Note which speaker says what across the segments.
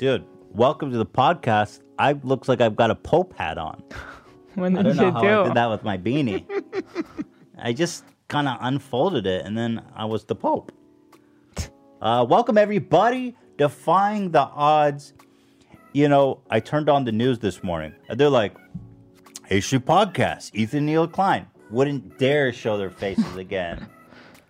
Speaker 1: dude, welcome to the podcast. I looks like I've got a Pope hat on.
Speaker 2: When
Speaker 1: I
Speaker 2: did
Speaker 1: don't know
Speaker 2: you
Speaker 1: how
Speaker 2: do?
Speaker 1: I did that with my beanie. I just kind of unfolded it, and then I was the Pope. Uh, welcome everybody, defying the odds. You know, I turned on the news this morning, and they're like, "Issue podcast." Ethan Neil Klein wouldn't dare show their faces again,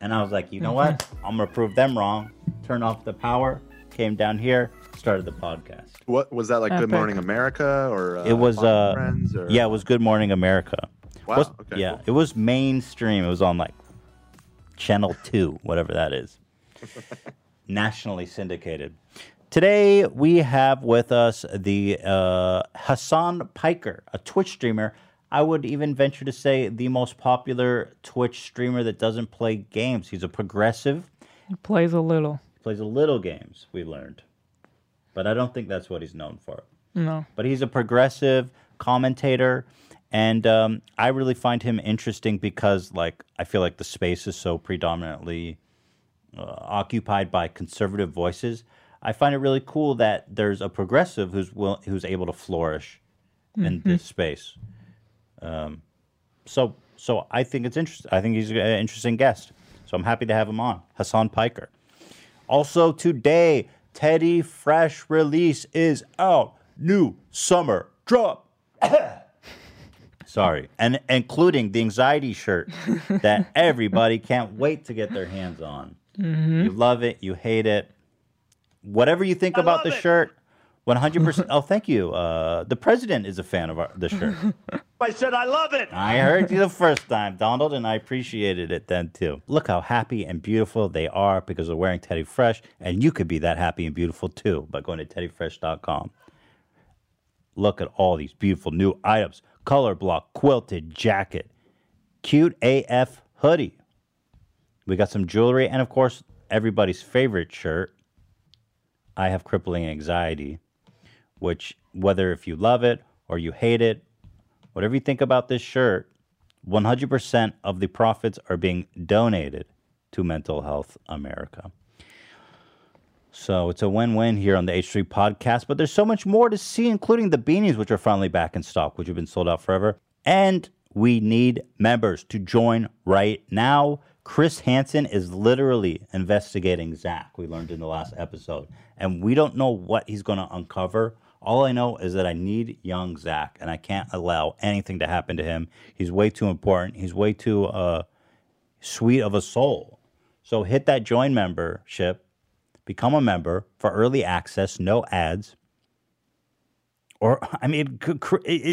Speaker 1: and I was like, "You know what? I'm gonna prove them wrong." Turn off the power, came down here, started the podcast.
Speaker 3: What was that like? Good Morning America or uh,
Speaker 1: it was uh
Speaker 3: Friends or?
Speaker 1: yeah it was good morning america.
Speaker 3: Wow,
Speaker 1: Was-
Speaker 3: okay,
Speaker 1: yeah
Speaker 3: cool.
Speaker 1: it was mainstream. It was on like channel 2 whatever that is. Nationally syndicated. Today we have with us the uh, hassan piker a twitch streamer. I would even venture to say the most popular twitch streamer that doesn't play games. He's a progressive.
Speaker 2: He plays a little.
Speaker 1: He plays a little games we learned but i don't think that's what he's known for.
Speaker 2: No.
Speaker 1: but he's a progressive commentator and um, i really find him interesting because like i feel like the space is so predominantly uh, occupied by conservative voices. I find it really cool that there's a progressive who's will, who's able to flourish in this space. Um, so so i think it's interesting i think he's an interesting guest. So i'm happy to have him on hassan piker. Also today, Teddy Fresh release is out. New summer drop. Sorry, and including the anxiety shirt that everybody can't wait to get their hands on. You love it, you hate it. Whatever you think about the shirt, 100%. oh, thank you. Uh, the president is a fan of our, the shirt.
Speaker 4: I said I love it.
Speaker 1: I heard you the first time, Donald, and I appreciated it then too. Look how happy and beautiful they are because they're wearing Teddy Fresh, and you could be that happy and beautiful too by going to teddyfresh.com. Look at all these beautiful new items color block quilted jacket, cute AF hoodie. We got some jewelry, and of course, everybody's favorite shirt. I have crippling anxiety, which, whether if you love it or you hate it, whatever you think about this shirt, 100% of the profits are being donated to Mental Health America. So it's a win win here on the H3 podcast, but there's so much more to see, including the beanies, which are finally back in stock, which have been sold out forever. And we need members to join right now. Chris Hansen is literally investigating Zach, we learned in the last episode. And we don't know what he's going to uncover. All I know is that I need young Zach, and I can't allow anything to happen to him. He's way too important. He's way too uh, sweet of a soul. So hit that join membership, become a member for early access, no ads. Or, I mean,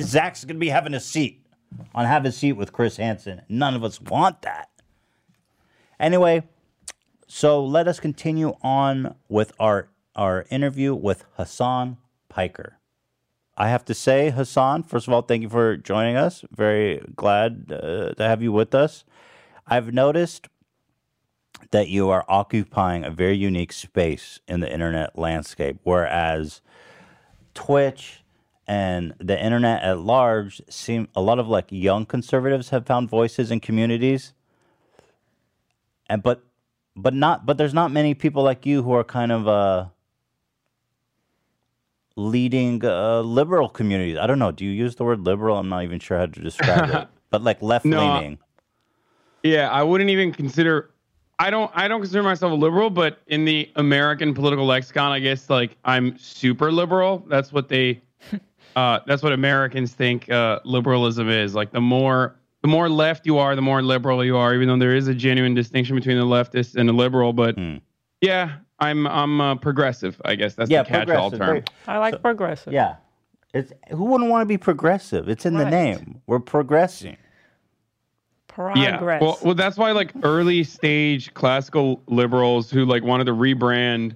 Speaker 1: Zach's to be having a seat on Have a Seat with Chris Hansen. None of us want that. Anyway, so let us continue on with our, our interview with Hassan Piker. I have to say, Hassan, first of all, thank you for joining us. Very glad uh, to have you with us. I've noticed that you are occupying a very unique space in the internet landscape, whereas Twitch and the internet at large seem a lot of like young conservatives have found voices in communities and but but not but there's not many people like you who are kind of uh leading uh, liberal communities. I don't know. Do you use the word liberal? I'm not even sure how to describe it. But like left leaning.
Speaker 5: No, Yeah, I wouldn't even consider. I don't. I don't consider myself a liberal, but in the American political lexicon, I guess like I'm super liberal. That's what they. Uh, that's what Americans think uh, liberalism is. Like the more the more left you are, the more liberal you are. Even though there is a genuine distinction between the leftist and the liberal, but
Speaker 1: Hmm.
Speaker 5: yeah, I'm I'm uh, progressive. I guess that's
Speaker 1: yeah,
Speaker 5: the catch-all term.
Speaker 1: Very-
Speaker 2: I like progressive.
Speaker 1: yeah. It's who wouldn't want to be progressive? It's in the name. We're progressing.
Speaker 2: Progress. Yeah.
Speaker 5: Well, well, that's why like early stage classical liberals who like wanted to rebrand,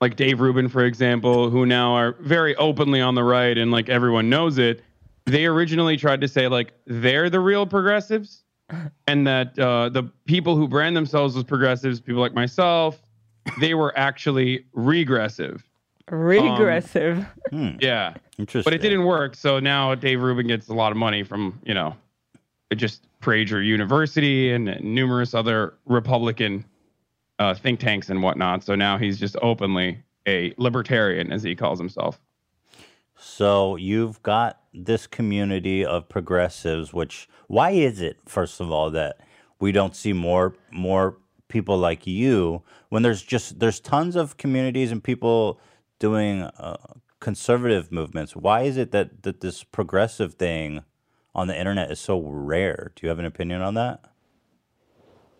Speaker 5: like Dave Rubin, for example, who now are very openly on the right and like everyone knows it. They originally tried to say like they're the real progressives, and that uh, the people who brand themselves as progressives, people like myself, they were actually regressive.
Speaker 2: Regressive.
Speaker 1: Hmm.
Speaker 5: Yeah.
Speaker 1: Interesting.
Speaker 5: But it didn't work. So now Dave Rubin gets a lot of money from, you know, just Prager University and numerous other Republican uh, think tanks and whatnot. So now he's just openly a libertarian, as he calls himself.
Speaker 1: So you've got this community of progressives. Which why is it, first of all, that we don't see more more people like you when there's just there's tons of communities and people doing uh, conservative movements. Why is it that that this progressive thing on the internet is so rare? Do you have an opinion on that?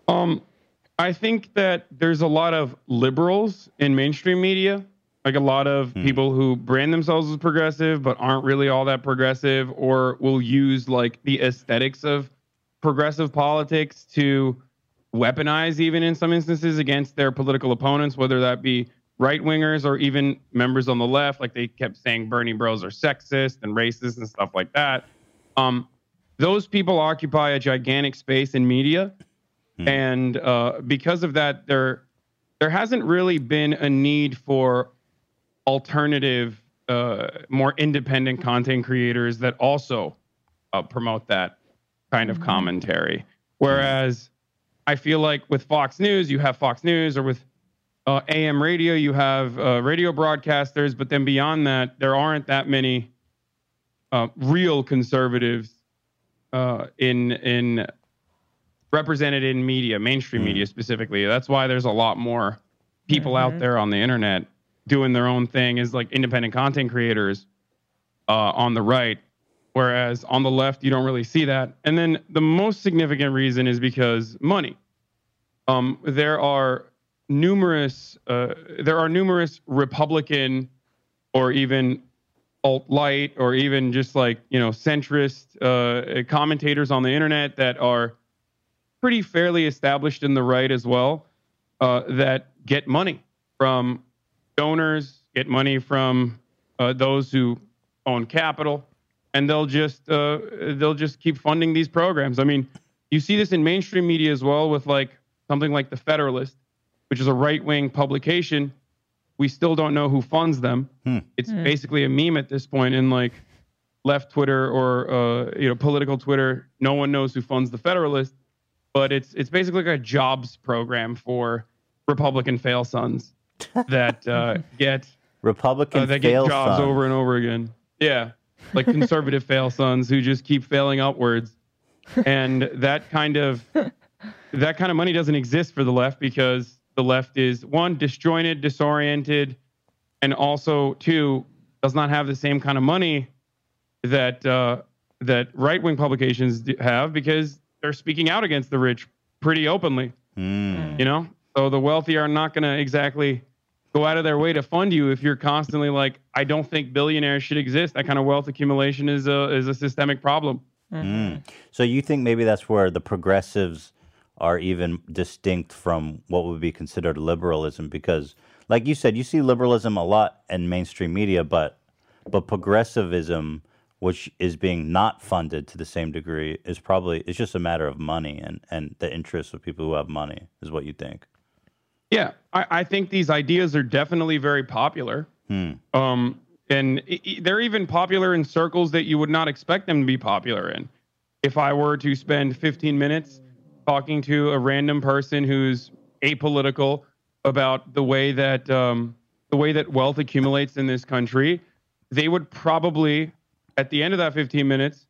Speaker 5: Um, I think that there's a lot of liberals in mainstream media, like a lot of people who brand themselves as progressive but aren't really all that progressive, or will use like the aesthetics of progressive politics to weaponize, even in some instances, against their political opponents, whether that be right wingers or even members on the left. Like they kept saying Bernie bros are sexist and racist and stuff like that. Um, those people occupy a gigantic space in media and uh, because of that, there there hasn't really been a need for alternative, uh, more independent content creators that also uh, promote that kind of commentary. Whereas I feel like with Fox News, you have Fox News, or with uh, AM radio, you have uh, radio broadcasters, but then beyond that, there aren't that many uh, real conservatives uh, in in represented in media, mainstream media specifically. That's why there's a lot more people out there on the internet doing their own thing as like independent content creators uh, on the right, whereas on the left you don't really see that. And then the most significant reason is because money. Um, there are numerous uh, there are numerous Republican or even alt light or even just like you know centrist uh, commentators on the internet that are pretty fairly established in the right as well uh, that get money from donors, get money from uh, those who own capital, and they'll just uh, they'll just keep funding these programs. I mean, you see this in mainstream media as well with like something like the Federalist, which is a right wing publication. We still don't know who funds them. It's basically a meme at this point in like left Twitter or uh, you know political Twitter. No one knows who funds the Federalist, but it's it's basically like a jobs program for Republican fail sons that uh, get
Speaker 1: Republican
Speaker 5: uh, that get
Speaker 1: fail
Speaker 5: jobs
Speaker 1: sons.
Speaker 5: over and over again. Yeah, like conservative fail sons who just keep failing upwards, and that kind of that kind of money doesn't exist for the left because the left is one disjointed, disoriented, and also two does not have the same kind of money that uh, that right wing publications have because they're speaking out against the rich pretty openly.
Speaker 1: Mm.
Speaker 5: You know, so the wealthy are not going to exactly go out of their way to fund you if you're constantly like, I don't think billionaires should exist. That kind of wealth accumulation is a is a systemic problem.
Speaker 1: Mm. So you think maybe that's where the progressives are even distinct from what would be considered liberalism because like you said you see liberalism a lot in mainstream media but but progressivism which is being not funded to the same degree is probably it's just a matter of money and and the interests of people who have money is what you think
Speaker 5: Yeah, I, I think these ideas are definitely very popular.
Speaker 1: Hmm.
Speaker 5: Um, and they're even popular in circles that you would not expect them to be popular in. If I were to spend 15 minutes talking to a random person who's apolitical about the way that um, the way that wealth accumulates in this country, they would probably, at the end of that 15 minutes,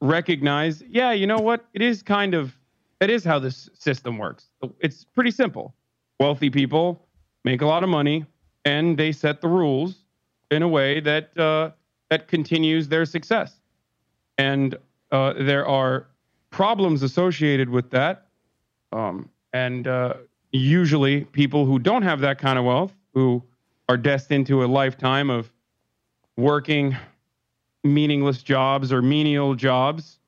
Speaker 5: recognize, yeah, you know what? It is kind of that is how this system works. It's pretty simple. Wealthy people make a lot of money, and they set the rules in a way that uh, that continues their success. And uh, there are problems associated with that. Um, and uh, usually, people who don't have that kind of wealth, who are destined to a lifetime of working meaningless jobs or menial jobs,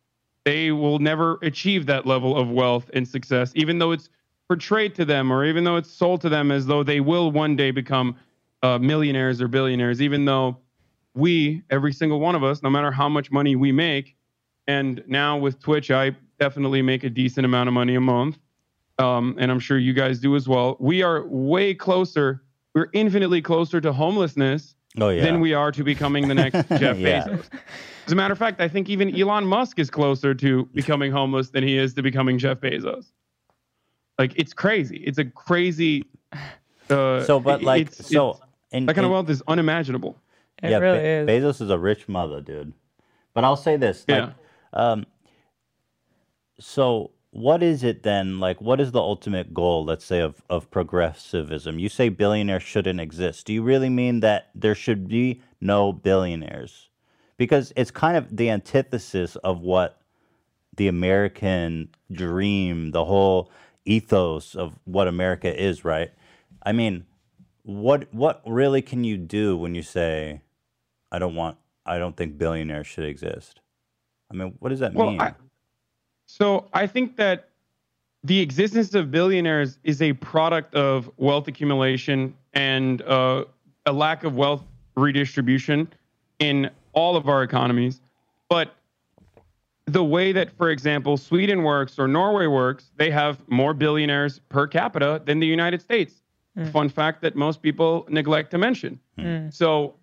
Speaker 5: they will never achieve that level of wealth and success, even though it's portrayed to them or even though it's sold to them as though they will one day become uh, millionaires or billionaires, even though we, every single one of us, no matter how much money we make, and now with Twitch, I definitely make a decent amount of money a month. Um, and I'm sure you guys do as well. We are way closer, we're infinitely closer to homelessness
Speaker 1: oh yeah
Speaker 5: than we are to becoming the next Jeff
Speaker 1: Yeah.
Speaker 5: Bezos. As a matter of fact, I think even Elon Musk is closer to becoming homeless than he is to becoming Jeff Bezos. Like it's crazy. It's a crazy. Uh,
Speaker 1: So, but like,
Speaker 5: it's-
Speaker 1: so
Speaker 5: it's-
Speaker 1: And,
Speaker 5: That kind of wealth is unimaginable.
Speaker 2: It
Speaker 1: yeah,
Speaker 2: really
Speaker 1: Be-
Speaker 2: is.
Speaker 1: Bezos is a rich mother, dude. But I'll say this, like, um, so what is it then? Like, what is the ultimate goal? Let's say of of progressivism. You say billionaires shouldn't exist. Do you really mean that there should be no billionaires? Because it's kind of the antithesis of what the American dream, the whole ethos of what America is, right? I mean, what what really can you do when you say, "I don't want, I don't think billionaires should exist"? I mean, what does that
Speaker 5: Well,
Speaker 1: mean?
Speaker 5: I, so I think that the existence of billionaires is a product of wealth accumulation and uh, a lack of wealth redistribution in all of our economies. But the way that, for example, Sweden works or Norway works, they have more billionaires per capita than the United States. Hmm. Fun fact that most people neglect to mention. Hmm. Hmm. So,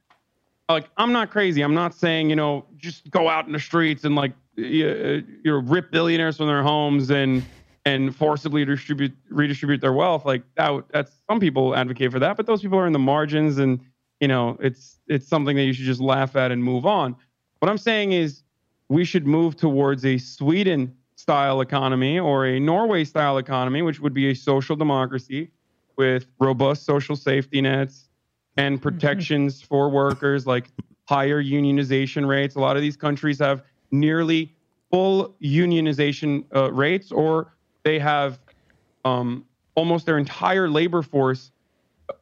Speaker 5: like, I'm not crazy. I'm not saying, you know, just go out in the streets and like, you, uh, you know, rip billionaires from their homes and and forcibly distribute redistribute their wealth. Like that. That's some people advocate for that, but those people are in the margins, and you know, it's it's something that you should just laugh at and move on. What I'm saying is, we should move towards a Sweden style economy or a Norway style economy, which would be a social democracy with robust social safety nets and protections for workers like higher unionization rates. A lot of these countries have nearly full unionization uh, rates, or they have um, almost their entire labor force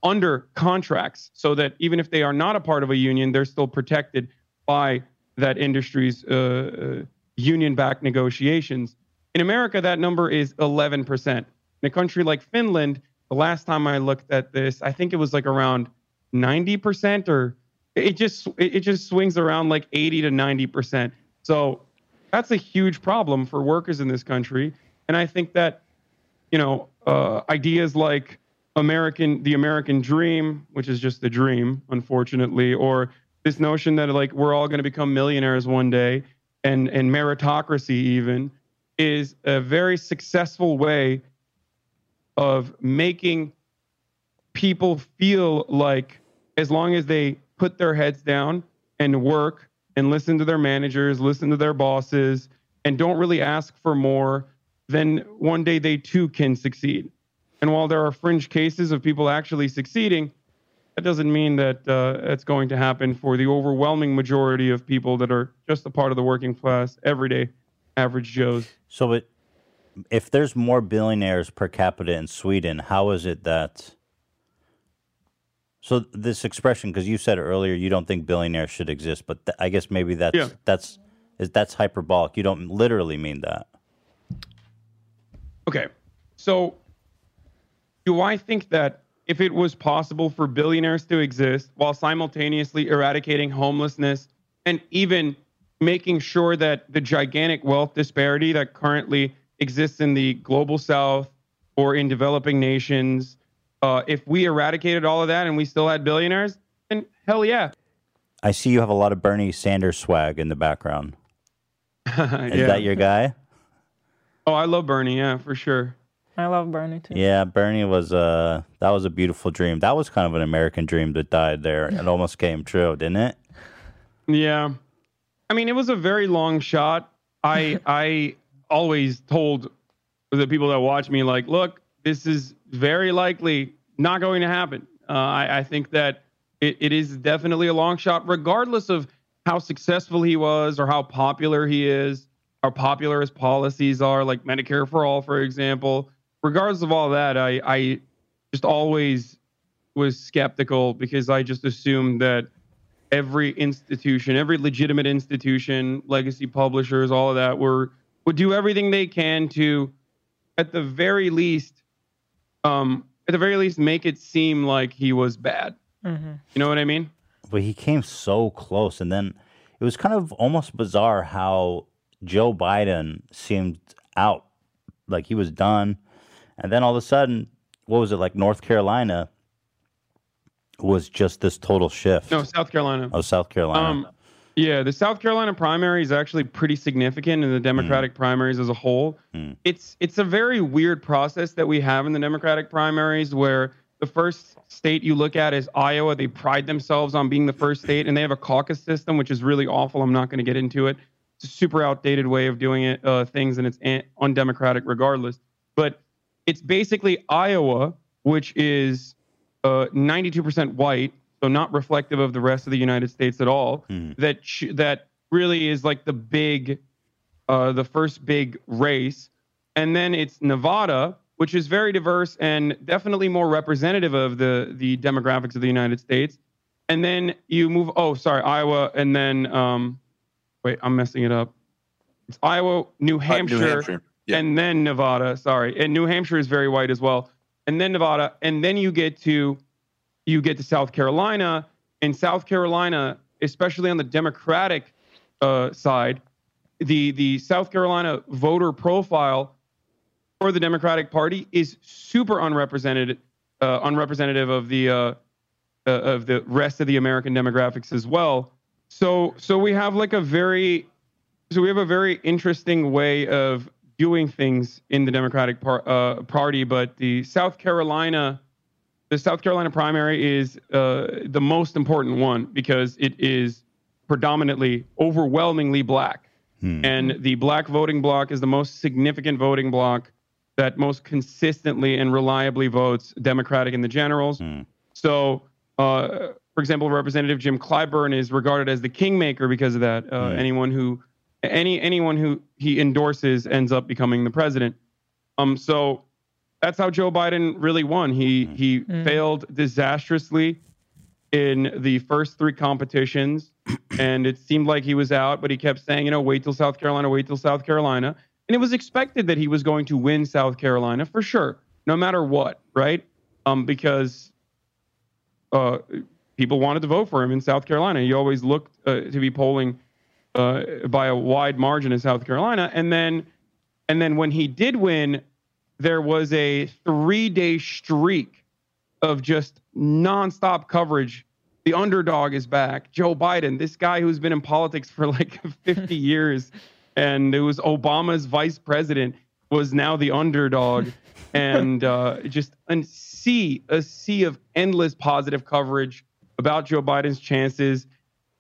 Speaker 5: under contracts so that even if they are not a part of a union, they're still protected by that industry's uh, uh, union backed negotiations. In America, that number is 11%. In a country like Finland, the last time I looked at this, I think it was like around 90% or it just it just swings around like 80 to 90%. So that's a huge problem for workers in this country. And I think that you know, uh, ideas like American, the American dream, which is just a dream, unfortunately, or this notion that like we're all going to become millionaires one day, and and meritocracy even, is a very successful way of making people feel like as long as they put their heads down and work and listen to their managers, listen to their bosses, and don't really ask for more, then one day they too can succeed. And while there are fringe cases of people actually succeeding, that doesn't mean that uh, it's going to happen for the overwhelming majority of people that are just a part of the working class, everyday average Joes.
Speaker 1: so, it, if there's more billionaires per capita in Sweden, how is it that? So this expression, because you said earlier you don't think billionaires should exist, but th- I guess maybe that's
Speaker 5: Yeah.
Speaker 1: that's is that's hyperbolic. You don't literally mean that.
Speaker 5: Okay. So, do I think that if it was possible for billionaires to exist while simultaneously eradicating homelessness and even making sure that the gigantic wealth disparity that currently exists in the global south or in developing nations, uh, if we eradicated all of that and we still had billionaires, then hell yeah.
Speaker 1: I see you have a lot of Bernie Sanders swag in the background. Is
Speaker 5: Yeah.
Speaker 1: that your guy?
Speaker 5: Oh, I love Bernie. Yeah, for sure.
Speaker 2: I love Bernie too.
Speaker 1: Yeah, Bernie was uh that was a beautiful dream. That was kind of an American dream that died there. It almost came true, didn't it?
Speaker 5: Yeah. I mean, it was a very long shot. I I always told the people that watch me, like, look, this is very likely not going to happen. Uh, I, I think that it, it is definitely a long shot, regardless of how successful he was or how popular he is, how popular his policies are, like Medicare for all, for example. Regardless of all that, I, I just always was skeptical because I just assumed that every institution, every legitimate institution, legacy publishers, all of that, were would do everything they can to, at the very least, um, at the very least, make it seem like he was bad.
Speaker 2: hmm
Speaker 5: You know what I mean?
Speaker 1: But he came so close and then it was kind of almost bizarre how Joe Biden seemed out. Like he was done. And then all of a sudden, what was it like North Carolina was just this total shift.
Speaker 5: No, South Carolina.
Speaker 1: Oh, South Carolina.
Speaker 5: Um, yeah, the South Carolina primary is actually pretty significant in the Democratic primaries as a whole.
Speaker 1: Mm.
Speaker 5: It's it's a very weird process that we have in the Democratic primaries where the first state you look at is Iowa. They pride themselves on being the first state, and they have a caucus system, which is really awful. I'm not going to get into it. It's a super outdated way of doing it, uh, things, and it's undemocratic regardless. But it's basically Iowa, which is uh, 92% white, so not reflective of the rest of the United States at all. That ch- that really is like the big, uh, the first big race, and then it's Nevada, which is very diverse and definitely more representative of the the demographics of the United States. And then you move. Oh, sorry, Iowa, and then um, wait, I'm messing it up. It's Iowa, New
Speaker 3: Uh, New Hampshire. Yeah.
Speaker 5: and then Nevada. Sorry, and New Hampshire is very white as well. And then Nevada, and then you get to you get to South Carolina. In South Carolina, especially on the Democratic uh, side, the the South Carolina voter profile for the Democratic Party is super unrepresented, uh, unrepresentative of the uh, uh, of the rest of the American demographics as well. So so we have like a very so we have a very interesting way of doing things in the Democratic par- uh, Party, but the South Carolina the South Carolina primary is uh, the most important one because it is predominantly overwhelmingly black. And the black voting bloc is the most significant voting bloc that most consistently and reliably votes Democratic in the generals. So, uh, for example, Representative Jim Clyburn is regarded as the kingmaker because of that. Uh, Anyone who, any anyone who he endorses ends up becoming the president. Um, so that's how Joe Biden really won. He he failed disastrously in the first three competitions, and it seemed like he was out. But he kept saying, you know, wait till South Carolina, wait till South Carolina, and it was expected that he was going to win South Carolina for sure, no matter what, right? Um, because uh, people wanted to vote for him in South Carolina. He always looked uh, to be polling uh, by a wide margin in South Carolina, and then and then when he did win, there was a three-day streak of just nonstop coverage. The underdog is back. Joe Biden, this guy who's been in politics for like 50 years, and it was Obama's vice president, was now the underdog, and uh, just a sea, a sea of endless positive coverage about Joe Biden's chances,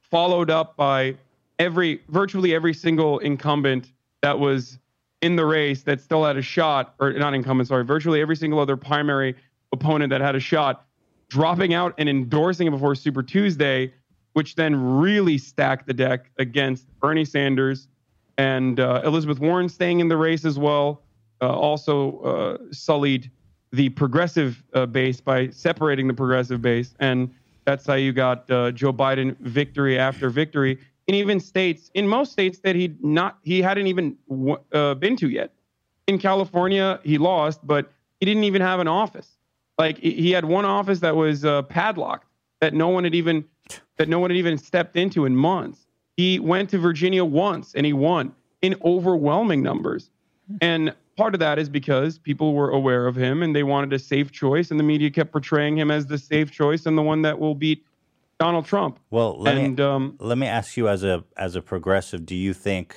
Speaker 5: followed up by every, virtually every single incumbent that was in the race that still had a shot, or not incumbent, sorry, virtually every single other primary opponent that had a shot, dropping out and endorsing it before Super Tuesday, which then really stacked the deck against Bernie Sanders and uh, Elizabeth Warren staying in the race as well. Uh, also uh, sullied the progressive uh, base by separating the progressive base, and that's how you got uh, Joe Biden victory after victory in even states, in most states that he not he hadn't even uh, been to yet. In California, he lost, but he didn't even have an office. Like he had one office that was uh, padlocked that no one had even that no one had even stepped into in months. He went to Virginia once and he won in overwhelming numbers. And part of that is because people were aware of him and they wanted a safe choice, and the media kept portraying him as the safe choice and the one that will beat Donald Trump.
Speaker 1: Well, let
Speaker 5: and
Speaker 1: me
Speaker 5: um,
Speaker 1: let me ask you as a as a progressive, do you think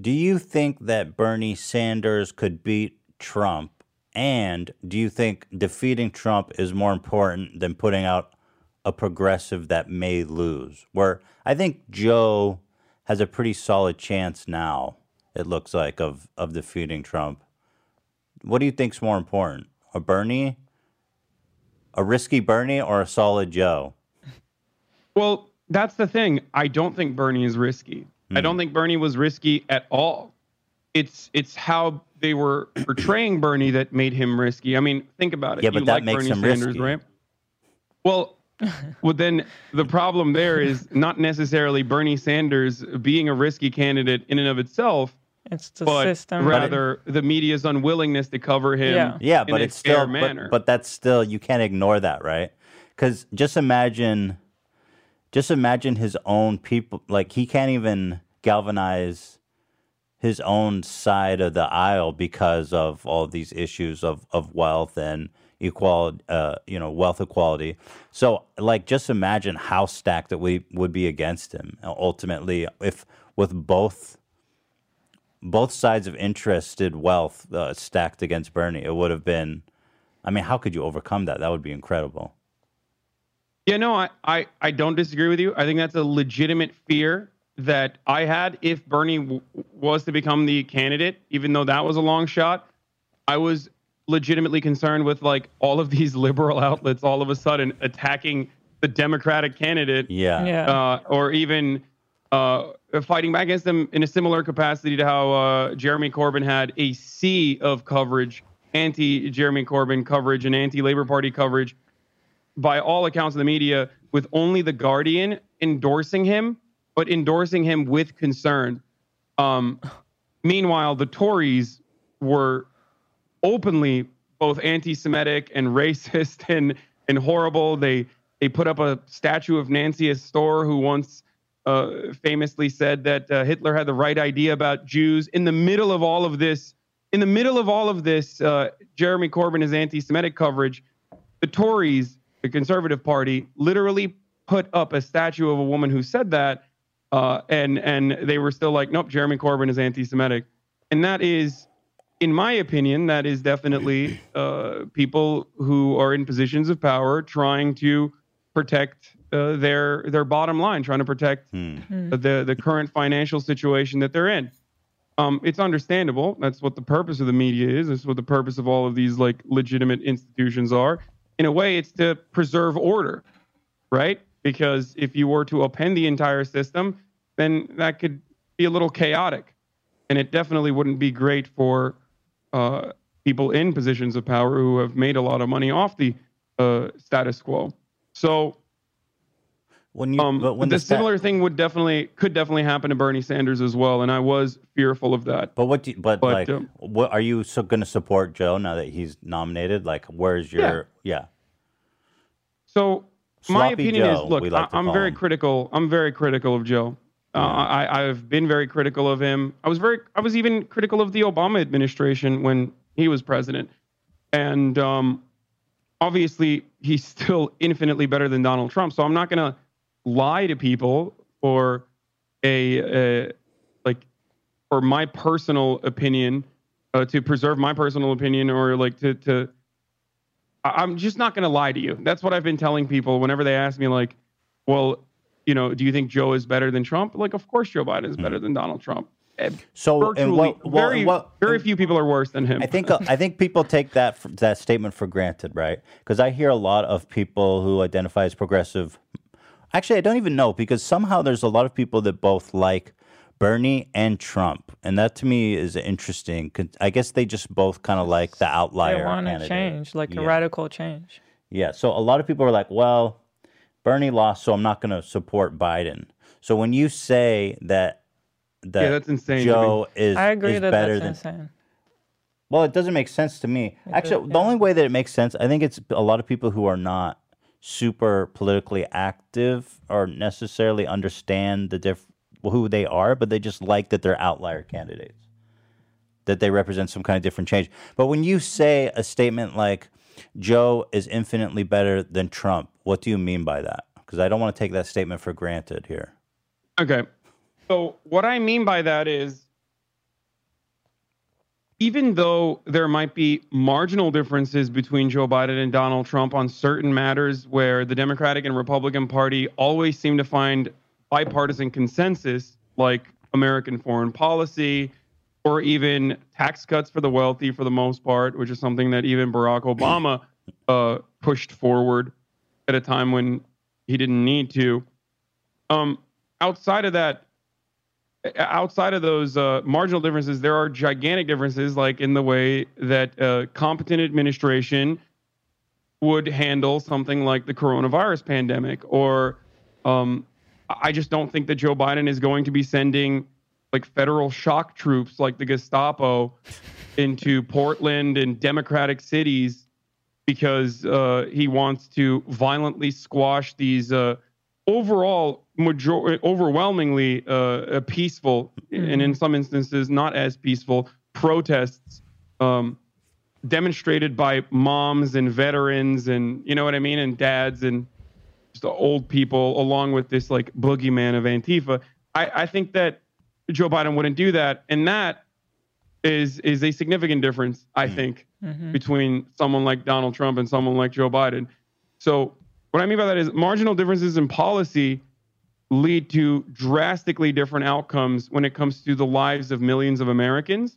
Speaker 1: do you think that Bernie Sanders could beat Trump? And do you think defeating Trump is more important than putting out a progressive that may lose? Where I think Joe has a pretty solid chance now, it looks like, of, of defeating Trump. What do you think's more important? A Bernie? A risky Bernie or a solid Joe?
Speaker 5: Well, that's the thing. I don't think Bernie is risky. I don't hmm. think Bernie was risky at all. It's it's how they were portraying Bernie that made him risky. I mean, think about it.
Speaker 1: Yeah, but
Speaker 5: you
Speaker 1: that
Speaker 5: like
Speaker 1: makes
Speaker 5: Bernie
Speaker 1: him
Speaker 5: Sanders,
Speaker 1: risky.
Speaker 5: right? Well, well, then the problem there is not necessarily Bernie Sanders being a risky candidate in and of itself,
Speaker 2: It's the
Speaker 5: but
Speaker 2: system.
Speaker 5: rather the media's unwillingness to cover him.
Speaker 2: Yeah.
Speaker 1: Yeah,
Speaker 5: in
Speaker 1: but
Speaker 5: a
Speaker 1: it's
Speaker 5: fair
Speaker 1: still,
Speaker 5: manner.
Speaker 1: but, but that's still you can't ignore that, right? Because just imagine, just imagine his own people. Like he can't even galvanize his own side of the aisle because of all these issues of of wealth and equality, uh, you know, wealth equality. So, like, just imagine how stacked that we would be against him ultimately if with both both sides of interested wealth uh, stacked against Bernie. It would have been I mean, how could you overcome that? That would be incredible.
Speaker 5: Yeah, no, I, I, I don't disagree with you. I think that's a legitimate fear that I had if Bernie w- was to become the candidate, even though that was a long shot. I was legitimately concerned with like all of these liberal outlets all of a sudden attacking the Democratic candidate
Speaker 1: Yeah.
Speaker 2: Yeah.
Speaker 5: uh, or even uh, fighting back against them in a similar capacity to how uh, Jeremy Corbyn had a sea of coverage, anti Jeremy Corbyn coverage and anti Labor Party coverage by all accounts of the media, with only The Guardian endorsing him, but endorsing him with concern. Um, meanwhile, the Tories were openly both anti-Semitic and racist and and horrible. They they put up a statue of Nancy Astor, who once uh, famously said that uh, Hitler had the right idea about Jews. In the middle of all of this, in the middle of all of this, uh, Jeremy Corbyn is anti-Semitic coverage. The Tories, the Conservative Party, literally put up a statue of a woman who said that, uh, and and they were still like, nope, Jeremy Corbyn is anti-Semitic, and that is in my opinion, that is definitely uh, people who are in positions of power trying to protect uh, their their bottom line, trying to protect the the current financial situation that they're in. Um, it's understandable. That's what the purpose of the media is. That's what the purpose of all of these like legitimate institutions are. In a way, it's to preserve order, right? Because if you were to upend the entire system, then that could be a little chaotic and it definitely wouldn't be great for uh, people in positions of power who have made a lot of money off the uh, status quo. So,
Speaker 1: When you,
Speaker 5: um,
Speaker 1: but when
Speaker 5: the, similar thing would definitely could definitely happen to Bernie Sanders as well, and I was fearful of that.
Speaker 1: But what? Do you, but,
Speaker 5: But,
Speaker 1: like,
Speaker 5: um,
Speaker 1: what are you so going to support Joe now that he's nominated? Like, where's your? Yeah.
Speaker 5: So my opinion
Speaker 1: Joe,
Speaker 5: is, look,
Speaker 1: like
Speaker 5: I, I'm very
Speaker 1: him.
Speaker 5: critical. I'm very critical of Joe. Uh, I, I've been very critical of him. I was very, I was even critical of the Obama administration when he was president, and um, obviously he's still infinitely better than Donald Trump. So I'm not going to lie to people for a, a like for my personal opinion uh, to preserve my personal opinion or like to to I- I'm just not going to lie to you. That's what I've been telling people whenever they ask me, like, well, you know, do you think Joe is better than Trump? Like, of course, Joe Biden is better than Donald Trump. Eh,
Speaker 1: Hmm. So, and what- what-
Speaker 5: very,
Speaker 1: what-
Speaker 5: very few people are worse than him.
Speaker 1: I think uh, I think people take that that statement for granted, right? Because I hear a lot of people who identify as progressive. Actually, I don't even know because somehow there's a lot of people that both like Bernie and Trump, and that to me is interesting. 'cause I guess they just both kind of like the outlier.
Speaker 2: They want to change, like
Speaker 1: Yeah.
Speaker 2: a radical change.
Speaker 1: Yeah. So a lot of people are like, well, Bernie lost, so I'm not going to support Biden. So when you say that that
Speaker 5: Yeah, that's insane to
Speaker 1: Joe is
Speaker 2: I agree
Speaker 1: is
Speaker 2: that
Speaker 1: better
Speaker 2: that's
Speaker 1: than
Speaker 2: insane.
Speaker 1: well, it doesn't make sense to me. Actually,
Speaker 2: does,
Speaker 1: the only way that it makes sense, I think it's a lot of people who are not super politically active or necessarily understand the diff- who they are, but they just like that they're outlier candidates, that they represent some kind of different change. But when you say a statement like Joe is infinitely better than Trump, what do you mean by that? Because I don't want to take that statement for granted here.
Speaker 5: Okay. So what I mean by that is even though there might be marginal differences between Joe Biden and Donald Trump on certain matters where the Democratic and Republican Party always seem to find bipartisan consensus, like American foreign policy or even tax cuts for the wealthy for the most part, which is something that even Barack Obama uh, pushed forward at a time when he didn't need to. Um, outside of that, outside of those uh, marginal differences, there are gigantic differences, like in the way that uh, competent administration would handle something like the coronavirus pandemic. Or um, I just don't think that Joe Biden is going to be sending like federal shock troops like the Gestapo into Portland and democratic cities because uh, he wants to violently squash these uh, overall major- overwhelmingly uh, peaceful and in some instances not as peaceful protests um, demonstrated by moms and veterans and you know what I mean and dads and just old people along with this like boogeyman of Antifa. I, I think that Joe Biden wouldn't do that, and that is is a significant difference, I think, between someone like Donald Trump and someone like Joe Biden. So what I mean by that is marginal differences in policy lead to drastically different outcomes when it comes to the lives of millions of Americans.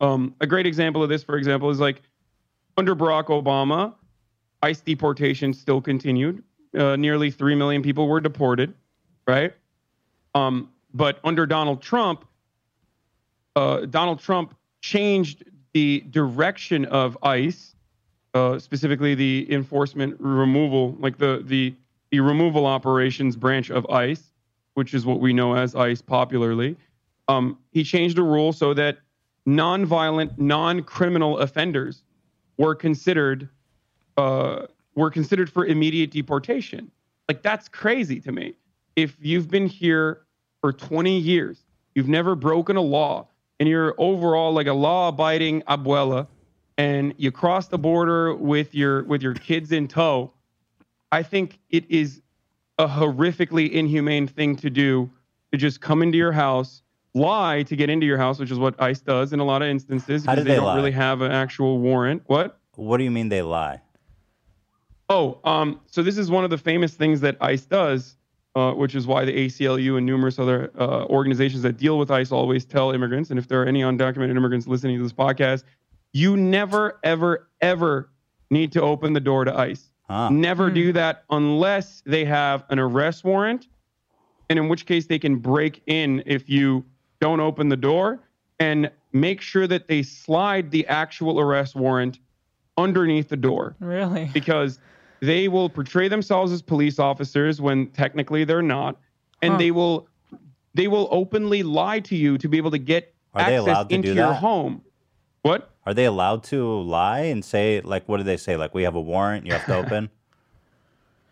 Speaker 5: Um, a great example of this, for example, is like under Barack Obama, ICE deportation still continued. Uh, nearly 3 million people were deported, right? Um, but under Donald Trump, uh, Donald Trump changed the direction of ICE, uh, specifically the enforcement removal, like the, the, the removal operations branch of ICE, which is what we know as ICE popularly. Um, he changed the rule so that non-violent, non-criminal offenders were considered uh, were considered for immediate deportation. Like that's crazy to me. If you've been here for 20 years, you've never broken a law, and you're overall like a law-abiding abuela, and you cross the border with your with your kids in tow, I think it is a horrifically inhumane thing to do to just come into your house, lie to get into your house, which is what ICE does in a lot of instances
Speaker 1: How
Speaker 5: because
Speaker 1: do
Speaker 5: they,
Speaker 1: they
Speaker 5: don't
Speaker 1: lie?
Speaker 5: really have an actual warrant. What?
Speaker 1: What do you mean they lie?
Speaker 5: Oh, um, so this is one of the famous things that ICE does, uh, which is why the ACLU and numerous other uh, organizations that deal with ICE always tell immigrants, and if there are any undocumented immigrants listening to this podcast, you never, ever, ever need to open the door to ICE.
Speaker 1: Huh.
Speaker 5: Never do hmm. that unless they have an arrest warrant, and in which case they can break in if you don't open the door and make sure that they slide the actual arrest warrant underneath the door
Speaker 2: Really?
Speaker 5: because they will portray themselves as police officers when technically they're not and
Speaker 2: Huh.
Speaker 5: they will they will openly lie to you to be able to get
Speaker 1: Are they
Speaker 5: access
Speaker 1: allowed to
Speaker 5: into
Speaker 1: do
Speaker 5: your
Speaker 1: that?
Speaker 5: home what
Speaker 1: Are they allowed to lie and say like what do they say? Like we have a warrant, you have to open?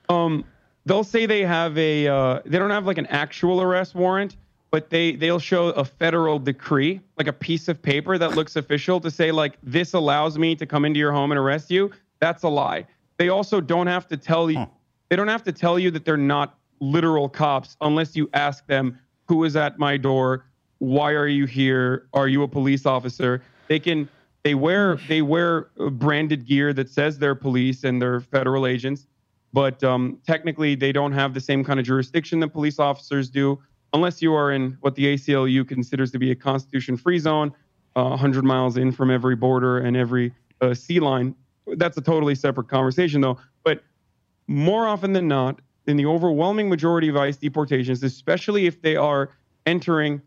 Speaker 5: um they'll say they have a uh, they don't have like an actual arrest warrant but they they'll show a federal decree like a piece of paper that looks official to say like this allows me to come into your home and arrest you. That's a lie. They also don't have to tell you they don't have to tell you that they're not literal cops unless you ask them who is at my door? Why are you here? Are you a police officer? They can they wear they wear branded gear that says they're police and they're federal agents but um, technically they don't have the same kind of jurisdiction that police officers do unless you are in what the ACLU considers to be a constitution free zone uh, 100 miles in from every border and every uh, sea line. That's a totally separate conversation though. But more often than not in the overwhelming majority of ICE deportations especially if they are entering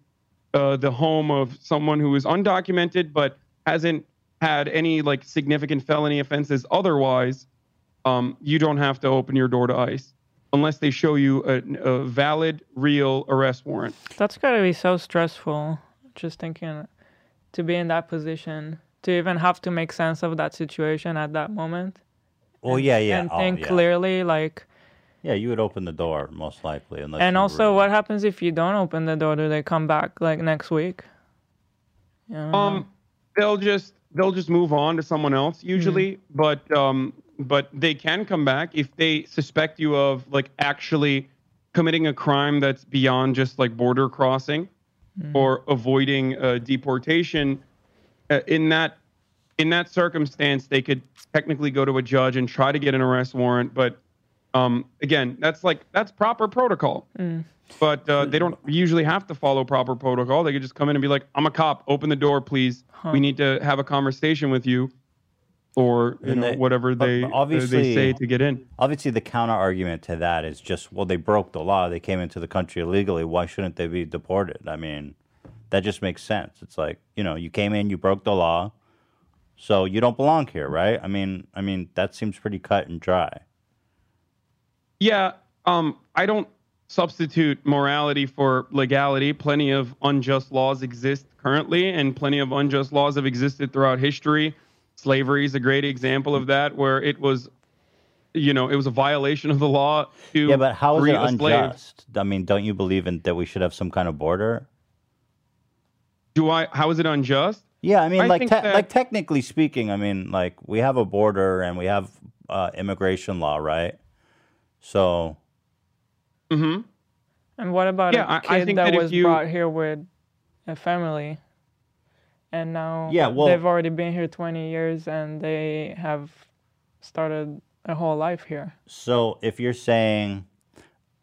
Speaker 5: uh, the home of someone who is undocumented but hasn't had any like significant felony offenses otherwise um, you don't have to open your door to ICE unless they show you a, a valid, real arrest warrant.
Speaker 2: That's gotta be so stressful. Just thinking to be in that position, to even have to make sense of that situation at that moment.
Speaker 1: Well, yeah, yeah.
Speaker 2: And
Speaker 1: oh,
Speaker 2: think
Speaker 1: yeah.
Speaker 2: clearly, like,
Speaker 1: Yeah, you would open the door most likely unless
Speaker 2: and also,
Speaker 1: were-
Speaker 2: what happens if you don't open the door? Do they come back like next week? Yeah.
Speaker 5: Um, they'll just they'll just move on to someone else usually, but um, but they can come back if they suspect you of like actually committing a crime that's beyond just like border crossing or avoiding uh, deportation. Uh, in that in that circumstance, they could technically go to a judge and try to get an arrest warrant, but um, again, that's like that's proper protocol. But uh, they don't usually have to follow proper protocol. They could just come in and be like, "I'm a cop. Open the door, please. We need to have a conversation with you." or you know
Speaker 1: they-
Speaker 5: whatever they uh,
Speaker 1: obviously-
Speaker 5: they say to get in.
Speaker 1: Obviously, the counter argument to that is just, well, they broke the law. They came into the country illegally. Why shouldn't they be deported? I mean, that just makes sense. It's like, you know, you came in, you broke the law, so you don't belong here, right? I mean, I mean, that seems pretty cut and dry.
Speaker 5: Yeah, um, I don't substitute morality for legality. Plenty of unjust laws exist currently, and plenty of unjust laws have existed throughout history. Slavery is a great example of that, where it was, you know, it was a violation of the law to
Speaker 1: Yeah, but how is it unjust? I mean, don't you believe in that we should have some kind of border?
Speaker 5: Do I? How is it unjust?
Speaker 1: Yeah, I mean,
Speaker 5: I
Speaker 1: like, te-
Speaker 5: that-
Speaker 1: like technically speaking, I mean, like we have a border and we have uh, immigration law, right? So,
Speaker 5: Mm-hmm.
Speaker 2: And what about
Speaker 5: Yeah,
Speaker 2: a
Speaker 5: I- I
Speaker 2: kid
Speaker 5: think
Speaker 2: that,
Speaker 5: that
Speaker 2: was
Speaker 5: you-
Speaker 2: brought here with a family and now
Speaker 1: Yeah, well-
Speaker 2: they've already been here 20 years and they have started a whole life here.
Speaker 1: So if you're saying,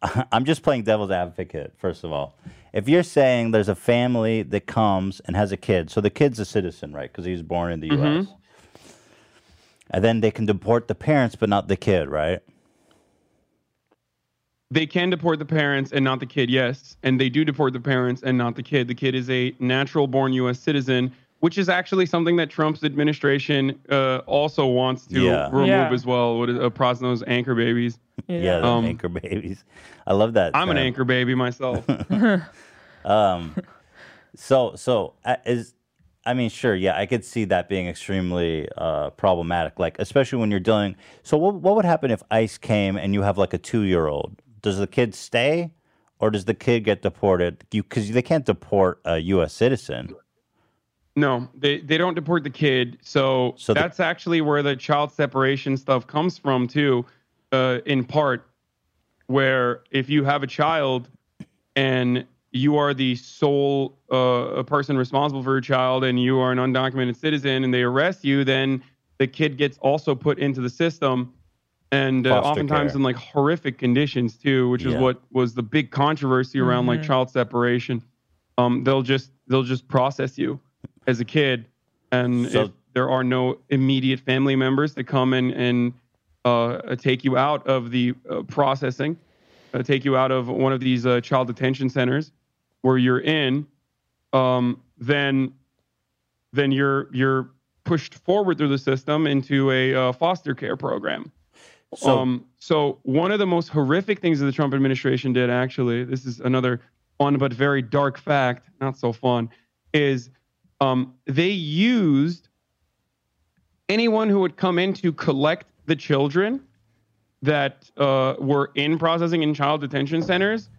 Speaker 1: I'm just playing devil's advocate, first of all. If you're saying there's a family that comes and has a kid, so the kid's a citizen, right? Because he was born in the U.S. And then they can deport the parents, but not the kid, right?
Speaker 5: They can deport the parents and not the kid, yes. And they do deport the parents and not the kid. The kid is a natural born U.S. citizen, which is actually something that Trump's administration uh, also wants to
Speaker 1: Yeah.
Speaker 5: remove
Speaker 2: Yeah.
Speaker 5: as well. What is a process known as anchor babies.
Speaker 1: Yeah, the
Speaker 5: Um,
Speaker 1: anchor babies. I love that.
Speaker 5: I'm an
Speaker 1: term.
Speaker 5: anchor baby myself.
Speaker 1: Um, so so uh, is I mean, sure, yeah, I could see that being extremely uh, problematic. Like, especially when you're dealing. So, what what would happen if ICE came and you have like a two year old? Does the kid stay, or does the kid get deported? You because they can't deport a U.S. citizen.
Speaker 5: No, they, they don't deport the kid. So,
Speaker 1: So the-
Speaker 5: that's actually where the child separation stuff comes from, too, uh, in part, where if you have a child and you are the sole uh, person responsible for your child and you are an undocumented citizen and they arrest you, then the kid gets also put into the system and uh, oftentimes
Speaker 1: care.
Speaker 5: in like horrific conditions too, which is
Speaker 1: Yeah.
Speaker 5: what was the big controversy around like child separation. Um, they'll just they'll just process you as a kid, and
Speaker 1: So-
Speaker 5: if there are no immediate family members to come in and uh, take you out of the uh, processing, uh, take you out of one of these uh, child detention centers where you're in, um, then then you're you're pushed forward through the system into a uh, foster care program.
Speaker 1: So
Speaker 5: um, so one of the most horrific things that the Trump administration did, actually, this is another fun but very dark fact, not so fun, is um, they used anyone who would come in to collect the children that uh, were in processing in child detention centers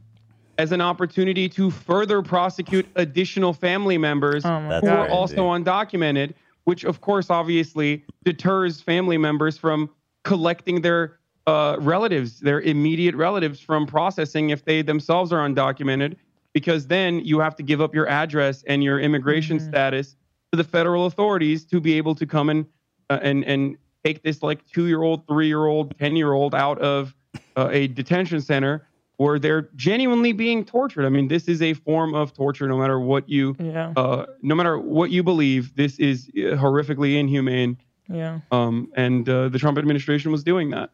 Speaker 5: as an opportunity to further prosecute additional family members
Speaker 2: Oh my
Speaker 1: That's
Speaker 5: who are also undocumented, which of course obviously deters family members from collecting their uh, relatives, their immediate relatives, from processing if they themselves are undocumented, because then you have to give up your address and your immigration status to the federal authorities to be able to come and uh, and and take this like two year old, three year old, ten year old out of uh, a detention center where they're genuinely being tortured. I mean, this is a form of torture, no matter what you
Speaker 2: Yeah.
Speaker 5: uh, no matter what you believe, this is uh, horrifically inhumane.
Speaker 2: Yeah.
Speaker 5: Um, and uh, the Trump administration was doing that.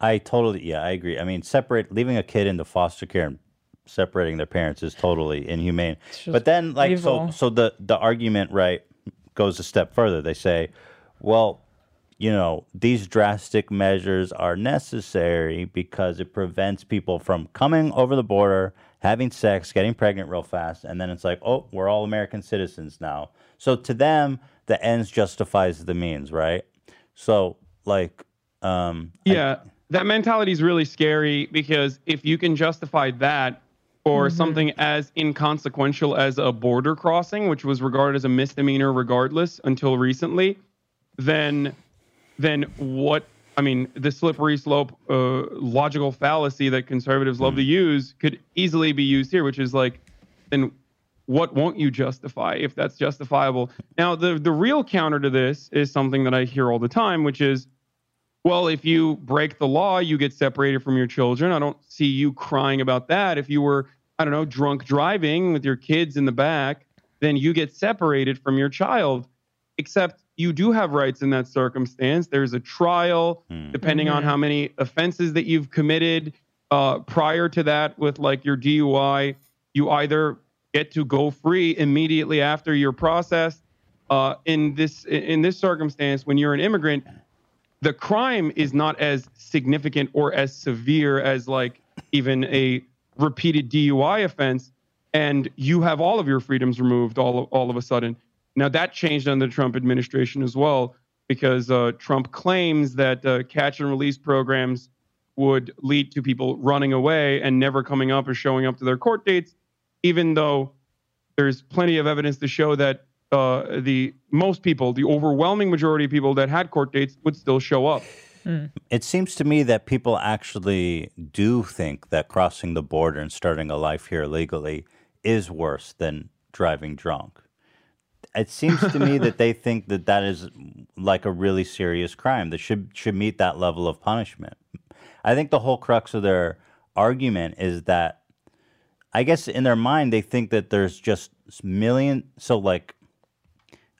Speaker 1: I totally, yeah, I agree. I mean, separate leaving a kid into foster care and separating their parents is totally inhumane. But then, like, so, so the the argument, right, goes a step further. They say, well, you know, these drastic measures are necessary because it prevents people from coming over the border, having sex, getting pregnant real fast, and then it's like, oh, we're all American citizens now. So to them, the ends justifies the means, right? So, like, um, I-
Speaker 5: Yeah, that mentality is really scary because if you can justify that or something as inconsequential as a border crossing, which was regarded as a misdemeanor regardless until recently, then then what? I mean, the slippery slope, uh, logical fallacy that conservatives love to use could easily be used here, which is like, then what won't you justify if that's justifiable? Now, the the real counter to this is something that I hear all the time, which is, well, if you break the law, you get separated from your children. I don't see you crying about that. If you were, I don't know, drunk driving with your kids in the back, then you get separated from your child. Except you do have rights in that circumstance. There's a trial, depending on how many offenses that you've committed. Uh, prior to that, with like your DUI, you either get to go free immediately after you're processed. Uh, in this in this circumstance, when you're an immigrant, the crime is not as significant or as severe as like even a repeated DUI offense, and you have all of your freedoms removed all of, all of a sudden. Now that changed under the Trump administration as well, because uh, Trump claims that uh, catch and release programs would lead to people running away and never coming up or showing up to their court dates, even though there's plenty of evidence to show that uh, the most people, the overwhelming majority of people that had court dates, would still show up.
Speaker 1: It seems to me that people actually do think that crossing the border and starting a life here legally is worse than driving drunk. it seems to me that they think that that is like a really serious crime that should should meet that level of punishment. I think the whole crux of their argument is that I guess in their mind they think that there's just million so like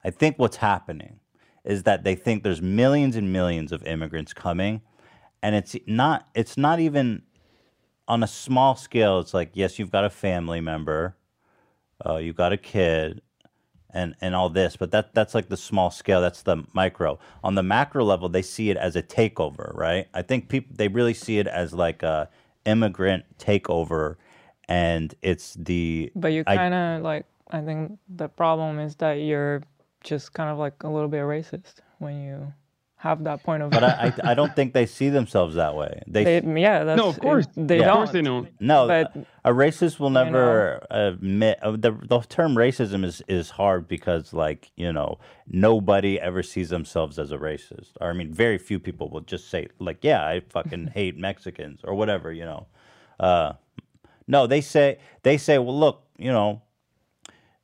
Speaker 1: I think what's happening is that they think there's millions and millions of immigrants coming and it's not it's not even on a small scale it's like yes you've got a family member uh, you've got a kid and and all this but that that's like the small scale that's the micro. On the macro level they see it as a takeover right? I think people they really see it as like a immigrant takeover and it's the
Speaker 2: But you kind of like, I think the problem is that you're just kind of like a little bit racist when you have that point of view.
Speaker 1: but I, I i don't think they see themselves that way they,
Speaker 2: They, yeah, that's
Speaker 5: No, of course.
Speaker 2: They
Speaker 5: of
Speaker 2: don't.
Speaker 5: Of course they don't.
Speaker 1: no
Speaker 2: but,
Speaker 1: a racist will never admit uh, the the term racism is is hard because like you know nobody ever sees themselves as a racist or i mean very few people will just say like yeah i fucking hate mexicans or whatever you know uh no they say they say well look you know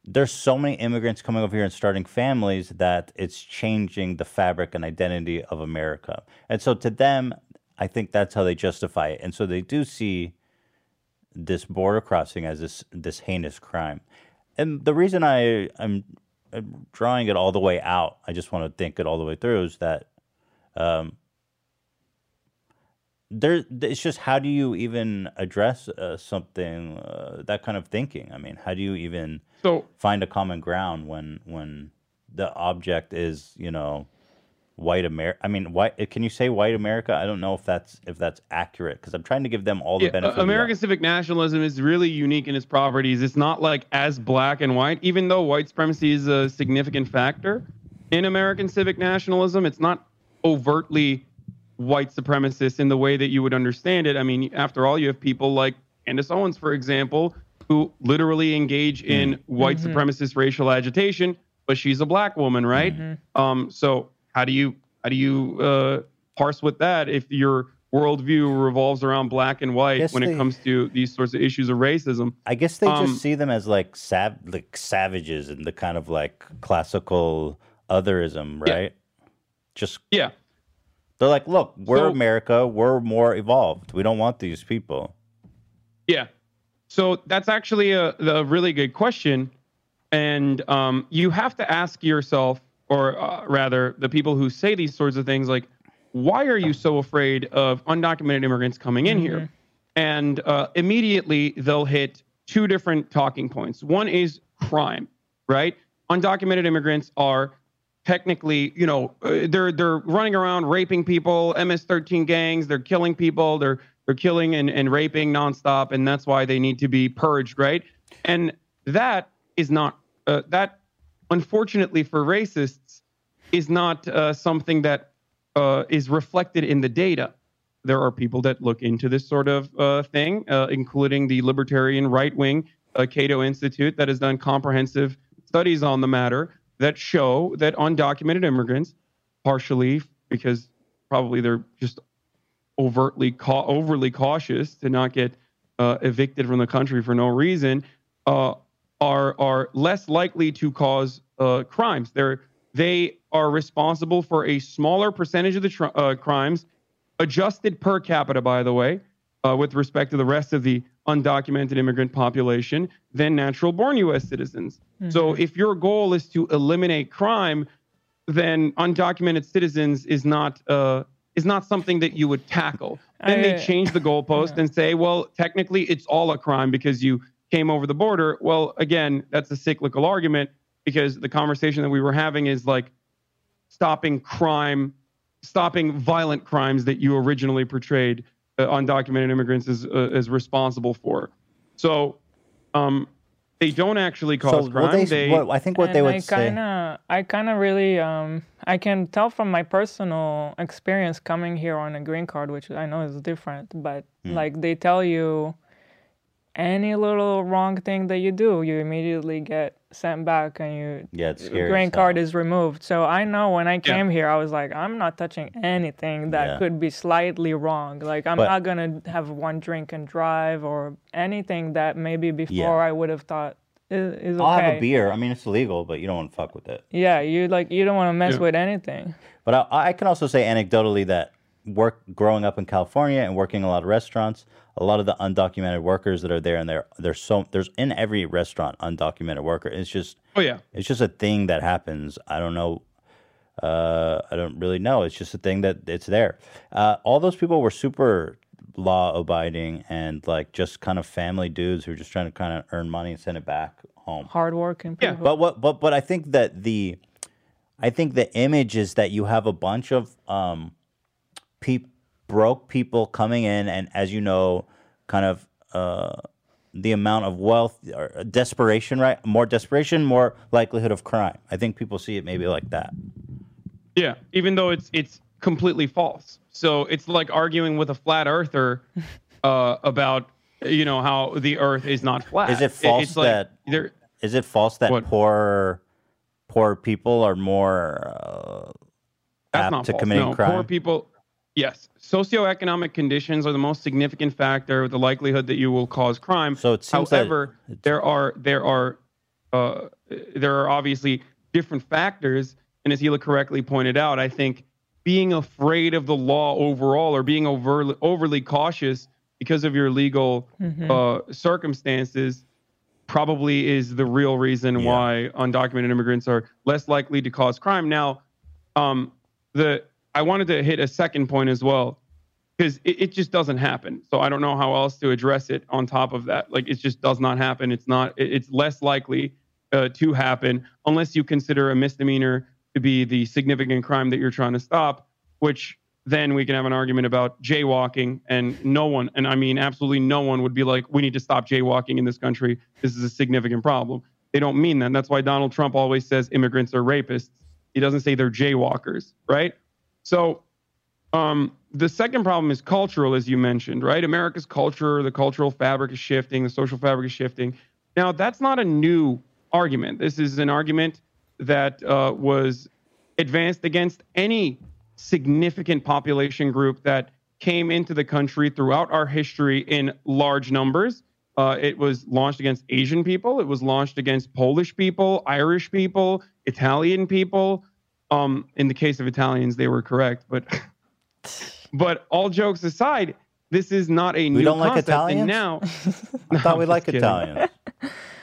Speaker 1: there's so many immigrants coming over here and starting families that it's changing the fabric and identity of America. And so to them, I think that's how they justify it. And so they do see this border crossing as this this heinous crime. And the reason I I'm, drawing it all the way out, I just want to think it all the way through, is that um, there it's just how do you even address uh, something uh, that kind of thinking? I mean, how do you even
Speaker 5: So
Speaker 1: find a common ground when when the object is you know white America. I mean, white. Can you say white America? I don't know if that's if that's accurate because I'm trying to give them all the
Speaker 5: Yeah,
Speaker 1: benefit.
Speaker 5: uh, American civic nationalism is really unique in its properties. It's not like as black and white, even though white supremacy is a significant factor in American civic nationalism. It's not overtly white supremacist in the way that you would understand it. I mean, after all, you have people like Candace Owens, for example, who literally engage in white supremacist racial agitation, but she's a black woman, right? Um, so how do you how do you uh, parse with that if your worldview revolves around black and white when
Speaker 1: they-
Speaker 5: it comes to these sorts of issues of racism?
Speaker 1: I guess they
Speaker 5: Um,
Speaker 1: just see them as like sav- like savages and the kind of like classical otherism,
Speaker 5: Yeah.
Speaker 1: right? Just
Speaker 5: Yeah.
Speaker 1: They're like, look, we're
Speaker 5: So-
Speaker 1: America, we're more evolved. We don't want these people.
Speaker 5: Yeah. So that's actually a, a really good question. And um, you have to ask yourself, or uh, rather, the people who say these sorts of things, like, why are you so afraid of undocumented immigrants coming in here? And uh, immediately they'll hit two different talking points. One is crime, right? Undocumented immigrants are technically, you know, uh, they're they're running around raping people, MS-13 gangs, they're killing people, they're they're killing and, and raping nonstop, and that's why they need to be purged, right? And that is not uh, that, unfortunately for racists, is not uh, something that uh, is reflected in the data. There are people that look into this sort of uh, thing, uh, including the libertarian right wing Cato Institute that has done comprehensive studies on the matter that show that undocumented immigrants, partially because probably they're just overtly cau- overly cautious to not get uh, evicted from the country for no reason, uh, are are less likely to cause uh, crimes. They're they are responsible for a smaller percentage of the tr- uh, crimes, adjusted per capita, by the way, uh, with respect to the rest of the undocumented immigrant population than natural born U.S. citizens. So if your goal is to eliminate crime, then undocumented citizens is not uh, is not something that you would tackle. Then
Speaker 2: I-
Speaker 5: they change the goalpost and say, well, technically it's all a crime because you came over the border. Well, again, that's a cyclical argument because the conversation that we were having is like stopping crime, stopping violent crimes that you originally portrayed undocumented immigrants is uh, as responsible for. So, um, they don't actually cause
Speaker 1: so
Speaker 5: crime.
Speaker 1: well, they,
Speaker 5: they
Speaker 1: what, I think what they would
Speaker 2: I
Speaker 1: say.
Speaker 2: kinda, I kind of really, um, I can tell from my personal experience coming here on a green card, which I know is different, but
Speaker 1: Hmm.
Speaker 2: like they tell you any little wrong thing that you do, you immediately get sent back and you
Speaker 1: Yeah, it's scary.
Speaker 2: green
Speaker 1: as
Speaker 2: card is removed. So I know when I came here, I was like, I'm not touching anything that
Speaker 1: Yeah.
Speaker 2: could be slightly wrong. Like I'm
Speaker 1: But-
Speaker 2: not gonna have one drink and drive or anything that maybe before
Speaker 1: Yeah.
Speaker 2: I would have thought is, is
Speaker 1: I'll
Speaker 2: okay.
Speaker 1: have a beer. I mean, it's illegal, but you don't want to fuck with it.
Speaker 2: Yeah, you like you don't want to mess
Speaker 5: Yeah.
Speaker 2: with anything.
Speaker 1: But I, I can also say anecdotally that work growing up in California and working a lot of restaurants, a lot of the undocumented workers that are there, and there there's so there's in every restaurant undocumented worker. It's just
Speaker 5: Oh yeah.
Speaker 1: it's just a thing that happens. I don't know. Uh, I don't really know. It's just a thing that it's there. Uh, all those people were super law abiding and like just kind of family dudes who are just trying to kind of earn money and send it back home.
Speaker 2: Hardworking
Speaker 5: Yeah,
Speaker 2: people.
Speaker 1: But what? But but I think that the, I think the image is that you have a bunch of um, peop broke people coming in, and as you know, kind of uh, the amount of wealth or desperation, right? More desperation, more likelihood of crime. I think people see it maybe like that.
Speaker 5: Yeah, even though it's it's completely false. So it's like arguing with a flat earther uh, about you know how the Earth is not flat.
Speaker 1: Is it false
Speaker 5: it's like
Speaker 1: that-
Speaker 5: there?
Speaker 1: Is it false that
Speaker 5: What?
Speaker 1: poor, poor people are more uh, apt to
Speaker 5: false.
Speaker 1: committing
Speaker 5: no,
Speaker 1: crime?
Speaker 5: Poor people. Yes, socioeconomic conditions are the most significant factor with the likelihood that you will cause crime.
Speaker 1: So it seems that
Speaker 5: However, there are there are uh, there are obviously different factors, and as Hila correctly pointed out, I think being afraid of the law overall or being overly overly cautious because of your legal uh, circumstances probably is the real reason
Speaker 1: Yeah.
Speaker 5: why undocumented immigrants are less likely to cause crime. Now, um, the I wanted to hit a second point as well because it, it just doesn't happen. So I don't know how else to address it on top of that. Like it just does not happen. It's not. it- It's less likely uh, to happen unless you consider a misdemeanor to be the significant crime that you're trying to stop. Which then we can have an argument about jaywalking, and no one, and I mean absolutely no one, would be like, we need to stop jaywalking in this country. This is a significant problem. They don't mean that. That's why Donald Trump always says immigrants are rapists. He doesn't say they're jaywalkers, right? So um, the second problem is cultural, as you mentioned, right? America's culture, the cultural fabric is shifting, the social fabric is shifting. Now, that's not a new argument. This is an argument that uh, was advanced against any significant population group that came into the country throughout our history in large numbers. Uh, it was launched against Asian people. It was launched against Polish people, Irish people, Italian people. Um, in the case of Italians, they were correct, but but all jokes aside, this is not a new
Speaker 1: don't like
Speaker 5: concept.
Speaker 1: Italians?
Speaker 5: And now,
Speaker 1: I thought we like. Italians.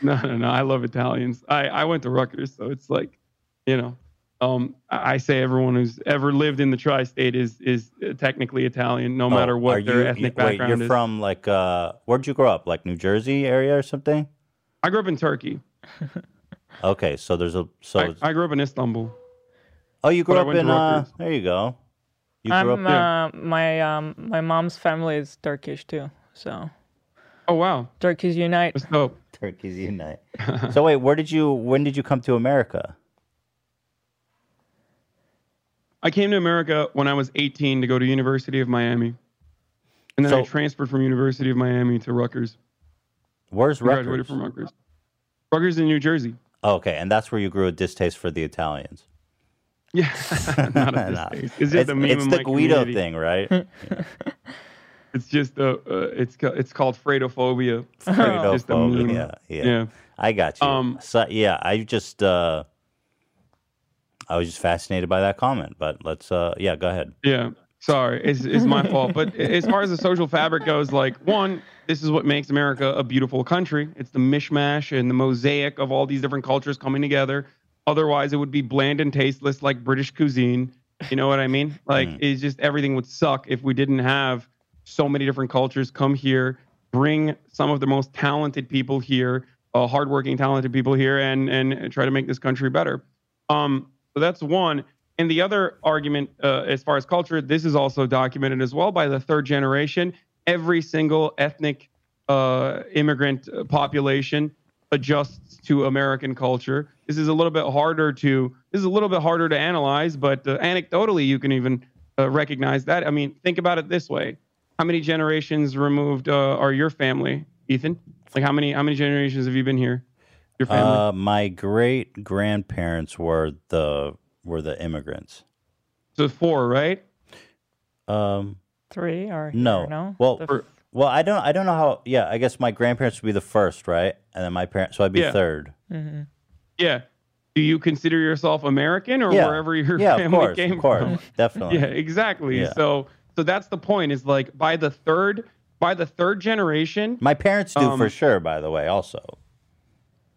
Speaker 5: no, no, no. I love Italians. I, I went to Rutgers, so it's like, you know, um, I say everyone who's ever lived in the tri-state is is uh, technically Italian, no matter
Speaker 1: Oh,
Speaker 5: what
Speaker 1: are
Speaker 5: their
Speaker 1: you,
Speaker 5: ethnic
Speaker 1: you- wait,
Speaker 5: background
Speaker 1: you're
Speaker 5: is.
Speaker 1: from like uh, where'd you grow up? Like New Jersey area or something?
Speaker 5: I grew up in Turkey.
Speaker 1: Okay, so there's a so
Speaker 5: I, I grew up in Istanbul.
Speaker 1: Oh you grew
Speaker 5: but
Speaker 1: up in uh there you go. You grew
Speaker 2: I'm
Speaker 1: up
Speaker 2: uh, my um my mom's family is Turkish too, so
Speaker 5: Oh wow,
Speaker 2: Turkish unite.
Speaker 5: that's dope.
Speaker 1: Turkeys Unite. so wait, where did you when did you come to America?
Speaker 5: I came to America when I was 18 to go to University of Miami, and then I transferred from University of Miami to Rutgers.
Speaker 1: Where's
Speaker 5: I graduated
Speaker 1: Rutgers?
Speaker 5: from Rutgers. Rutgers in New Jersey.
Speaker 1: Okay, and that's where you grew a distaste for the Italians.
Speaker 5: Yeah, not at this
Speaker 1: No.
Speaker 5: stage. It's just a meme
Speaker 1: it's the Guido
Speaker 5: community.
Speaker 1: thing, right?
Speaker 5: It's just a, uh, it's it's called Fredophobia. Just a.
Speaker 1: Fredophobia. Yeah,
Speaker 5: Yeah.
Speaker 1: I got you.
Speaker 5: Um,
Speaker 1: so, yeah, I just uh, I was just fascinated by that comment. But let's uh, yeah, go ahead.
Speaker 5: Yeah. Sorry, it's, it's my fault. But as far as the social fabric goes, like one, this is what makes America a beautiful country. It's the mishmash and the mosaic of all these different cultures coming together. Otherwise, it would be bland and tasteless like British cuisine. You know what I mean? Like it's just everything would suck if we didn't have so many different cultures come here, bring some of the most talented people here, uh, hardworking, talented people here, and and try to make this country better. Um, so that's one. And the other argument, uh, as far as culture, this is also documented as well by the third generation. Every single ethnic uh, immigrant uh, population adjusts to American culture. This is a little bit harder to this is a little bit harder to analyze, but uh, anecdotally, you can even uh, recognize that. I mean, think about it this way: How many generations removed uh, are your family, Ethan? Like how many how many generations have you been here? Your family?
Speaker 1: Uh, my great grandparents were the were the immigrants.
Speaker 5: so four, right?
Speaker 1: Um,
Speaker 2: Three or
Speaker 1: no,
Speaker 2: no?
Speaker 1: well,
Speaker 2: The
Speaker 5: For-
Speaker 1: Well, I don't. I don't know how. Yeah, I guess my grandparents would be the first, right? And then my parents, so I'd be
Speaker 5: Yeah.
Speaker 1: third.
Speaker 5: Yeah. Do you consider yourself American or
Speaker 1: Yeah.
Speaker 5: wherever your
Speaker 1: Yeah, of
Speaker 5: family
Speaker 1: course,
Speaker 5: came
Speaker 1: of course,
Speaker 5: from?
Speaker 1: definitely.
Speaker 5: Yeah, exactly.
Speaker 1: Yeah.
Speaker 5: So so that's the point is like by the third by the third generation,
Speaker 1: My parents do for
Speaker 5: Um,
Speaker 1: sure. By the way, also.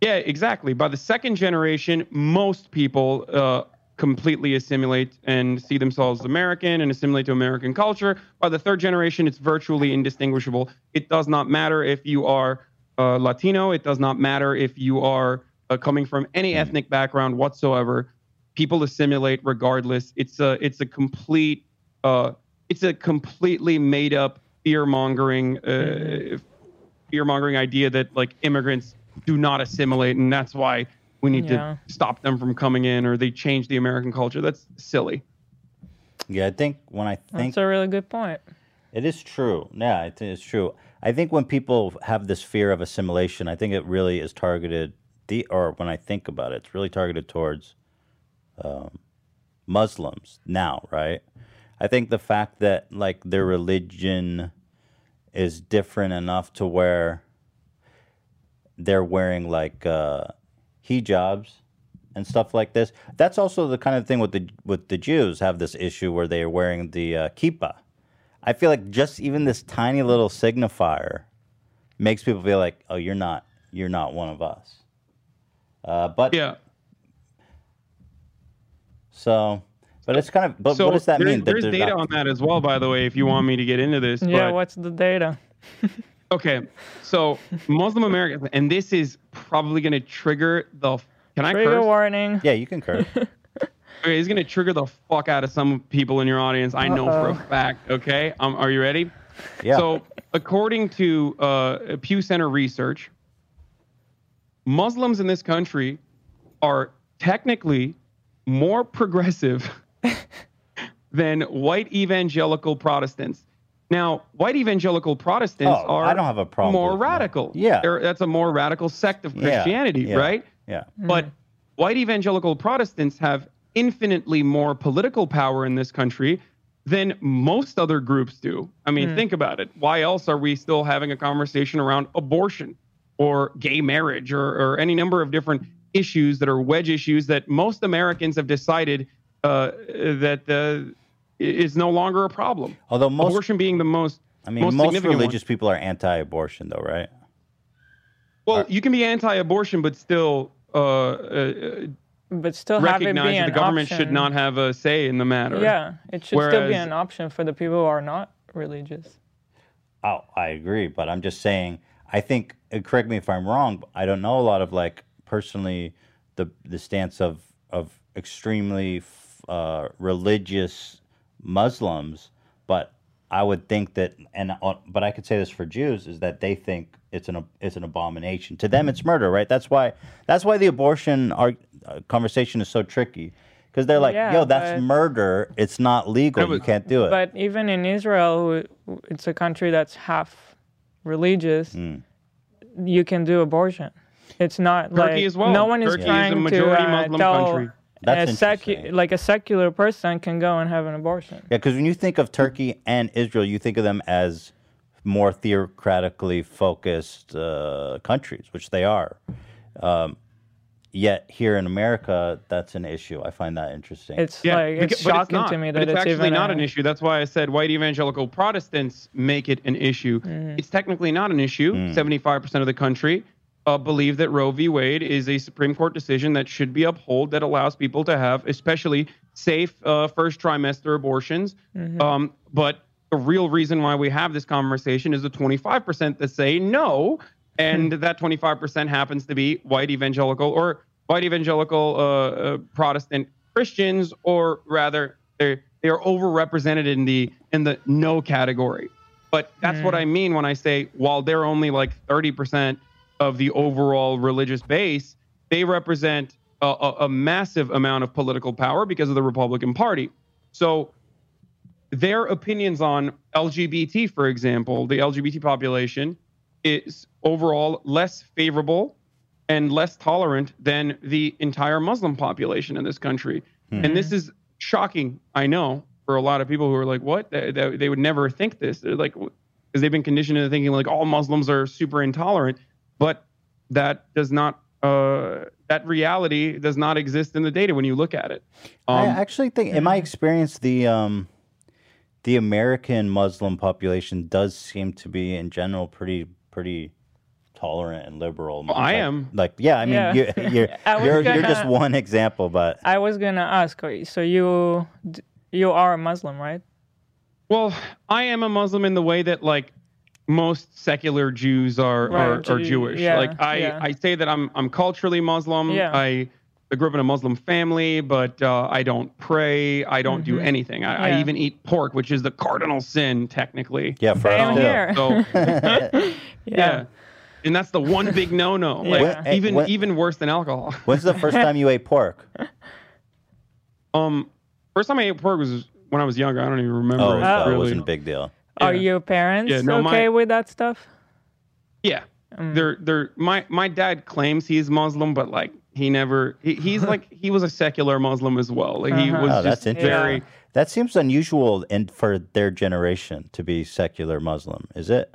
Speaker 5: yeah, exactly. By the second generation, most people uh, completely assimilate and see themselves as American and assimilate to American culture. By the third generation, it's virtually indistinguishable. It does not matter if you are uh, Latino. It does not matter if you are uh, coming from any ethnic background whatsoever. People assimilate regardless. It's a it's a complete uh, it's a completely made up fear mongering uh, fear mongering idea that like immigrants do not assimilate and that's why we need
Speaker 2: Yeah.
Speaker 5: to stop them from coming in or they change the American culture. That's silly.
Speaker 1: Yeah, I think when I think
Speaker 2: That's a really good point.
Speaker 1: It is true. Yeah, it's true. I think when people have this fear of assimilation, I think it really is targeted. The or when I think about it, it's really targeted towards um, Muslims now, right? I think the fact that like their religion is different enough to where they're wearing like uh, hijabs and stuff like this. That's also the kind of thing with the with the Jews have this issue where they are wearing the uh, kippah. I feel like just even this tiny little signifier makes people feel like, oh, you're not you're not one of us. Uh, but
Speaker 5: Yeah.
Speaker 1: so, but it's kind of. But
Speaker 5: so
Speaker 1: what does that
Speaker 5: there-
Speaker 1: mean? That
Speaker 5: There's
Speaker 1: they're
Speaker 5: data
Speaker 1: not-
Speaker 5: on that as well, by the way, if you want me to get into this.
Speaker 2: Yeah,
Speaker 5: but-
Speaker 2: what's the data?
Speaker 5: Okay, so Muslim Americans, and this is probably going to trigger the. Can I
Speaker 2: Trigger
Speaker 5: curse?
Speaker 2: warning.
Speaker 1: Yeah, you can curse.
Speaker 5: Okay, it's going to trigger the fuck out of some people in your audience. I know for a fact. Okay, um, are you ready?
Speaker 1: Yeah.
Speaker 5: So, according to uh, Pew Center research, Muslims in this country are technically more progressive than white evangelical Protestants. Now, white evangelical Protestants
Speaker 1: Oh,
Speaker 5: are
Speaker 1: I don't have a problem
Speaker 5: more
Speaker 1: with that.
Speaker 5: radical.
Speaker 1: Yeah.
Speaker 5: They're, that's a more radical sect of Christianity,
Speaker 1: yeah,
Speaker 5: right?
Speaker 1: Yeah.
Speaker 5: But white evangelical Protestants have infinitely more political power in this country than most other groups do. I mean, think about it. Why else are we still having a conversation around abortion or gay marriage or, or any number of different issues that are wedge issues that most Americans have decided uh, that uh, is no longer a problem?
Speaker 1: Although most,
Speaker 5: abortion being the most.
Speaker 1: I mean,
Speaker 5: most
Speaker 1: most
Speaker 5: significant one.
Speaker 1: religious people are anti-abortion, though, right?
Speaker 5: Well, you can be anti-abortion, but still uh, uh,
Speaker 2: But still have it be
Speaker 5: recognize that
Speaker 2: an
Speaker 5: the government should not have a say in the matter.
Speaker 2: Yeah, it should still be an option for the people who are not religious.
Speaker 1: Oh, I agree, but I'm just saying. I think. Correct me if I'm wrong. But I don't know a lot of like personally the the stance of of extremely uh, religious Muslims, but I would think that, and uh, but I could say this for Jews is that they think it's an it's an abomination to them. It's murder, right? That's why that's why the abortion arg- uh, conversation is so tricky because they're like,
Speaker 2: Yeah,
Speaker 1: yo, that's
Speaker 2: but-
Speaker 1: murder. It's not legal. you can't do it.
Speaker 2: But even in Israel, it's a country that's half religious.
Speaker 1: Hmm.
Speaker 2: You can do abortion. It's not
Speaker 5: Turkey
Speaker 2: like
Speaker 5: as well.
Speaker 2: no one is
Speaker 5: Turkey is a
Speaker 2: trying
Speaker 5: majority
Speaker 2: to uh,
Speaker 5: Muslim
Speaker 2: tell
Speaker 5: country.
Speaker 1: That's
Speaker 2: a secu-
Speaker 1: interesting.
Speaker 2: like a secular person can go and have an abortion.
Speaker 1: Yeah, because when you think of Turkey and Israel, you think of them as more theocratically focused uh, countries, which they are. Um, yet here in America, that's an issue. I find that interesting.
Speaker 2: It's
Speaker 5: Yeah,
Speaker 2: like it's
Speaker 5: beca- but
Speaker 2: shocking
Speaker 5: not.
Speaker 2: to me that
Speaker 5: it's,
Speaker 2: it's,
Speaker 5: actually
Speaker 2: even
Speaker 5: not
Speaker 2: a-
Speaker 5: an issue. That's why I said white evangelical Protestants make it an issue.
Speaker 2: Mm.
Speaker 5: It's technically not an issue.
Speaker 1: Hmm.
Speaker 5: Seventy-five percent of the country uh, believe that Roe v. Wade is a Supreme Court decision that should be upheld that allows people to have, especially safe uh, first trimester abortions.
Speaker 2: Mm-hmm.
Speaker 5: Um, but the real reason why we have this conversation is the twenty-five percent that say no, and that twenty-five percent happens to be white evangelical or white evangelical uh, uh, Protestant Christians, or rather, they they are overrepresented in the in the no category. But that's what I mean when I say while they're only like thirty percent of the overall religious base, they represent a, a, a massive amount of political power because of the Republican Party. So their opinions on LGBT, for example, the LGBT population is overall less favorable and less tolerant than the entire Muslim population in this country. And hmm. this is shocking, I know, for a lot of people who are like, what? They, they, they would never think this. They're like, because they've been conditioned into thinking like all Muslims are super intolerant, but that does not uh, that reality does not exist in the data when you look at it.
Speaker 1: I
Speaker 5: Um,
Speaker 1: actually think, in my experience, the um, the American Muslim population does seem to be, in general, pretty pretty tolerant and liberal.
Speaker 5: Well, I
Speaker 1: Like-
Speaker 5: am.
Speaker 1: Like, yeah, I mean,
Speaker 2: Yeah.
Speaker 1: you're you're,
Speaker 2: I was
Speaker 1: you're, you're just one example, but
Speaker 2: I was gonna ask. So you you are a Muslim, right?
Speaker 5: Well, I am a Muslim in the way that like most secular Jews are
Speaker 2: Right,
Speaker 5: are, are Jewish.
Speaker 2: yeah,
Speaker 5: like I,
Speaker 2: yeah.
Speaker 5: I say that I'm I'm culturally Muslim.
Speaker 2: Yeah.
Speaker 5: I I grew up in a Muslim family, but uh, I don't pray. I don't do anything. I, I
Speaker 2: Mm-hmm.
Speaker 5: Even eat pork, which is the cardinal sin technically.
Speaker 1: yeah, for
Speaker 2: Same
Speaker 1: us too.
Speaker 2: here.
Speaker 5: So
Speaker 2: Yeah.
Speaker 5: yeah. And that's the one big no-no. Like
Speaker 2: Yeah.
Speaker 5: Even
Speaker 1: what-
Speaker 5: even worse than alcohol.
Speaker 1: When's the first time you ate pork?
Speaker 5: Um, first time I ate pork was when I was younger. I don't even remember.
Speaker 1: Oh,
Speaker 5: it,
Speaker 1: so it wasn't a big deal.
Speaker 2: Are your parents
Speaker 5: Yeah, no, my-
Speaker 2: okay with that stuff?
Speaker 5: Yeah.
Speaker 2: Mm.
Speaker 5: They're they're my my dad claims he's Muslim, but like he never he, he's like he was a secular Muslim as well. Like he
Speaker 2: Uh-huh.
Speaker 5: was
Speaker 1: Oh,
Speaker 5: just
Speaker 1: interesting.
Speaker 5: very
Speaker 1: That seems unusual in for their generation to be secular Muslim. Is it?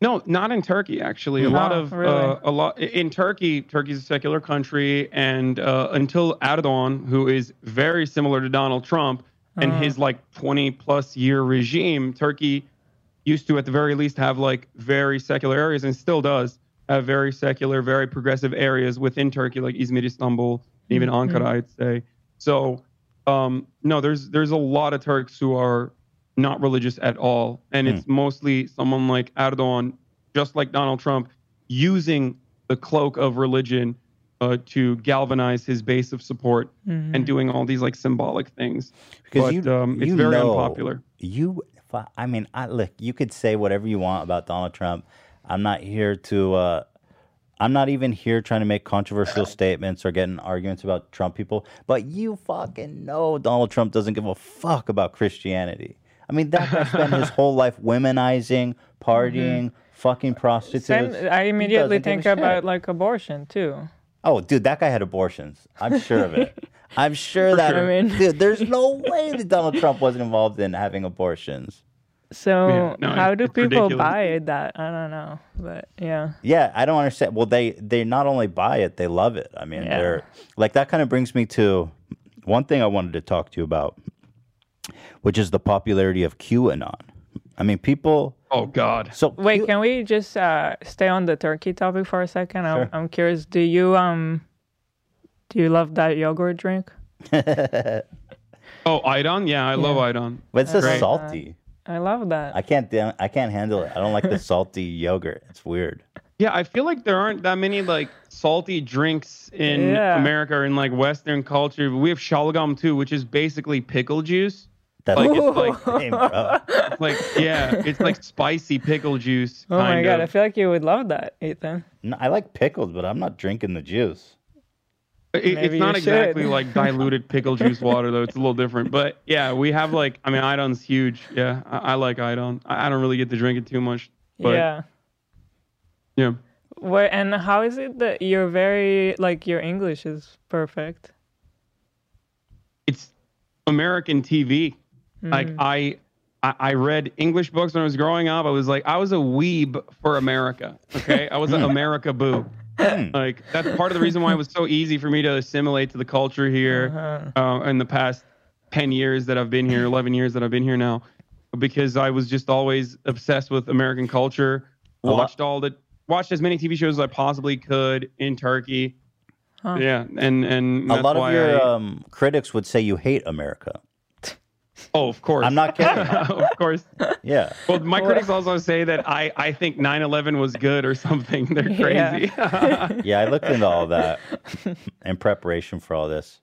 Speaker 5: no, not in Turkey actually. A lot
Speaker 2: Oh,
Speaker 5: of
Speaker 2: really?
Speaker 5: uh, a lot in Turkey. Turkey's a secular country, and uh, until Erdogan, who is very similar to Donald Trump, and
Speaker 2: Uh-huh.
Speaker 5: his like twenty plus year regime, Turkey used to at the very least have like very secular areas, and still does have very secular, very progressive areas within Turkey, like Izmir, Istanbul, even Ankara, I'd say. So, um, no, there's there's a lot of Turks who are not religious at all, and it's mostly someone like Erdogan, just like Donald Trump, using the cloak of religion uh, to galvanize his base of support and doing all these like symbolic things.
Speaker 1: Because
Speaker 5: but
Speaker 1: you,
Speaker 5: um, it's
Speaker 1: you
Speaker 5: very
Speaker 1: know,
Speaker 5: unpopular.
Speaker 1: You, fu- I mean, I look. You could say whatever you want about Donald Trump. I'm not here to. Uh, I'm not even here trying to make controversial statements or get in arguments about Trump people. But you fucking know Donald Trump doesn't give a fuck about Christianity. I mean, that guy spent his whole life womenizing, partying, fucking prostitutes.
Speaker 2: Same, I immediately
Speaker 1: doesn't give a
Speaker 2: think about
Speaker 1: shit.
Speaker 2: like abortion too.
Speaker 1: Oh, dude, that guy had abortions. I'm sure of it. I'm sure that.
Speaker 2: sure. I mean-
Speaker 1: dude, there's no way that Donald Trump wasn't involved in having abortions.
Speaker 2: So
Speaker 5: Yeah, no,
Speaker 2: how do people
Speaker 5: ridiculous.
Speaker 2: buy that? I don't know, but yeah.
Speaker 1: Yeah, I don't understand. Well, they they not only buy it, they love it. I mean,
Speaker 2: Yeah.
Speaker 1: they're like that. Kind of brings me to one thing I wanted to talk to you about, which is the popularity of QAnon. I mean, people.
Speaker 5: Oh God.
Speaker 1: So
Speaker 2: Wait,
Speaker 1: Q-
Speaker 2: can we just uh, stay on the turkey topic for a second? I'm,
Speaker 1: Sure.
Speaker 2: I'm curious. Do you um, do you love that yogurt drink?
Speaker 5: Oh, Ayran? Yeah, I love Ayran.
Speaker 1: but it's just
Speaker 5: Great.
Speaker 1: salty.
Speaker 2: I love that.
Speaker 1: I can't. da- I can't handle it. I don't like the salty yogurt. It's weird.
Speaker 5: Yeah, I feel like there aren't that many like salty drinks in
Speaker 2: Yeah.
Speaker 5: America or in like Western culture. We have shalgam too, which is basically pickle juice.
Speaker 1: That's
Speaker 5: Like it's like
Speaker 1: Hey, bro.
Speaker 5: like yeah, it's like spicy pickle juice.
Speaker 2: oh my
Speaker 5: kind
Speaker 2: god, I feel like you would love that, Ethan.
Speaker 1: No, I like pickles, but I'm not drinking the juice.
Speaker 5: It- it's not exactly
Speaker 2: should.
Speaker 5: like diluted pickle juice water though. It's a little different. But yeah, we have like I mean Ayran's huge. Yeah, I, I like Ayran. I, I don't really get to drink it too much. But
Speaker 2: yeah.
Speaker 5: yeah.
Speaker 2: Wait, and how is it that you're very like your English is perfect?
Speaker 5: it's American TV. Like I, I, I read English books when I was growing up. I was like, I was a weeb for America. Okay, I was an America boo. like that's part of the reason why it was so easy for me to assimilate to the culture here uh, in the past ten years that I've been here, eleven years that I've been here now, because I was just always obsessed with American culture. Watched all the watched as many TV shows as I possibly could in Turkey. Yeah, and and
Speaker 1: A lot of
Speaker 5: why
Speaker 1: your
Speaker 5: I-
Speaker 1: um, critics would say you hate America.
Speaker 5: Oh, of course.
Speaker 1: I'm not kidding.
Speaker 5: of course.
Speaker 1: yeah.
Speaker 5: Well, my critics also say that I, I think 9/11 was good or something. They're crazy. Yeah,
Speaker 1: Yeah, I looked into all that in preparation for all this.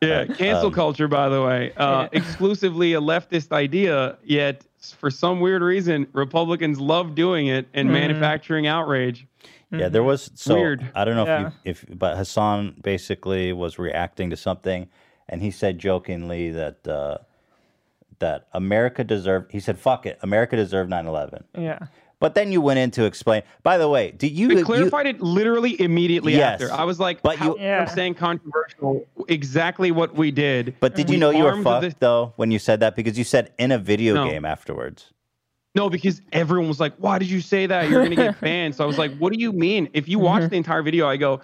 Speaker 5: Yeah, cancel
Speaker 1: Um,
Speaker 5: culture, by the way, uh, exclusively a leftist idea. Yet, for some weird reason, Republicans love doing it and manufacturing outrage.
Speaker 1: Yeah, there was so
Speaker 5: Weird.
Speaker 1: I don't know
Speaker 2: Yeah.
Speaker 1: if you if but Hassan basically was reacting to something and he said jokingly that uh that America deserved he said fuck it, America deserved 9/11.
Speaker 2: Yeah.
Speaker 1: But then you went in to explain. By the way, do you
Speaker 5: We
Speaker 1: you-
Speaker 5: clarified it literally immediately
Speaker 1: Yes.
Speaker 5: after. I was like,
Speaker 1: But
Speaker 5: how
Speaker 1: you-
Speaker 2: Yeah.
Speaker 5: I'm saying controversial. Exactly what we did.
Speaker 1: but did you know you were fucked
Speaker 5: the-
Speaker 1: though when you said that because you said in a video
Speaker 5: No.
Speaker 1: game afterwards.
Speaker 5: No, because everyone was like, "Why did you say that? You're gonna get banned." So I was like, "What do you mean?" If you watch mm-hmm. the entire video, I go,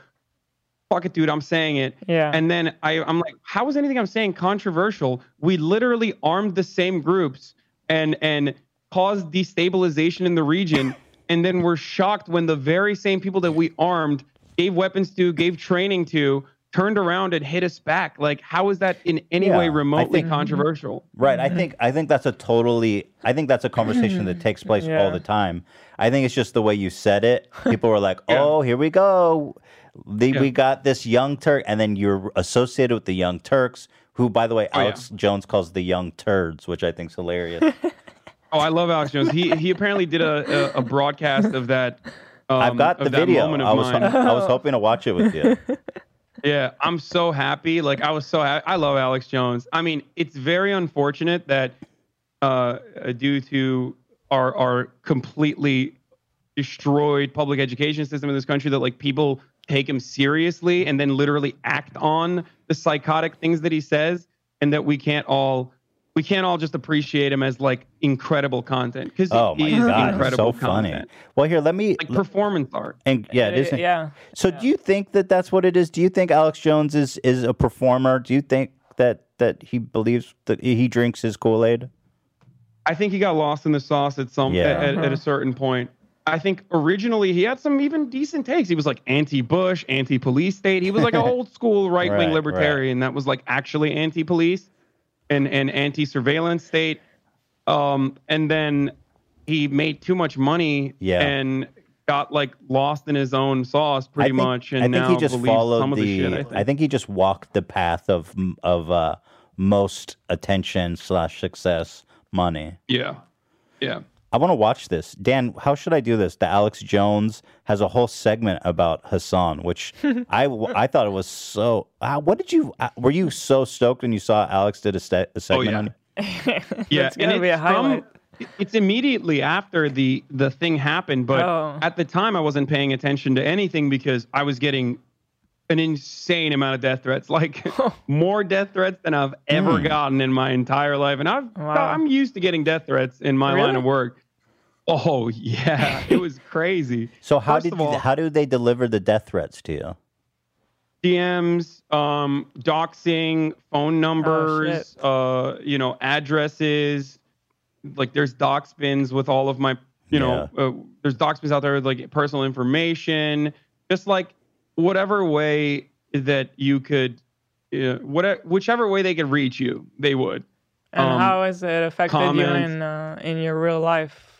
Speaker 5: "Fuck it, dude, I'm saying it."
Speaker 2: Yeah.
Speaker 5: And then I, I'm like, "How is anything I'm saying controversial?" We literally armed the same groups and and caused destabilization in the region, and then we're shocked when the very same people that we armed, gave weapons to, gave training to, turned around and hit us back. Like, how is that in any
Speaker 1: Yeah,
Speaker 5: way remotely
Speaker 1: think-
Speaker 5: controversial?
Speaker 1: Right. I think I think that's a totally I think that's a conversation that takes place all the time. I think it's just the way you said it. People were like,
Speaker 5: Yeah.
Speaker 1: "Oh, here we go. The,
Speaker 5: Yeah.
Speaker 1: We got this young Turk," and then you're associated with the Young Turks, who, by the way,
Speaker 5: Oh, yeah.
Speaker 1: Alex Jones calls the Young Turds, which I think is hilarious.
Speaker 5: Oh, I love Alex Jones. He he apparently did a a, a broadcast of that. Um,
Speaker 1: I've got the video. I was
Speaker 5: mine.
Speaker 1: I was hoping to watch it with you.
Speaker 5: Yeah, I'm so happy. Like I was so happy. I love Alex Jones. I mean, it's very unfortunate that uh, due to our our completely destroyed public education system in this country, that like people take him seriously and then literally act on the psychotic things that he says, and that we can't all we can't all just appreciate him as like incredible content because
Speaker 1: Oh my
Speaker 5: he is
Speaker 1: god,
Speaker 5: incredible
Speaker 1: so funny.
Speaker 5: content.
Speaker 1: Well, here, let me
Speaker 5: Like performance art.
Speaker 1: and yeah, it
Speaker 2: Uh,
Speaker 1: isn't.
Speaker 2: yeah.
Speaker 1: So do you think that that's what it is? Do you think Alex Jones is is a performer? Do you think that that he believes that he drinks his Kool Aid?
Speaker 5: I think he got lost in the sauce at some
Speaker 1: Yeah.
Speaker 5: at, at a certain point. I think originally he had some even decent takes. He was like anti-Bush, anti-police state. He was like an old school right-wing
Speaker 1: Right, right.
Speaker 5: libertarian that was like actually anti-police and and anti-surveillance state. Um, and then he made too much money
Speaker 1: Yeah.
Speaker 5: and got like lost in his own sauce pretty
Speaker 1: think,
Speaker 5: much. And
Speaker 1: I think
Speaker 5: now
Speaker 1: he just followed
Speaker 5: some of
Speaker 1: the.
Speaker 5: the, shit. I think.
Speaker 1: he just walked the path of of uh, most attention slash success money.
Speaker 5: yeah, yeah.
Speaker 1: I want to watch this. Dan, how should I do this? The Alex Jones has a whole segment about Hassan, which I I thought it was so. Uh, what did you? Uh, were you so stoked when you saw Alex did a, ste- a segment
Speaker 5: yeah.
Speaker 1: on?
Speaker 5: Yeah,
Speaker 2: It's gonna be a
Speaker 5: it's from-
Speaker 2: highlight.
Speaker 5: it's immediately after the the thing happened, but
Speaker 2: Oh.
Speaker 5: at the time I wasn't paying attention to anything because I was getting an insane amount of death threats, like more death threats than I've ever
Speaker 1: Hmm.
Speaker 5: gotten in my entire life, and I've
Speaker 2: Wow.
Speaker 5: I'm used to getting death threats in my line of work. Oh yeah, it was crazy.
Speaker 1: So how
Speaker 5: First
Speaker 1: did
Speaker 5: all-
Speaker 1: how do they deliver the death threats to you?
Speaker 5: DMs, um, doxing, phone numbers, uh, you know, addresses. Like there's dox bins with all of my, you know, uh, there's dox bins out there with like personal information. Just like whatever way that you could, uh, whatever, whichever way they could reach you, they would.
Speaker 2: And
Speaker 5: Um,
Speaker 2: how has it affected you in uh, in your real life?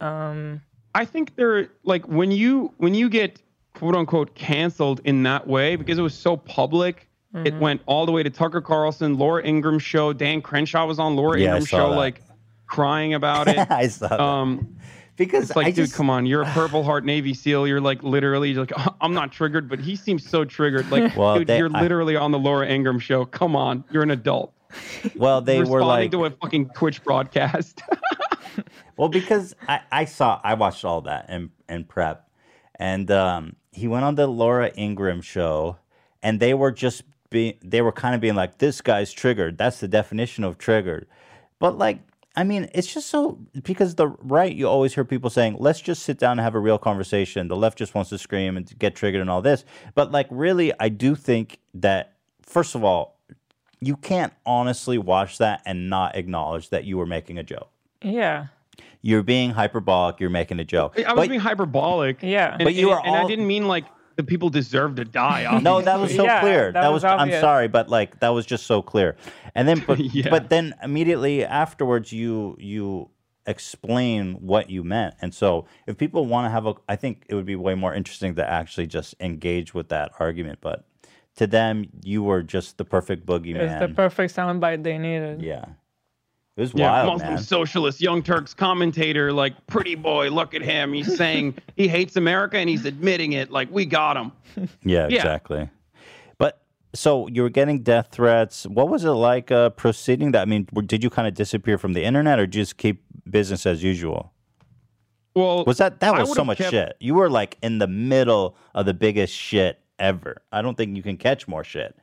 Speaker 2: Um,
Speaker 5: I think they're like when you when you get quote unquote canceled in that way because it was so public. It
Speaker 2: Mm-hmm.
Speaker 5: went all the way to Tucker Carlson, Laura Ingraham show. Dan Crenshaw was on Laura
Speaker 1: Yeah, Ingraham
Speaker 5: show,
Speaker 1: that.
Speaker 5: like crying about it.
Speaker 1: I saw that.
Speaker 5: um,
Speaker 1: because
Speaker 5: it's like,
Speaker 1: I
Speaker 5: dude,
Speaker 1: just,
Speaker 5: come on, you're a Purple Heart Navy SEAL. You're like literally you're like, "Oh, I'm not triggered, but he seems so triggered. Like,
Speaker 1: Well,
Speaker 5: dude,
Speaker 1: they-
Speaker 5: you're
Speaker 1: I-
Speaker 5: literally on the Laura Ingraham show. Come on, you're an adult.
Speaker 1: Well, they were
Speaker 5: Responding
Speaker 1: like,
Speaker 5: to a fucking Twitch broadcast.
Speaker 1: Well, because I, I saw, I watched all that in, in prep, and um, he went on the Laura Ingraham show, and they were just being, they were kind of being like, this guy's triggered. That's the definition of triggered. But like, I mean, it's just so because the right, you always hear people saying, let's just sit down and have a real conversation. The left just wants to scream and get triggered and all this. But like, really, I do think that first of all, you can't honestly watch that and not acknowledge that you were making a joke.
Speaker 2: Yeah,
Speaker 1: You're being hyperbolic. You're making a joke.
Speaker 5: I was
Speaker 1: But-
Speaker 5: being hyperbolic.
Speaker 2: yeah.
Speaker 5: And,
Speaker 1: But you
Speaker 5: and-
Speaker 1: are
Speaker 5: and I didn't mean like the people deserve to die.
Speaker 1: no, that was so
Speaker 2: Yeah,
Speaker 1: clear.
Speaker 2: that
Speaker 1: That, was.
Speaker 2: was
Speaker 1: I'm sorry, but like that was just so clear. And then, but
Speaker 5: Yeah.
Speaker 1: but then immediately afterwards, you you explain what you meant. And so, if people want to have a, I think it would be way more interesting to actually just engage with that argument. But to them, you were just the perfect
Speaker 2: it's
Speaker 1: boogeyman.
Speaker 2: the perfect soundbite they needed.
Speaker 1: yeah, it was
Speaker 5: Yeah,
Speaker 1: wild,
Speaker 5: Muslim
Speaker 1: man.
Speaker 5: socialist, Young Turks commentator, like pretty boy, look at him. He's saying he hates America and he's admitting it. Like we got him.
Speaker 1: Yeah,
Speaker 5: Yeah.
Speaker 1: exactly. But so you were getting death threats. What was it like uh, proceeding that? I mean, did you kind of disappear from the internet, or just keep business as usual?
Speaker 5: Well,
Speaker 1: Was that that was so much
Speaker 5: kept-
Speaker 1: shit? You were like in the middle of the biggest shit ever. I don't think you can catch more shit.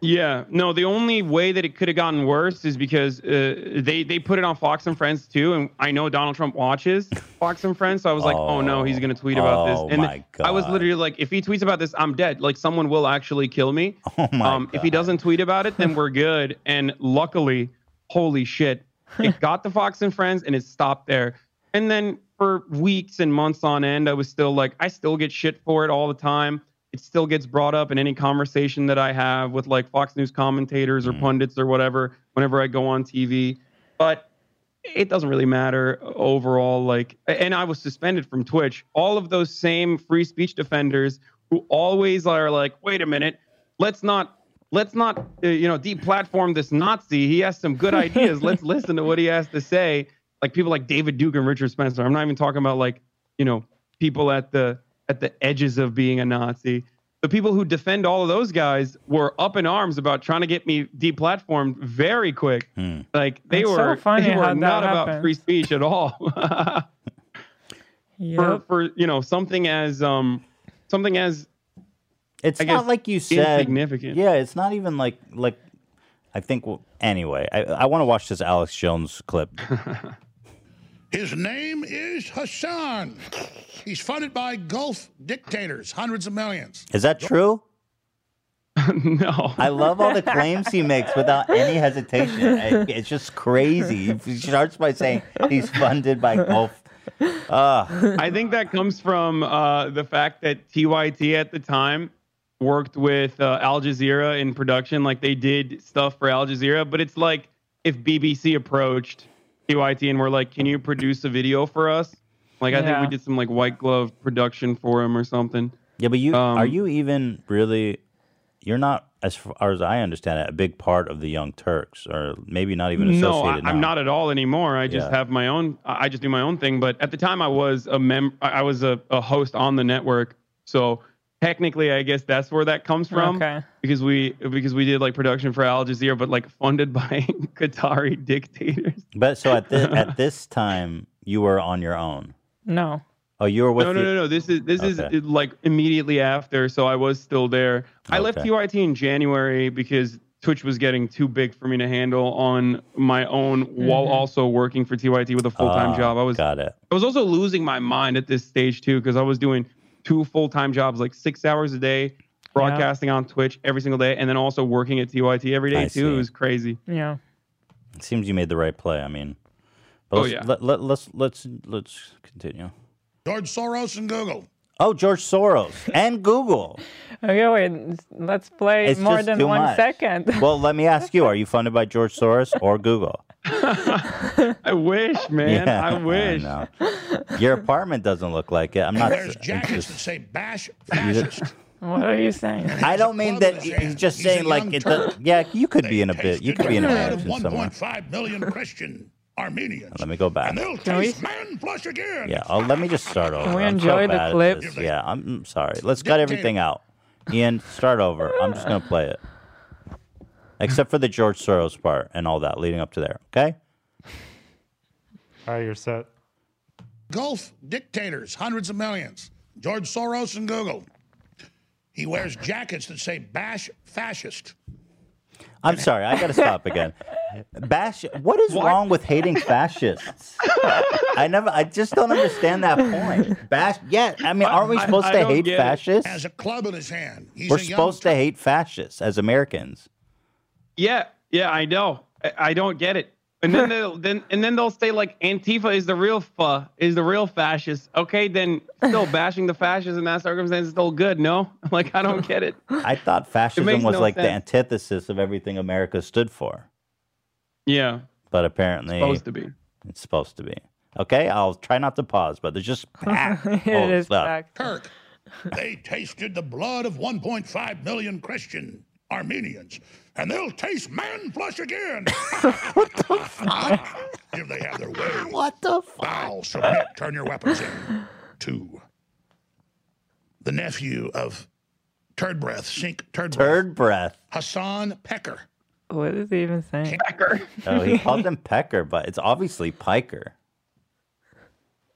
Speaker 5: Yeah, no. The only way that it could have gotten worse is because uh, they they put it on Fox and Friends too, and I know Donald Trump watches Fox and Friends, so I was like, oh, no, he's gonna tweet about
Speaker 1: Oh,
Speaker 5: this. And
Speaker 1: my God.
Speaker 5: I was literally like, if he tweets about this, I'm dead. Like someone will actually kill me.
Speaker 1: Oh my
Speaker 5: um, if he doesn't tweet about it, then we're good. And luckily, holy shit, it got to Fox and Friends and it stopped there. And then for weeks and months on end, I was still like, I still get shit for it all the time. It still gets brought up in any conversation that I have with like Fox News commentators or pundits or whatever whenever I go on TV. But it doesn't really matter overall. Like, and I was suspended from Twitch. All of those same free speech defenders who always are like, wait a minute, let's not, let's not, uh, you know, deplatform this Nazi. He has some good ideas. let's listen to what he has to say. Like people like David Duke and Richard Spencer. I'm not even talking about like, you know, people at the at the edges of being a Nazi. The people who defend all of those guys were up in arms about trying to get me deplatformed very quick.
Speaker 1: Hmm.
Speaker 5: Like they
Speaker 2: It's so
Speaker 5: were,
Speaker 2: funny
Speaker 5: they were
Speaker 2: that
Speaker 5: not about free speech at all. for
Speaker 2: Yep.
Speaker 5: for you know something as um something as
Speaker 1: It's
Speaker 5: I
Speaker 1: not
Speaker 5: guess
Speaker 1: like you said.
Speaker 5: insignificant.
Speaker 1: Yeah, it's not even like like. I think. well, Anyway, I, I want to watch this Alex Jones clip.
Speaker 6: His name is Hassan. He's funded by Gulf dictators, hundreds of millions.
Speaker 1: Is that true?
Speaker 5: no.
Speaker 1: I love all the claims he makes without any hesitation. It's just crazy. He starts by saying he's funded by Gulf. Uh,
Speaker 5: I think that comes from uh, the fact that TYT at the time worked with uh, Al Jazeera in production. Like they did stuff for Al Jazeera, but it's like if BBC approached TYT and were like, "Can you produce a video for us?" Like I think
Speaker 2: Yeah.
Speaker 5: we did some like white glove production for him or something.
Speaker 1: yeah, but you
Speaker 5: Um,
Speaker 1: are you even really? You're not, as far as I understand it, a big part of the Young Turks, or maybe not even
Speaker 5: No, I,
Speaker 1: associated.
Speaker 5: I'm
Speaker 1: now.
Speaker 5: not at all anymore. I just
Speaker 1: Yeah.
Speaker 5: have my own. I I just do my own thing. But at the time, I was a mem. I I was a, a host on the network. So technically, I guess that's where that comes from.
Speaker 2: Okay.
Speaker 5: Because we because we did like production for Al Jazeera, but like funded by Qatari dictators.
Speaker 1: But so at this at this time, you were on your own.
Speaker 2: No.
Speaker 1: Oh, you were with
Speaker 5: no, no,
Speaker 1: the-
Speaker 5: no, no. This is this
Speaker 1: Okay.
Speaker 5: is like immediately after. So I was still there. I left
Speaker 1: Okay.
Speaker 5: TYT in January because Twitch was getting too big for me to handle on my own while also working for TYT with a full time
Speaker 1: Ah,
Speaker 5: job. I was
Speaker 1: got it.
Speaker 5: I was also losing my mind at this stage too because I was doing two full time jobs, like six hours a day, broadcasting on Twitch every single day, and then also working at TYT every day
Speaker 1: I
Speaker 5: too.
Speaker 1: see.
Speaker 5: It was crazy.
Speaker 2: Yeah.
Speaker 1: It seems you made the right play. I mean, but
Speaker 5: Oh,
Speaker 1: let's,
Speaker 5: yeah.
Speaker 1: let, let, let's let's let's continue.
Speaker 6: George Soros and Google.
Speaker 1: Oh, George Soros and Google.
Speaker 2: Okay, wait. Let's play
Speaker 1: It's
Speaker 2: more than
Speaker 1: too
Speaker 2: one
Speaker 1: much.
Speaker 2: second.
Speaker 1: Well, let me ask you: Are you funded by George Soros or Google?
Speaker 5: I wish, man. I wish.
Speaker 1: know. Your apartment doesn't look like it. I'm not.
Speaker 6: There's jackets
Speaker 1: just-
Speaker 6: that say bash fascist.
Speaker 2: what are you saying?
Speaker 1: I don't mean that. He's just
Speaker 6: He's
Speaker 1: saying like
Speaker 6: young
Speaker 1: it. Does, yeah, you could be in a bit. You could be in a
Speaker 6: the blood of
Speaker 1: mansion somewhere.
Speaker 6: 1.5 million Christian Armenians.
Speaker 1: Let me go back.
Speaker 6: And they'll
Speaker 2: Can we-
Speaker 6: taste man flesh again.
Speaker 1: Yeah. Oh, let me just start over.
Speaker 2: Can we
Speaker 1: I'm so
Speaker 2: enjoy the
Speaker 1: bad at
Speaker 2: clip?
Speaker 1: this. Yeah, I'm I'm sorry. Let's cut everything out. Ian, start over. I'm just gonna play it, except for the George Soros part and all that leading up to there. Okay.
Speaker 7: All right, you're set.
Speaker 6: Gulf dictators, hundreds of millions. George Soros and Google. He wears jackets that say bash fascist.
Speaker 1: I'm sorry. I gotta stop again. Bash. What is wrong with hating fascists? I never. I just don't understand that point. Bash. Yeah. I mean, aren't we
Speaker 5: I-
Speaker 1: supposed
Speaker 5: I
Speaker 1: to hate
Speaker 5: get it.
Speaker 1: fascists?
Speaker 6: Has a club in his hand. He's
Speaker 1: We're supposed to hate fascists as Americans.
Speaker 5: Yeah, yeah, I know. I, I don't get it. And then they'll then and then they'll say like Antifa is the real fa is the real fascist. Okay, then still bashing the fascists in that circumstance is still good. No, like I don't get it.
Speaker 1: I thought fascism
Speaker 5: makes
Speaker 1: was
Speaker 5: no
Speaker 1: like the antithesis of everything America stood for,
Speaker 5: Yeah,
Speaker 1: but apparently
Speaker 5: supposed to be.
Speaker 1: it's supposed to be. Okay, I'll try not to pause, but there's just packed full
Speaker 2: it
Speaker 1: of
Speaker 2: is
Speaker 1: stuff.
Speaker 2: packed.
Speaker 6: Turk. they tasted the blood of 1.5 million Christian Armenians, and they'll taste man flesh again. what the fuck? If they have their way.
Speaker 1: What the fuck?
Speaker 6: Bow, submit, turn your weapons in. Two. The nephew of Turd Breath, Cenk Turd, Breath,
Speaker 1: Third breath.
Speaker 6: Hassan Pecker.
Speaker 2: What is he even saying?
Speaker 5: Pecker.
Speaker 1: Oh, he called him Pecker, but it's obviously Piker.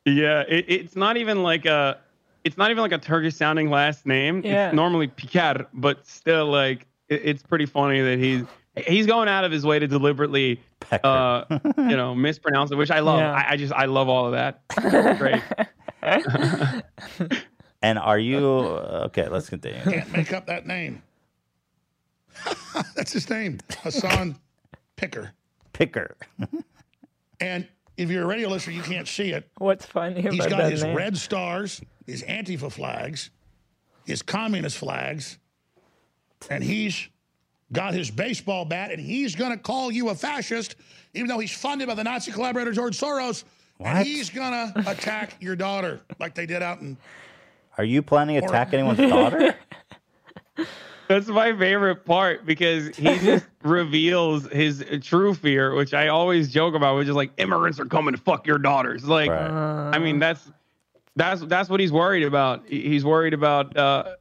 Speaker 5: Yeah, it, it's not even like a it's not even like a Turkish sounding last name.
Speaker 2: Yeah.
Speaker 5: It's normally Piker, but still like it- it's pretty funny that he's he's going out of his way to deliberately,
Speaker 1: Pecker.
Speaker 5: uh, you know, mispronounce it, which I love.
Speaker 2: Yeah.
Speaker 5: I, I just I love all of that. Great.
Speaker 1: and are you okay? Let's continue.
Speaker 6: Can't make up that name. That's his name, Hassan Picker.
Speaker 1: Picker.
Speaker 6: And if you're a radio listener, you can't see it.
Speaker 2: What's funny
Speaker 6: He's got
Speaker 2: that
Speaker 6: his
Speaker 2: name?
Speaker 6: red stars, his Antifa flags, his communist flags, and he's got his baseball bat, and he's going to call you a fascist, even though he's funded by the Nazi collaborator George Soros.
Speaker 1: What?
Speaker 6: And he's going to attack your daughter like they did out in.
Speaker 1: Are you planning to attack anyone's daughter?
Speaker 5: That's my favorite part because he just reveals his true fear, which I always joke about, which is like immigrants are coming to fuck your daughters. Like,
Speaker 1: Right.
Speaker 5: I mean, that's that's that's what he's worried about. He's worried about uh,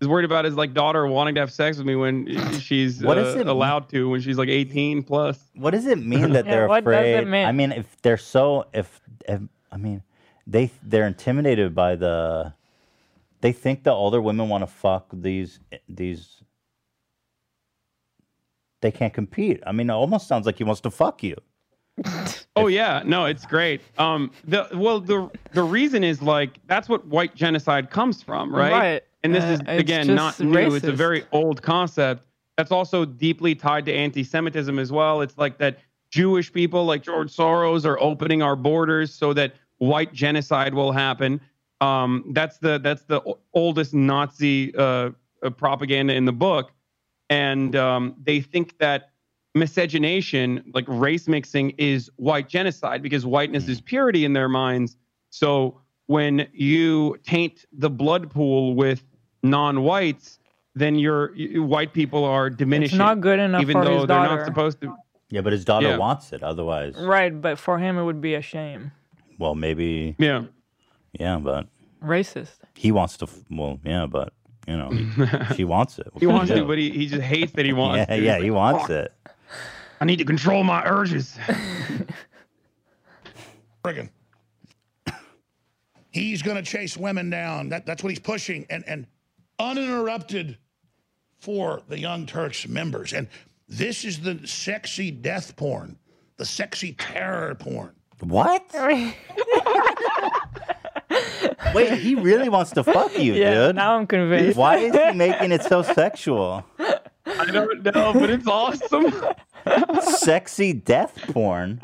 Speaker 5: he's worried about his like daughter wanting to have sex with me when she's
Speaker 1: What
Speaker 5: uh,
Speaker 1: does it-
Speaker 5: allowed to when she's like 18 plus.
Speaker 1: What does it mean that they're
Speaker 2: what does it
Speaker 1: afraid?
Speaker 2: mean?
Speaker 1: I mean, if they're so, if, if I mean, they they're intimidated by the. They think the older women want to fuck these these. They can't compete. I mean, it almost sounds like he wants to fuck you.
Speaker 5: Oh yeah, no, it's great. Um, the well, the the reason is like that's what white genocide comes from, right?
Speaker 2: Right.
Speaker 5: And this
Speaker 2: Uh,
Speaker 5: is again not
Speaker 2: just
Speaker 5: new. It's a very old concept. That's also deeply tied to anti-Semitism as well. It's like that Jewish people like George Soros are opening our borders so that white genocide will happen. Um, that's the that's the oldest Nazi uh, uh, propaganda in the book, and um, they think that miscegenation, like race mixing, is white genocide because whiteness is purity in their minds. So when you taint the blood pool with non-whites, then your you- white people are diminishing.
Speaker 2: It's not good enough
Speaker 5: even
Speaker 2: for
Speaker 5: though
Speaker 2: his
Speaker 5: they're
Speaker 2: daughter.
Speaker 5: not supposed to.
Speaker 1: Yeah, but his daughter
Speaker 5: Yeah.
Speaker 1: wants it. Otherwise,
Speaker 2: Right, but for him it would be a shame.
Speaker 1: well, maybe.
Speaker 5: Yeah.
Speaker 1: Yeah, but
Speaker 2: Racist.
Speaker 1: he wants to. Well, yeah, but you know, she wants it. What
Speaker 5: He wants to, but he, he just hates that he wants
Speaker 1: yeah,
Speaker 5: to. He's
Speaker 1: yeah,
Speaker 5: like,
Speaker 1: he wants
Speaker 5: "Fuck,
Speaker 1: it.
Speaker 5: I need to control my urges.
Speaker 6: friggin'. He's going to chase women down. That, that's what he's pushing, and and uninterrupted for the Young Turks members. And this is the sexy death porn, the sexy terror porn.
Speaker 1: What? Wait, he really wants to fuck you,
Speaker 2: Yeah,
Speaker 1: dude.
Speaker 2: now I'm convinced.
Speaker 1: Why is he making it so sexual?
Speaker 5: I don't know, but it's awesome.
Speaker 1: Sexy death porn.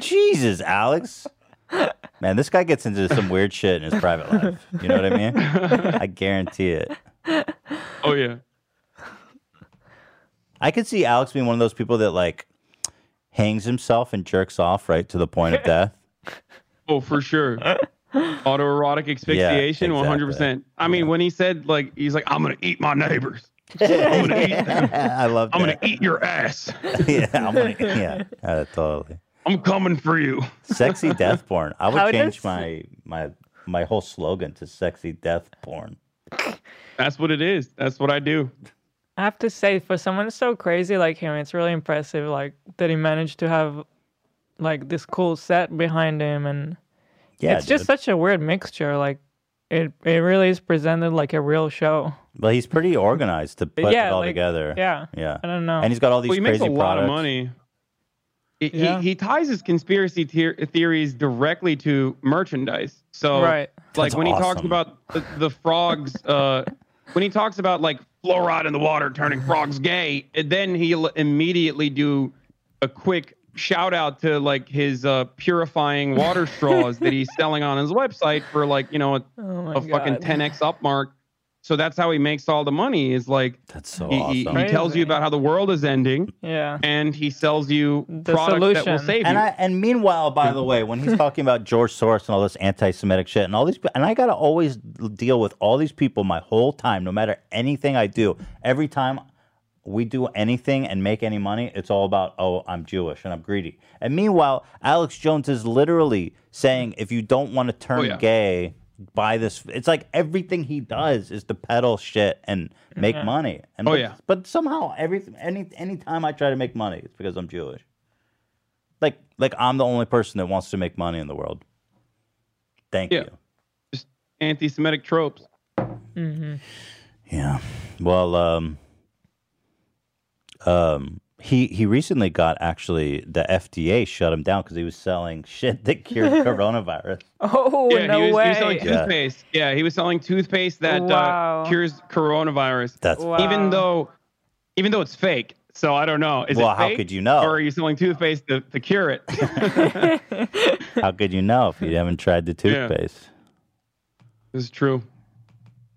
Speaker 1: Jesus, Alex. Man, this guy gets into some weird shit in his private life. You know what I mean? I guarantee it.
Speaker 5: Oh yeah.
Speaker 1: I could see Alex being one of those people that like hangs himself and jerks off right to the point of death.
Speaker 5: Oh, for sure. Autoerotic asphyxiation, one hundred percent. I mean, when he said like he's like, I'm gonna eat my neighbors. I'm gonna eat them.
Speaker 1: I love
Speaker 5: I'm
Speaker 1: that.
Speaker 5: gonna eat your ass.
Speaker 1: yeah, I'm gonna, yeah, uh, totally.
Speaker 5: I'm coming for you.
Speaker 1: Sexy death porn. I would
Speaker 2: How
Speaker 1: change
Speaker 2: does-
Speaker 1: my my my whole slogan to sexy death porn.
Speaker 5: That's what it is. That's what I do.
Speaker 2: I have to say, for someone so crazy like him, it's really impressive. Like that he managed to have like this cool set behind him, and
Speaker 1: Yeah,
Speaker 2: it's just such a weird mixture. Like it, it really is presented like a real show.
Speaker 1: Well, he's pretty organized to put
Speaker 2: yeah,
Speaker 1: it all
Speaker 2: like-
Speaker 1: together.
Speaker 2: Yeah,
Speaker 1: yeah.
Speaker 2: I don't know.
Speaker 1: And he's got all these
Speaker 5: Well, he makes
Speaker 1: crazy
Speaker 5: a lot of money. He, he-
Speaker 2: Yeah.
Speaker 5: he, ties his conspiracy theor- theories directly to merchandise. So,
Speaker 2: Right.
Speaker 5: like
Speaker 1: That's
Speaker 5: when he talks about the, the frogs, uh, when he talks about like fluoride in the water turning frogs gay, and then he'll immediately do a quick shout out to like his uh, purifying water straws that he's selling on his website for like you know a,
Speaker 2: oh
Speaker 5: a fucking 10x upmark. So that's how he makes all the money. Is like
Speaker 1: That's so
Speaker 5: he, he,
Speaker 1: awesome.
Speaker 5: he tells you about how the world is ending
Speaker 2: Yeah.
Speaker 5: and he sells you
Speaker 2: The
Speaker 5: products that will
Speaker 2: solution.
Speaker 5: save
Speaker 1: And
Speaker 5: you.
Speaker 1: I and meanwhile, by the way, when he's talking about George Soros and all this anti-Semitic shit and all these, and I gotta always deal with all these people my whole time, no matter anything I do. Every time we do anything and make any money, it's all about oh, I'm Jewish and I'm greedy. And meanwhile, Alex Jones is literally saying if you don't want to turn
Speaker 5: Oh, yeah.
Speaker 1: gay, buy this. It's like everything he does is to peddle shit and make money. And
Speaker 5: Oh,
Speaker 1: but,
Speaker 5: yeah.
Speaker 1: but somehow every any anytime I try to make money, it's because I'm Jewish. Like like I'm the only person that wants to make money in the world. Thank
Speaker 5: Yeah.
Speaker 1: you.
Speaker 5: Just anti-Semitic tropes.
Speaker 2: Mm-hmm.
Speaker 1: Yeah. Well, um, um, he he recently got actually the FDA shut him down because he was selling shit that cured coronavirus.
Speaker 2: Oh
Speaker 5: yeah,
Speaker 2: no
Speaker 5: he, was,
Speaker 2: way!
Speaker 5: he was selling toothpaste. Yeah. he was selling toothpaste that
Speaker 2: Wow.
Speaker 5: uh, cures coronavirus.
Speaker 1: That's
Speaker 2: Wow.
Speaker 5: Even though, even though it's fake. So I don't know. Is
Speaker 1: Well,
Speaker 5: it
Speaker 1: how
Speaker 5: fake,
Speaker 1: could you know?
Speaker 5: Or are you selling toothpaste to, to cure it?
Speaker 1: How could you know if you haven't tried the
Speaker 5: Yeah.
Speaker 1: toothpaste?
Speaker 5: this is true.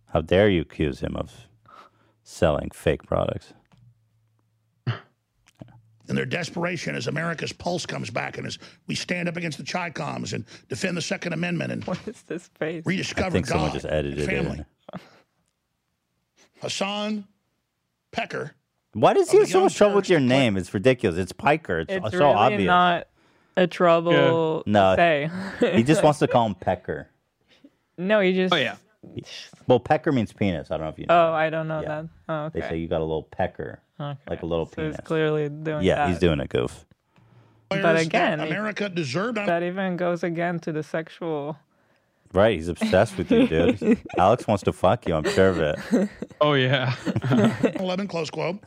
Speaker 1: How dare you accuse him of selling fake products?
Speaker 6: In their desperation as America's pulse comes back and as we stand up against the Chi-Coms and defend the Second Amendment and
Speaker 2: What is this face?
Speaker 1: I
Speaker 6: rediscover
Speaker 1: think
Speaker 6: God
Speaker 1: someone just edited
Speaker 6: and
Speaker 1: it.
Speaker 6: family.
Speaker 1: in.
Speaker 6: Hassan Pecker.
Speaker 1: Why does he have so much trouble with your
Speaker 6: to play-
Speaker 1: name? It's ridiculous. It's Piker. It's,
Speaker 2: It's
Speaker 1: so
Speaker 2: really
Speaker 1: obvious.
Speaker 2: not a trouble
Speaker 1: No.
Speaker 2: say.
Speaker 1: He just wants to call him Pecker.
Speaker 2: no, he just.
Speaker 5: Oh yeah.
Speaker 1: Well, Pecker means penis. I don't know if you know.
Speaker 2: Oh, I don't know
Speaker 1: Yeah.
Speaker 2: that. Oh, okay.
Speaker 1: They say you got a little pecker,
Speaker 2: okay.
Speaker 1: like a little
Speaker 2: so
Speaker 1: penis.
Speaker 2: he's clearly doing
Speaker 1: yeah,
Speaker 2: that.
Speaker 1: he's doing a goof.
Speaker 2: But
Speaker 6: players that
Speaker 2: again, it-
Speaker 6: America deserved
Speaker 2: That even goes again to the sexual.
Speaker 1: Right, he's obsessed with you, dude. Alex wants to fuck you. I'm sure of it.
Speaker 5: Oh yeah.
Speaker 6: 11, close quote.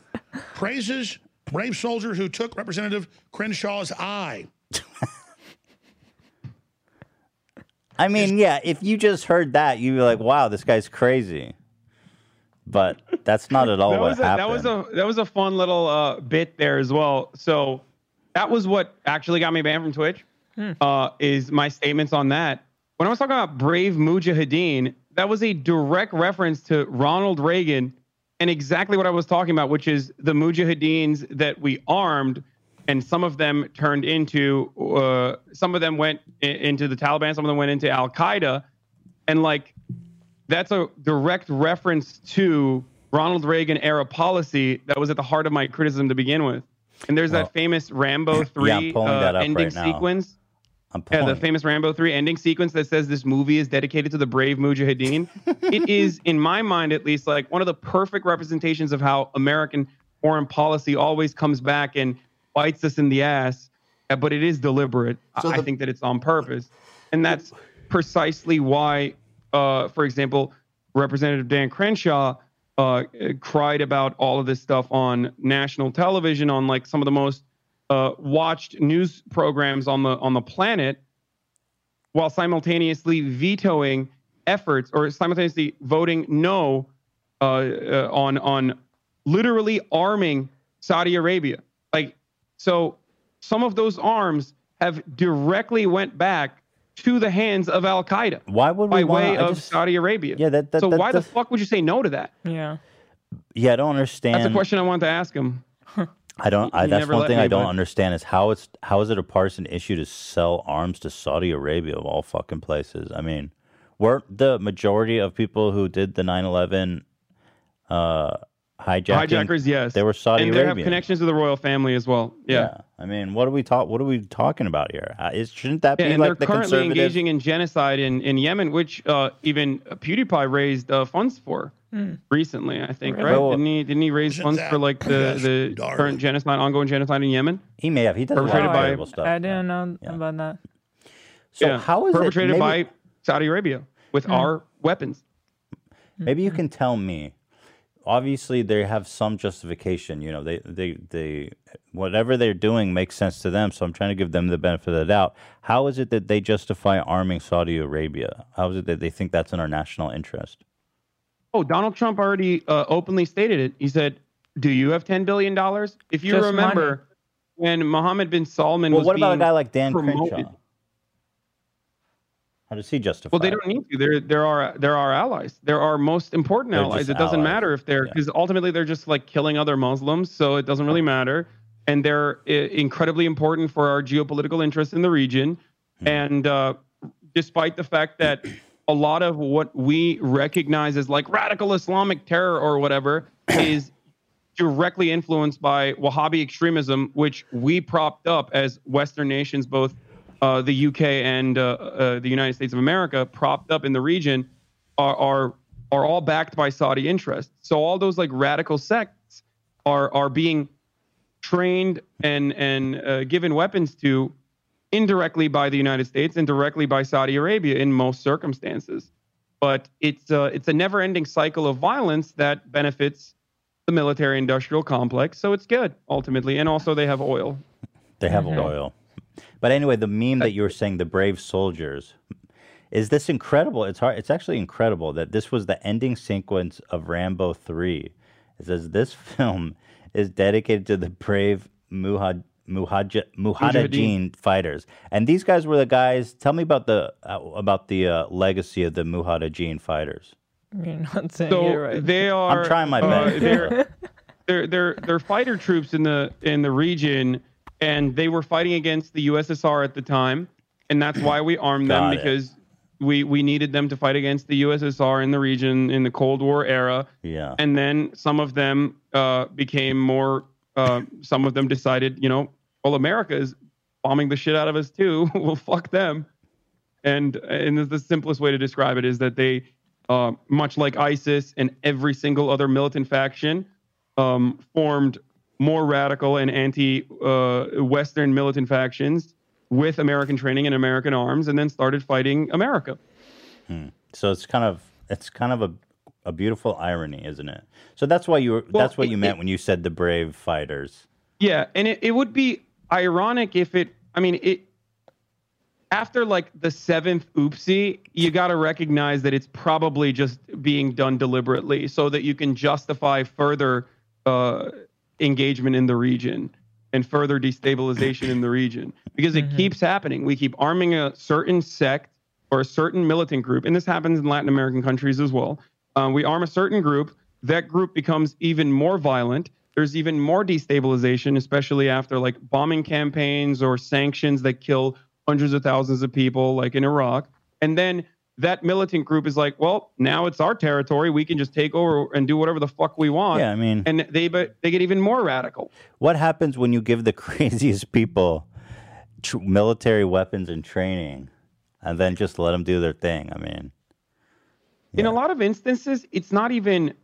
Speaker 6: Praises brave soldier who took Representative Crenshaw's eye.
Speaker 1: I mean, yeah, if you just heard that, you'd be like, "Wow, this guy's crazy." But that's not at all
Speaker 5: that
Speaker 1: what
Speaker 5: was a,
Speaker 1: happened.
Speaker 5: that was a that was a fun little uh, bit there as well. So that was what actually got me banned from Twitch. Uh, is my statements on that. When I was talking about brave mujahideen, that was a direct reference to Ronald Reagan and exactly what I was talking about, which is the mujahideens that we armed, and some of them turned into, uh, some of them went into the Taliban, some of them went into Al Qaeda, and like that's a direct reference to Ronald Reagan era policy that was at the heart of my criticism to begin with. And there's
Speaker 1: Well,
Speaker 5: that famous Rambo 3
Speaker 1: I'm pulling
Speaker 5: uh,
Speaker 1: that up
Speaker 5: ending
Speaker 1: right now.
Speaker 5: sequence. Yeah, the famous Rambo 3 ending sequence that says this movie is dedicated to the brave Mujahideen. it is, in my mind at least, like one of the perfect representations of how American foreign policy always comes back and bites us in the ass, uh, but it is deliberate. I-
Speaker 3: So
Speaker 5: I think that it's on purpose. And that's precisely why, uh, for example, Representative Dan Crenshaw uh, cried about all of this stuff on national television on like some of the most uh, watched news programs on the on the planet, while simultaneously vetoing efforts or simultaneously voting no uh, uh, on on literally arming Saudi Arabia. So, some of those arms have directly went back to the hands of Al Qaeda
Speaker 1: Why would we
Speaker 5: by way
Speaker 1: I
Speaker 5: of
Speaker 1: just-
Speaker 5: Saudi Arabia.
Speaker 1: Yeah, that- that-
Speaker 5: so
Speaker 1: that-
Speaker 5: why the fuck would you say no to that?
Speaker 2: Yeah.
Speaker 1: Yeah, I don't understand.
Speaker 5: That's a question I wanted to ask him.
Speaker 1: I don't. I, that's one thing I don't understand is how it's how is it a partisan issue to sell arms to Saudi Arabia of all fucking places? I mean, weren't the majority of people who did the 9/11 uh, hijacking
Speaker 5: Hijackers, yes.
Speaker 1: they were Saudi
Speaker 5: and they have connections to the royal family as well. Yeah.
Speaker 1: I mean, what are we talk? What are we talking about here? Uh, Is, shouldn't that
Speaker 5: Yeah,
Speaker 1: be
Speaker 5: and
Speaker 1: like
Speaker 5: they're
Speaker 1: the
Speaker 5: currently
Speaker 1: conservative?
Speaker 5: engaging in genocide in, in Yemen, which uh, even PewDiePie raised uh, funds for recently. I think,
Speaker 2: Really?
Speaker 5: right?
Speaker 1: Well,
Speaker 5: didn't he? Didn't he raise funds
Speaker 6: that
Speaker 5: for like the, the current genocide, ongoing genocide in Yemen?
Speaker 1: He may have. He does a lot of
Speaker 5: Perpetrated by-
Speaker 1: stuff.
Speaker 2: I didn't know
Speaker 1: Yeah.
Speaker 2: about that.
Speaker 1: So
Speaker 5: yeah,
Speaker 1: how is
Speaker 5: perpetrated
Speaker 1: it? Maybe,
Speaker 5: by Saudi Arabia with our weapons?
Speaker 1: maybe you can tell me. Obviously, they have some justification. You know, they they they whatever they're doing makes sense to them. So I'm trying to give them the benefit of the doubt. How is it that they justify arming Saudi Arabia? How is it that they think that's in our national interest?
Speaker 5: Oh, Donald Trump already uh, openly stated it. He said, "Do you have ten billion dollars?" If you
Speaker 2: Just
Speaker 5: remember, when Mohammed bin Salman
Speaker 1: Well,
Speaker 5: was
Speaker 1: what about a guy like Dan
Speaker 5: promoted.
Speaker 1: Crenshaw? How does he justify?
Speaker 5: Well, they don't need to. There, there are there are allies. There are most important
Speaker 1: They're
Speaker 5: allies. It doesn't
Speaker 1: allies.
Speaker 5: matter if they're
Speaker 1: Yeah.
Speaker 5: because ultimately they're just like killing other Muslims, so it doesn't really matter. And they're uh, incredibly important for our geopolitical interests in the region.
Speaker 1: Hmm.
Speaker 5: And uh, despite the fact that a lot of what we recognize as like radical Islamic terror or whatever is directly influenced by Wahhabi extremism, which we propped up as Western nations, both uh, the UK and uh, uh, the United States of America, propped up in the region, are, are are all backed by Saudi interests. So all those like radical sects are are being trained and and uh, given weapons to indirectly by the United States and directly by Saudi Arabia in most circumstances. but it's uh, it's a never-ending cycle of violence that benefits the military-industrial complex. So it's good ultimately, and also they have oil.
Speaker 1: They have
Speaker 2: Mhm.
Speaker 1: oil. But anyway, the meme that you were saying, the brave soldiers, is this incredible? It's hard. It's actually incredible that this was the ending sequence of Rambo three. It says this film is dedicated to the brave Muhaj, Muhaj, Mujahideen fighters, and these guys were the guys. Tell me about the uh, about the uh, legacy of the Mujahideen fighters.
Speaker 2: You're not saying
Speaker 5: So
Speaker 2: it right.
Speaker 5: they are.
Speaker 1: I'm trying my
Speaker 5: uh,
Speaker 1: best.
Speaker 5: they're, they're they're they're fighter troops in the in the region, and they were fighting against the USSR at the time, and that's why we armed them
Speaker 1: it.
Speaker 5: because we we needed them to fight against the USSR in the region in the Cold War era.
Speaker 1: Yeah.
Speaker 5: And then some of them uh, became more. Uh, some of them decided, you know, well, America is bombing the shit out of us too. well, fuck them. And and the simplest way to describe it is that they, uh, much like ISIS and every single other militant faction, um, formed more radical and anti-Western militant factions with American training and American arms, and then started fighting America.
Speaker 1: So it's kind of it's kind of a a beautiful irony, isn't it? So that's why you were,
Speaker 5: Well,
Speaker 1: that's what
Speaker 5: it-
Speaker 1: you meant
Speaker 5: it-
Speaker 1: when you said the brave fighters.
Speaker 5: Yeah, and it, it would be ironic if it. I mean, it. After like the seventh oopsie, you got to recognize that it's probably just being done deliberately, so that you can justify further uh, engagement in the region and further destabilization in the region because it keeps happening. We keep arming a certain sect or a certain militant group, and this happens in Latin American countries as well. Um, we arm a certain group, that group becomes even more violent. There's even more destabilization, especially after like bombing campaigns or sanctions that kill hundreds of thousands of people, like in Iraq. And then that militant group is like, well, now it's our territory. We can just take over and do whatever the fuck we want.
Speaker 1: Yeah, I mean,
Speaker 5: and they but they get even more radical.
Speaker 1: what happens when you give the craziest people tr- military weapons and training, and then just let them do their thing? I mean,
Speaker 5: in a lot of instances it's not even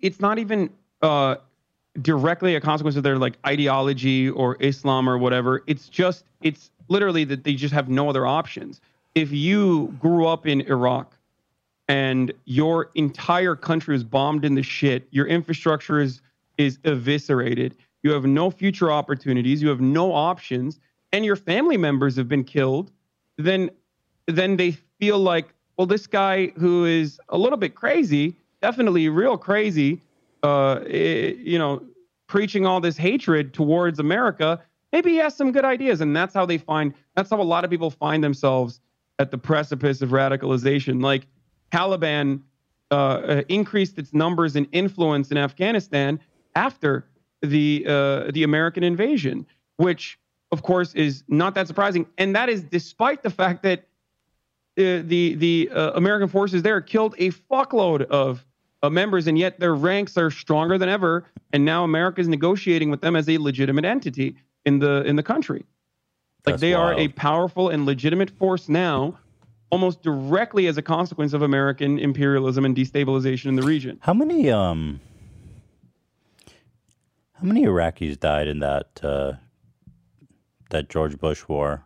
Speaker 5: it's not even uh directly a consequence of their like ideology or islam or whatever it's just it's literally that they just have no other options if you grew up in iraq and your entire country is bombed in the shit your infrastructure is is eviscerated you have no future opportunities you have no options and your family members have been killed then then they feel like well this guy who is a little bit crazy definitely real crazy uh eh, you know preaching all this hatred towards america maybe he has some good ideas and that's how they find that's how a lot of people find themselves at the precipice of radicalization like taliban uh, uh, increased its numbers and influence in afghanistan after the uh, the american invasion which of course is not that surprising and that is despite the fact that uh, the the uh, American forces there killed a fuckload of uh, members, and yet their ranks are stronger than ever. And now America is negotiating with them as a legitimate entity in the in the country. Like
Speaker 1: That's
Speaker 5: they are a powerful and legitimate force now, almost directly as a consequence of American imperialism and destabilization in the region.
Speaker 1: how many um, how many Iraqis died in that uh, that George Bush war?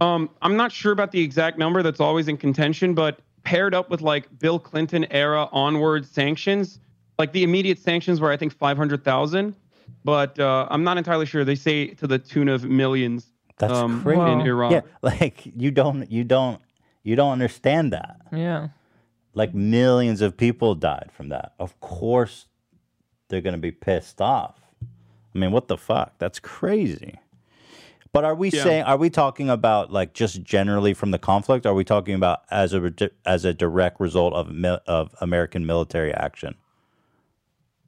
Speaker 5: Um, I'm not sure about the exact number that's always in contention, but paired up with like Bill Clinton era onward sanctions, like the immediate sanctions were I think 500,000, but uh, I'm not entirely sure. They say to the tune of millions.
Speaker 1: That's
Speaker 5: um,
Speaker 1: crazy.
Speaker 5: in
Speaker 2: Wow.
Speaker 5: Iraq.
Speaker 1: Yeah, like you don't you don't you don't understand that.
Speaker 2: yeah.
Speaker 1: Like millions of people died from that. Of course, they're gonna be pissed off. I mean, what the fuck? That's crazy. But are we
Speaker 5: Yeah.
Speaker 1: saying? Are we talking about like just generally from the conflict? Are we talking about as a as a direct result of of American military action?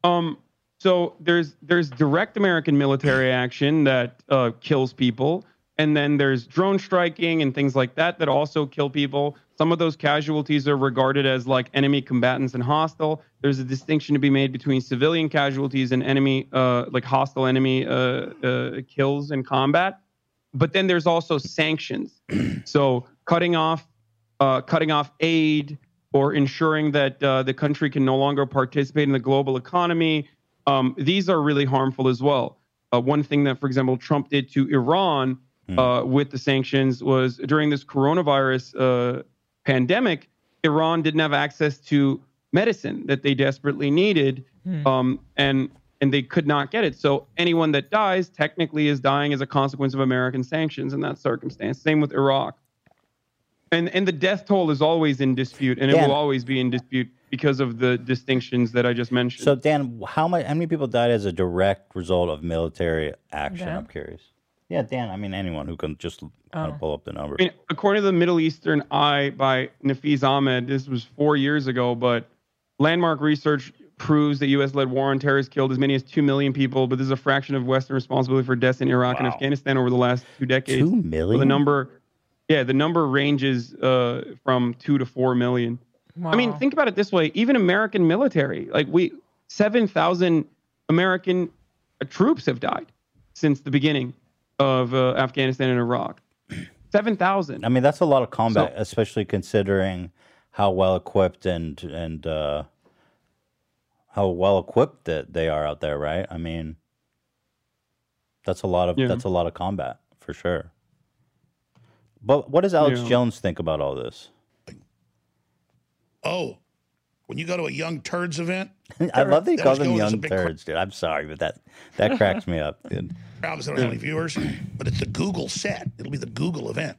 Speaker 5: Um, so there's there's direct American military action that uh, kills people, and then there's drone striking and things like that that also kill people. Some of those casualties are regarded as like enemy combatants and hostile. There's a distinction to be made between civilian casualties and enemy, uh, like hostile enemy uh, uh, kills in combat. But then there's also sanctions. so cutting off, uh, cutting off aid or ensuring that uh, the country can no longer participate in the global economy. Um, these are really harmful as well. Uh, one thing that, for example, Trump did to Iran uh, with the sanctions was during this coronavirus uh, pandemic, Iran didn't have access to medicine that they desperately needed, um, and and they could not get it. So anyone that dies technically is dying as a consequence of American sanctions in that circumstance. Same with Iraq. And and the death toll is always in dispute, and it will always be in dispute because of the distinctions that I just mentioned.
Speaker 1: So Dan, how much? How many people died as a direct result of military action?
Speaker 2: Dan?
Speaker 1: I'm curious. Yeah, Dan. I mean, anyone who can just kind
Speaker 2: Oh.
Speaker 1: of pull up the number.
Speaker 5: I mean, according to the Middle Eastern Eye by Nafeez Ahmed, this was four years ago, but landmark research proves that U.S.-led war on terror has killed as many as two million people. But this is a fraction of Western responsibility for deaths in Iraq and Afghanistan over the last two decades.
Speaker 1: Two
Speaker 5: So the number, yeah, the number ranges uh, from two to four million. I mean, think about it this way: even American military, like we, seven thousand American uh, troops have died since the beginning of uh, Afghanistan and Iraq. Seven thousand.
Speaker 1: I mean, that's a lot of combat,
Speaker 5: So-
Speaker 1: especially considering how well equipped and and uh, how well equipped that they are out there, right? I mean, that's a lot of
Speaker 5: Yeah.
Speaker 1: that's a lot of combat for sure. But what does Alex
Speaker 5: Yeah.
Speaker 1: Jones think about all this?
Speaker 6: Oh, when you go to a young turds event,
Speaker 1: I love that he
Speaker 6: That
Speaker 1: calls
Speaker 6: was
Speaker 1: them
Speaker 6: going as a
Speaker 1: young
Speaker 6: big cra-
Speaker 1: turds, dude. I'm sorry, but that that cracks me up, dude.
Speaker 6: crowds that don't have any viewers, but it's the Google set. It'll be the Google event.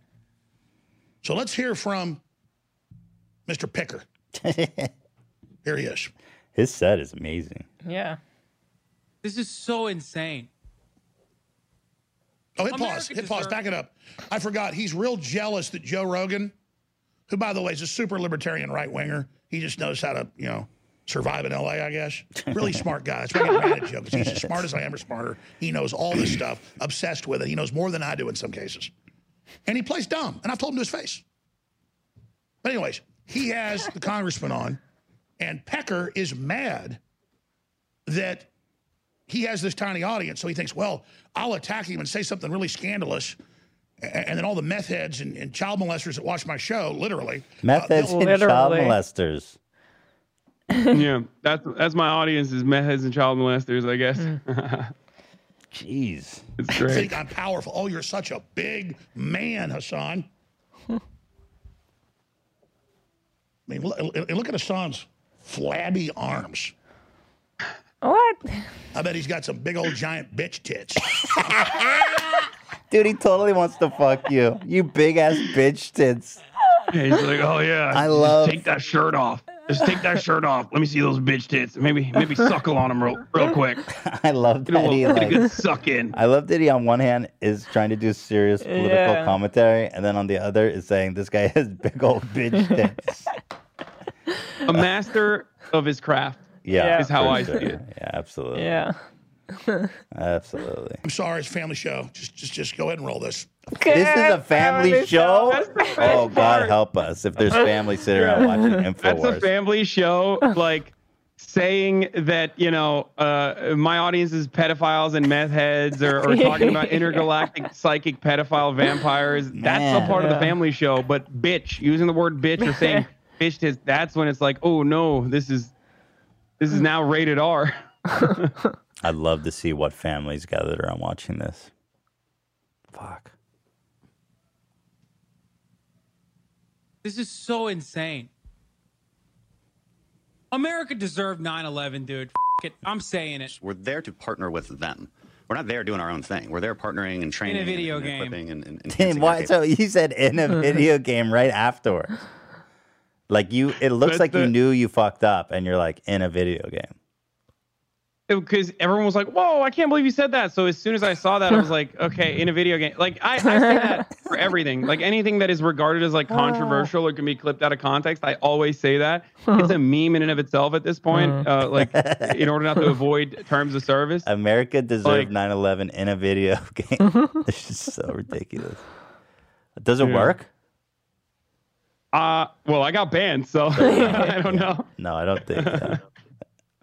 Speaker 6: So let's hear from Mr. Picker. Here he is.
Speaker 1: His set is amazing.
Speaker 2: Yeah.
Speaker 8: This is so insane.
Speaker 6: Oh, hit pause.
Speaker 8: America
Speaker 6: Hit pause. Back it up. I forgot. He's real jealous that Joe Rogan, who, by the way, is a super libertarian right winger, he just knows how to, you know, survive in LA, I guess. Really smart guy. That's why I get mad at Joe because he's as smart as I am or smarter. He knows all this stuff, obsessed with it. He knows more than I do in some cases. And he plays dumb. And I've told him to his face. But, anyways, he has the congressman on, and Pecker is mad that he has this tiny audience, so he thinks, well, I'll attack him and say something really scandalous. And then all the meth heads and, and child molesters that watch my show, literally, uh,
Speaker 1: Meth heads and child molesters.
Speaker 5: yeah, that's that's my audience is meth heads and child molesters, I guess. Hmm.
Speaker 1: Jeez.
Speaker 5: it's great.
Speaker 6: think I'm powerful. Oh, you're such a big man, Hassan. I mean, look, look at Hassan's flabby arms.
Speaker 2: What?
Speaker 6: I bet he's got some big old giant bitch tits.
Speaker 1: Dude, he totally wants to fuck you. You big ass bitch tits.
Speaker 5: Yeah, he's like, oh yeah,
Speaker 1: I
Speaker 5: just
Speaker 1: love-
Speaker 5: take that shirt off. Just take that shirt off. Let me see those bitch tits. Maybe maybe suckle on them real real quick.
Speaker 1: I love
Speaker 5: Get a,
Speaker 1: that he
Speaker 5: little, get a
Speaker 1: like.
Speaker 5: good suck in.
Speaker 1: I love that he on one hand is trying to do serious political
Speaker 2: Yeah.
Speaker 1: commentary, and then on the other is saying this guy has big old bitch tits.
Speaker 5: A master of his craft.
Speaker 1: Yeah,
Speaker 2: Yeah.
Speaker 5: Is how
Speaker 1: for
Speaker 5: I see
Speaker 1: sure.
Speaker 5: it.
Speaker 1: Yeah, absolutely.
Speaker 2: Yeah.
Speaker 1: Absolutely.
Speaker 6: I'm sorry, it's a family show. Just, just, just go ahead and roll this.
Speaker 1: This is a family show.
Speaker 5: That's the best
Speaker 1: Oh God, help us if there's family sitting around watching Infowars.
Speaker 5: That's a family show, like saying that you know uh, my audience is pedophiles and meth heads, or, or talking about intergalactic psychic pedophile vampires. That's
Speaker 1: Man.
Speaker 5: a part of the family show. But bitch, using the word bitch or saying bitch, is that's when it's like, oh no, this is this is now rated R.
Speaker 1: I'd love to see what families gathered around watching this. Fuck.
Speaker 8: This is so insane. America deserved 9/11, dude. F- it. I'm saying it.
Speaker 9: We're there to partner with them. We're not there doing our own thing. We're there partnering and training and-
Speaker 8: video
Speaker 9: and,
Speaker 8: game.
Speaker 9: equipping and, and
Speaker 1: Tim, why? So you said in a video game right afterwards. Like you, it looks
Speaker 5: That's
Speaker 1: like you knew you fucked up, and you're like in a video game.
Speaker 5: because everyone was like, "Whoa, I can't believe you said that." So as soon as I saw that, I was like, "Okay, in a video game, like I, I say that for everything, like anything that is regarded as like controversial or can be clipped out of context, I always say that. It's a meme in and of itself at this point. Uh, like in order not to avoid terms of service.
Speaker 1: America deserved
Speaker 5: Like-
Speaker 1: 9/11 in a video game. it's just so ridiculous. Does it
Speaker 5: Yeah.
Speaker 1: work?
Speaker 5: Uh, well, I got banned, so I don't know.
Speaker 1: No, I don't think. so.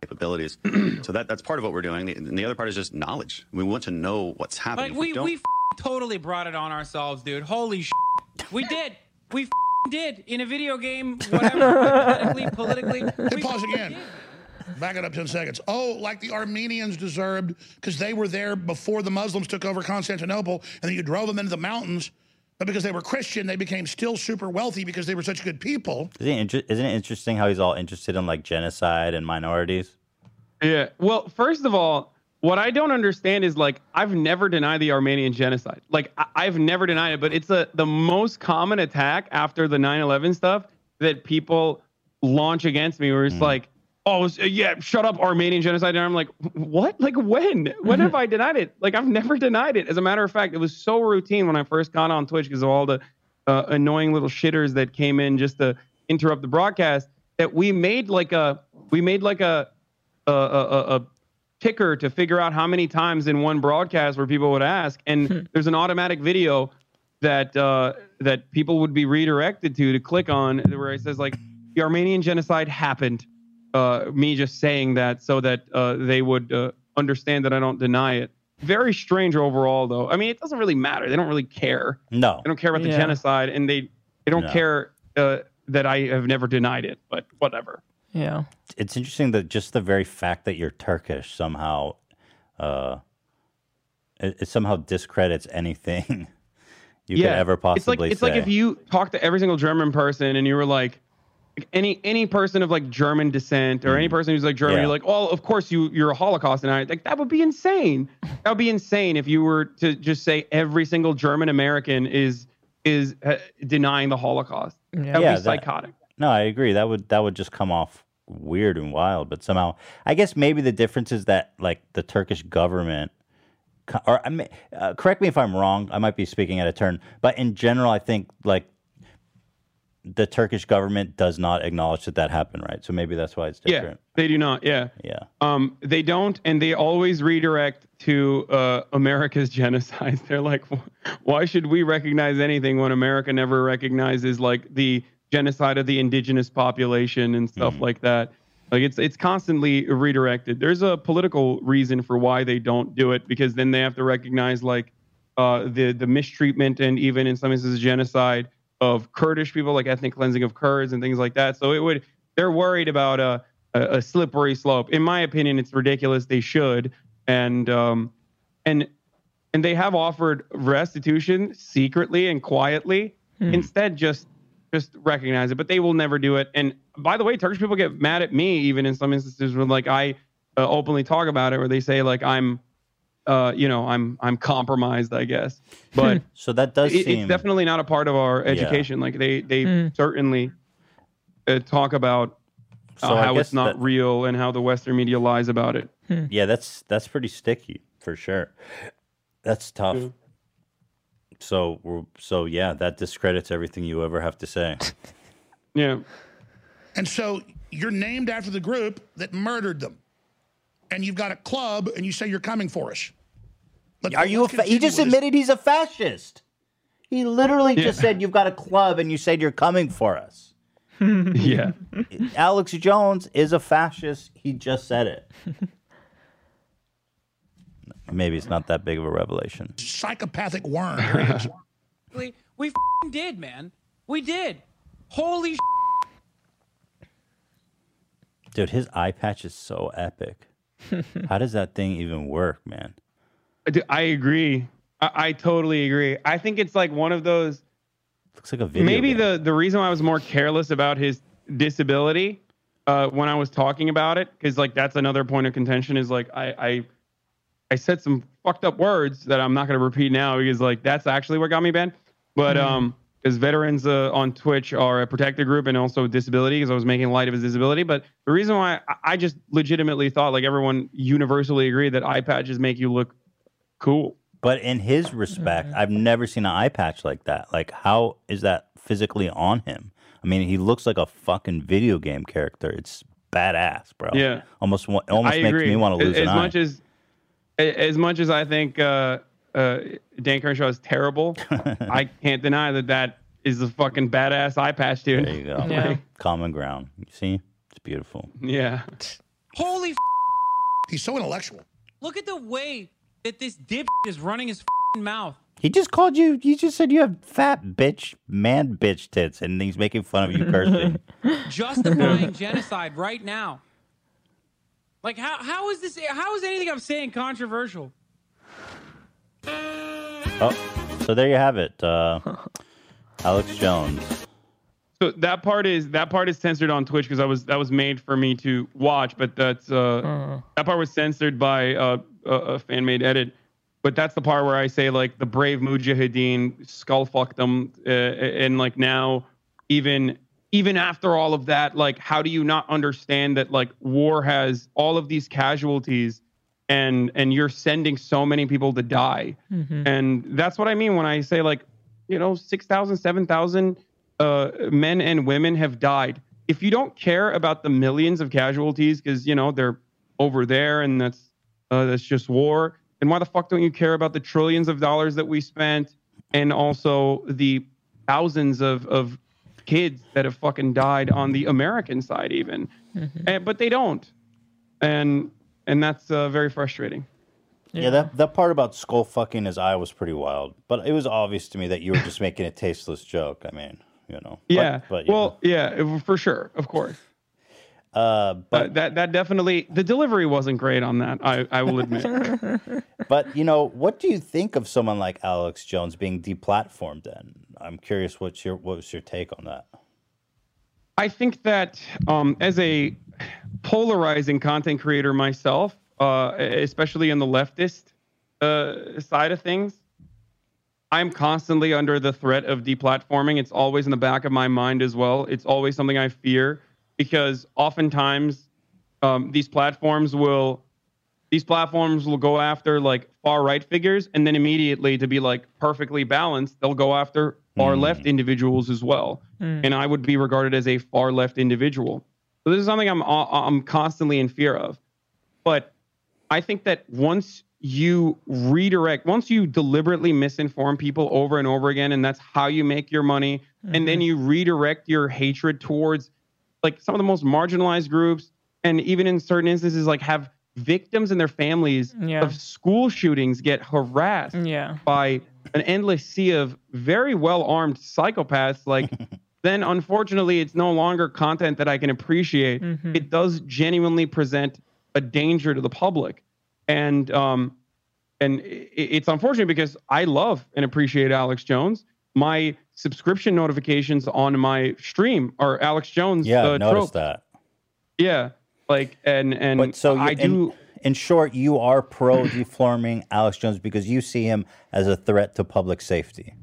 Speaker 9: capabilities. so that that's part of what we're doing. The- And the other part is just knowledge. We want to know what's happening.
Speaker 8: Like we
Speaker 9: don't-
Speaker 8: we f- totally brought it on ourselves, dude. Holy sh! We did. We f- did in a video game, whatever. politically, politically.
Speaker 6: Hit pause again.
Speaker 8: did.
Speaker 6: Back it up 10 seconds. Oh, like the Armenians deserved because they were there before the Muslims took over Constantinople and then you drove them into the mountains but because they were Christian, they became still super wealthy because they were such good people.
Speaker 1: Isn't it, inter- isn't it interesting how he's all interested in like genocide and minorities?
Speaker 5: Yeah. Well, first of all, what I don't understand is like I've never denied the Armenian genocide. Like I- I've never denied it, but it's a the most common attack after the 9/11 stuff that people launch against me, where it's mm. like, oh s- yeah, shut up, Armenian genocide, and I'm like, what? Like when? When have I denied it? Like I've never denied it. As a matter of fact, it was so routine when I first got on Twitch because of all the uh, annoying little shitters that came in just to interrupt the broadcast that we made like a we made like a a, a, a- a ticker to figure out how many times in one broadcast where people would ask, and there's an automatic video that uh, that people would be redirected to to click on where it says like the Armenian genocide happened. Uh, me just saying that so that uh, they would uh, understand that I don't deny it. Very strange overall, though. I mean, it doesn't really matter. They don't really care.
Speaker 1: No.
Speaker 5: They don't care about the
Speaker 2: Yeah.
Speaker 5: genocide, and they they don't
Speaker 1: No.
Speaker 5: care uh, that I have never denied it. But whatever.
Speaker 2: Yeah.
Speaker 1: It's interesting that just the very fact that you're Turkish somehow, uh, it, it somehow discredits anything you could ever possibly
Speaker 5: It's like
Speaker 1: say.
Speaker 5: it's like if you talk to every single German person and you were like, like any any person of like German descent or any person who's like German.
Speaker 1: Yeah.
Speaker 5: you're like, oh, of course you you're a Holocaust denier. Like that would be insane. That would be insane if you were to just say every single German American is is uh, denying the Holocaust. That would
Speaker 1: Yeah,
Speaker 5: be
Speaker 1: that-
Speaker 5: psychotic.
Speaker 1: No, I agree. That would that would just come off weird and wild. But somehow, I guess maybe the difference is that like the Turkish government, or I may, uh, correct me if I'm wrong. I might be speaking out of turn, but in general, I think like the Turkish government does not acknowledge that that happened, right? So maybe that's why it's different.
Speaker 5: Yeah, they do not. Yeah.
Speaker 1: Yeah.
Speaker 5: Um, they don't, and they always redirect to uh, America's genocide. They're like, why should we recognize anything when America never recognizes like the genocide of the indigenous population and stuff like that? Like it's it's constantly redirected. There's a political reason for why they don't do it because then they have to recognize like uh, the the mistreatment and even in some instances genocide of Kurdish people, like ethnic cleansing of Kurds and things like that. So it would they're worried about a a, a slippery slope. In my opinion, it's ridiculous. They should and um and and they have offered restitution secretly and quietly. Instead, just just recognize it, but they will never do it. And by the way, Turkish people get mad at me even in some instances when like I uh, openly talk about it, where they say like I'm, uh, you know, I'm I'm compromised, I guess. But
Speaker 1: So that does
Speaker 5: it-
Speaker 1: seem
Speaker 5: it's definitely not a part of our education. Like they they certainly uh, talk about uh,
Speaker 1: So
Speaker 5: how it's not
Speaker 1: that-
Speaker 5: real and how the Western media lies about it.
Speaker 1: Yeah, that's that's pretty sticky for sure. That's tough.
Speaker 5: Yeah.
Speaker 1: So we're- so yeah, that discredits everything you ever have to say.
Speaker 5: Yeah.
Speaker 6: And so you're named after the group that murdered them. And you've got a club and you say you're coming for us. Let's-
Speaker 1: Are you? A
Speaker 6: let's
Speaker 1: fa- he just
Speaker 6: with this.
Speaker 1: admitted he's a fascist. He literally just said you've got a club and you said you're coming for us.
Speaker 5: Yeah.
Speaker 1: Alex Jones is a fascist. He just said it. Maybe it's not that big of a revelation.
Speaker 6: psychopathic worm. Here.
Speaker 8: We, we f***ing did, man. We did. Holy sh-
Speaker 1: Dude, his eye patch is so epic. How does that thing even work, man?
Speaker 5: I agree. I, I totally agree. I think it's like one of those.
Speaker 1: Looks like a video.
Speaker 5: maybe
Speaker 1: game.
Speaker 5: the the reason why I was more careless about his disability uh, when I was talking about it, because like that's another point of contention is like I I I said some fucked up words that I'm not going to repeat now because like that's actually what got me banned. But um, because veterans uh, on Twitch are a protected group and also disability, because I was making light of his disability. But the reason why I, I just legitimately thought like everyone universally agreed that eye patches make you look cool.
Speaker 1: But in his respect,
Speaker 5: Mm-hmm.
Speaker 1: I've never seen an eye patch like that. Like, how is that physically on him? I mean, he looks like a fucking video game character. It's badass, bro.
Speaker 5: Yeah.
Speaker 1: almost almost
Speaker 5: I
Speaker 1: makes
Speaker 5: agree.
Speaker 1: me want to lose
Speaker 5: as,
Speaker 1: an
Speaker 5: as
Speaker 1: eye.
Speaker 5: much as as much as I think uh, uh, Dan Crenshaw is terrible, I can't deny that that is a fucking badass eye patch, dude.
Speaker 1: there you go.
Speaker 2: Yeah.
Speaker 1: Common ground. You see, it's beautiful.
Speaker 5: yeah.
Speaker 8: Holy f-
Speaker 6: He's so intellectual.
Speaker 8: Look at the way that this dip is running his f***ing mouth.
Speaker 1: He just called you. He just said you have fat bitch, man, bitch tits, and he's making fun of you cursing.
Speaker 8: justifying genocide right now. Like how how is this how is anything I'm saying controversial?
Speaker 1: Oh, So there you have it. Uh, Alex Jones.
Speaker 5: So that part is that part is censored on Twitch because I was that was made for me to watch, but that's uh that part was censored by uh, a, a fan made edit. But that's the part where I say like the brave mujahideen skull fucked them, uh, and like now even even after all of that, like how do you not understand that like war has all of these casualties, and and you're sending so many people to die,
Speaker 2: Mhm.
Speaker 5: and that's what I mean when I say like you know 6,000, 7,000 uh, men and women have died. If you don't care about the millions of casualties, because you know they're over there and that's uh, that's just war, and why the fuck don't you care about the trillions of dollars that we spent and also the thousands of of kids that have fucking died on the American side even, And- but they don't, and and that's uh, very frustrating.
Speaker 1: Yeah. that that part about skull fucking his eye was pretty wild, but it was obvious to me that you were just making a tasteless joke. I mean, you know.
Speaker 5: Yeah.
Speaker 1: But, you
Speaker 5: well, yeah, for sure, of course.
Speaker 1: Uh,
Speaker 5: but that that definitely the delivery wasn't great on that. I I will admit.
Speaker 1: but you know, what do you think of someone like Alex Jones being deplatformed? Then I'm curious, what's your what's your take on that?
Speaker 5: I think that um, as a polarizing content creator myself, uh, especially in the leftist uh, side of things, I'm constantly under the threat of deplatforming. It's always in the back of my mind as well. It's always something I fear because oftentimes um, these platforms will these platforms will go after like far right figures and then immediately to be like perfectly balanced they'll go after far left individuals as well
Speaker 2: Mm.
Speaker 5: and i would be regarded as a far left individual so this is something i'm uh, uh, i'm constantly in fear of but i think that once you redirect once you deliberately misinform people over and over again and that's how you make your money and then mm-hmm. you redirect your hatred towards like some of the most marginalized groups and even in certain instances like have victims and their families
Speaker 2: Yeah.
Speaker 5: of school shootings get harassed
Speaker 2: Yeah.
Speaker 5: by an endless sea of very well armed psychopaths like then unfortunately it's no longer content that i can appreciate
Speaker 2: Mhm.
Speaker 5: it does genuinely present a danger to the public and um and it's unfortunate because i love and appreciate alex jones my subscription notifications on my stream are alex jones
Speaker 1: Yeah,
Speaker 5: uh,
Speaker 1: I noticed
Speaker 5: tropes.
Speaker 1: that.
Speaker 5: yeah like and and
Speaker 1: But so you,
Speaker 5: i
Speaker 1: in,
Speaker 5: do
Speaker 1: in short, you are pro deforming Alex Jones because you see him as a threat to public safety.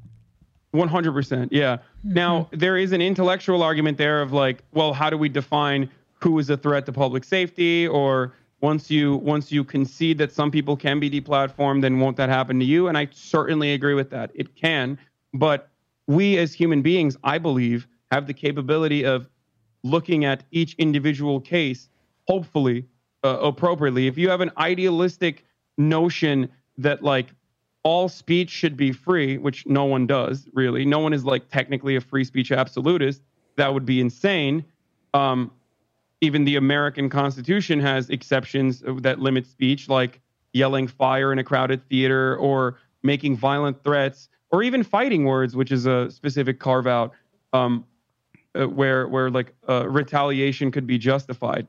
Speaker 5: 100% yeah now there is an intellectual argument there of like well how do we define who is a threat to public safety? Or once you once you concede that some people can be deplatformed then won't that happen to you? And i certainly agree with that. It can. But we as human beings i believe have the capability of looking at each individual case hopefully uh, appropriately. If you have an idealistic notion that like all speech should be free, which no one does really. No one is like technically a free speech absolutist. That would be insane. Um, even the American Constitution has exceptions that limit speech, like yelling fire in a crowded theater or making violent threats or even fighting words, which is a specific carve out um, uh, where where like uh, retaliation could be justified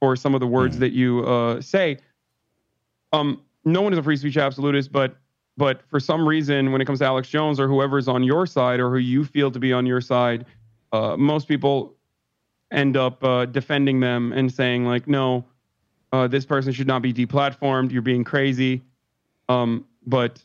Speaker 5: for some of the words that you uh, say. Um, no one is a free speech absolutist, but but for some reason, when it comes to Alex Jones or whoever's on your side or who you feel to be on your side, uh, most people end up uh, defending them and saying like, no, uh, this person should not be deplatformed. You're being crazy. Um, but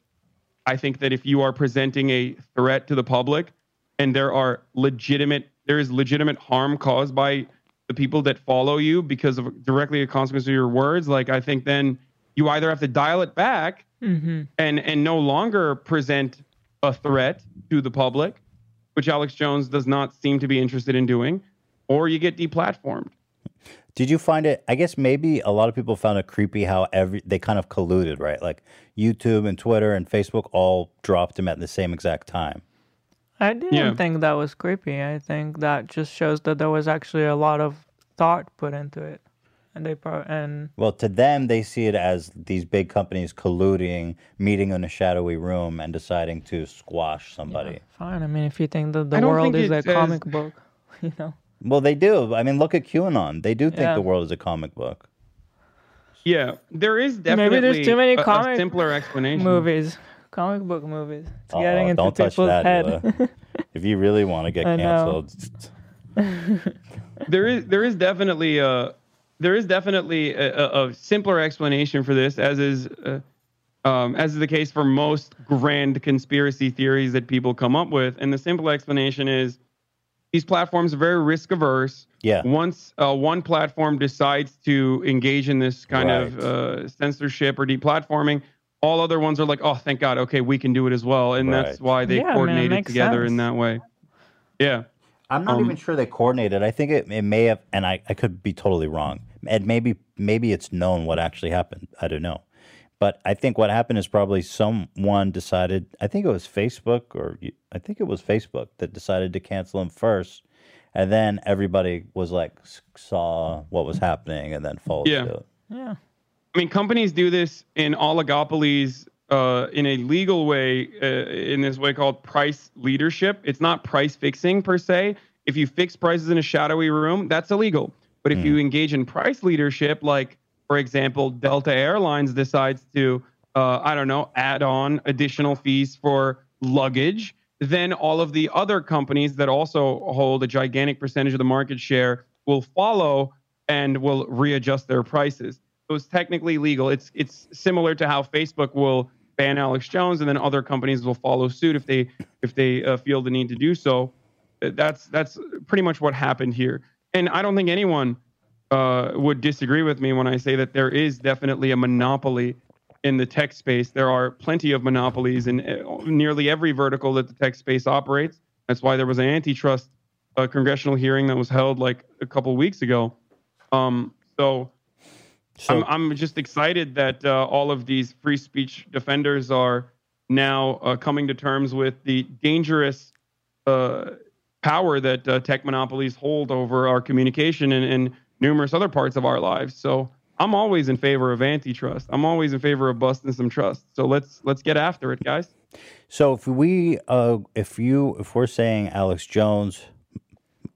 Speaker 5: I think that if you are presenting a threat to the public and there are legitimate, there is legitimate harm caused by the people that follow you because of directly a consequence of your words, like I think then you either have to dial it back
Speaker 2: Mm-hmm.
Speaker 5: and and no longer present a threat to the public, which Alex Jones does not seem to be interested in doing, or you get deplatformed.
Speaker 1: Did you find it? I guess maybe a lot of people found it creepy how every they kind of colluded, right? Like YouTube and Twitter and Facebook all dropped him at the same exact time.
Speaker 2: I didn't
Speaker 1: Yeah.
Speaker 2: think that was creepy. I think that just shows that there was actually a lot of thought put into it, and they pro- and
Speaker 1: Well, to them, they see it as these big companies colluding, meeting in a shadowy room, and deciding to squash somebody.
Speaker 2: fine. I mean, if you think that the
Speaker 1: I
Speaker 2: world is a
Speaker 1: it's as-
Speaker 2: comic book, you know.
Speaker 1: Well, they do. I mean, look at QAnon. They do think
Speaker 2: Yeah.
Speaker 1: the world is a comic book.
Speaker 5: Yeah, there is definitely
Speaker 2: Maybe there's too many
Speaker 5: a- a
Speaker 2: comic
Speaker 5: simpler explanation.
Speaker 2: movies comic book movies. It's
Speaker 1: Uh-oh,
Speaker 2: getting oh, into
Speaker 1: don't touch
Speaker 2: people's
Speaker 1: that,
Speaker 2: head.
Speaker 1: If you really want to get canceled,
Speaker 5: there is there is definitely a there is definitely a, a, a simpler explanation for this, as is uh, um, as is the case for most grand conspiracy theories that people come up with. And the simple explanation is these platforms are very risk averse.
Speaker 1: Yeah.
Speaker 5: Once uh, one platform decides to engage in this kind of uh, censorship or deplatforming, all other ones are like, oh, thank God, okay, we can do it as well, and that's why they
Speaker 2: Yeah,
Speaker 5: coordinated
Speaker 2: makes
Speaker 5: together in that way. Yeah.
Speaker 1: I'm not
Speaker 5: Um,
Speaker 1: even sure they coordinated. I think it, it may have, and I, I could be totally wrong. And maybe maybe it's known what actually happened. I don't know. But I think what happened is probably someone decided. I think it was Facebook, or I think it was Facebook that decided to cancel him first, and then everybody was like saw what was happening and then followed
Speaker 5: Yeah.
Speaker 1: suit.
Speaker 2: yeah.
Speaker 5: I mean, companies do this in oligopolies uh, in a legal way, uh, in this way called price leadership. It's not price fixing per se. If you fix prices in a shadowy room, that's illegal. But if you engage in price leadership, like, for example, Delta Airlines decides to, uh, I don't know, add on additional fees for luggage, then all of the other companies that also hold a gigantic percentage of the market share will follow and will readjust their prices. So it's technically legal. It's it's similar to how Facebook will ban Alex Jones, and then other companies will follow suit if they if they uh, feel the need to do so. That's that's pretty much what happened here. And I don't think anyone uh, would disagree with me when I say that there is definitely a monopoly in the tech space. There are plenty of monopolies in uh, nearly every vertical that the tech space operates. That's why there was an antitrust uh, congressional hearing that was held like a couple weeks ago. Um, so, I'm, I'm just excited that uh, all of these free speech defenders are now uh, coming to terms with the dangerous uh, power that uh, tech monopolies hold over our communication and, and numerous other parts of our lives. So I'm always in favor of antitrust. I'm always in favor of busting some trust. So let's let's get after it, guys.
Speaker 1: So if we, uh, if you, if we're saying Alex Jones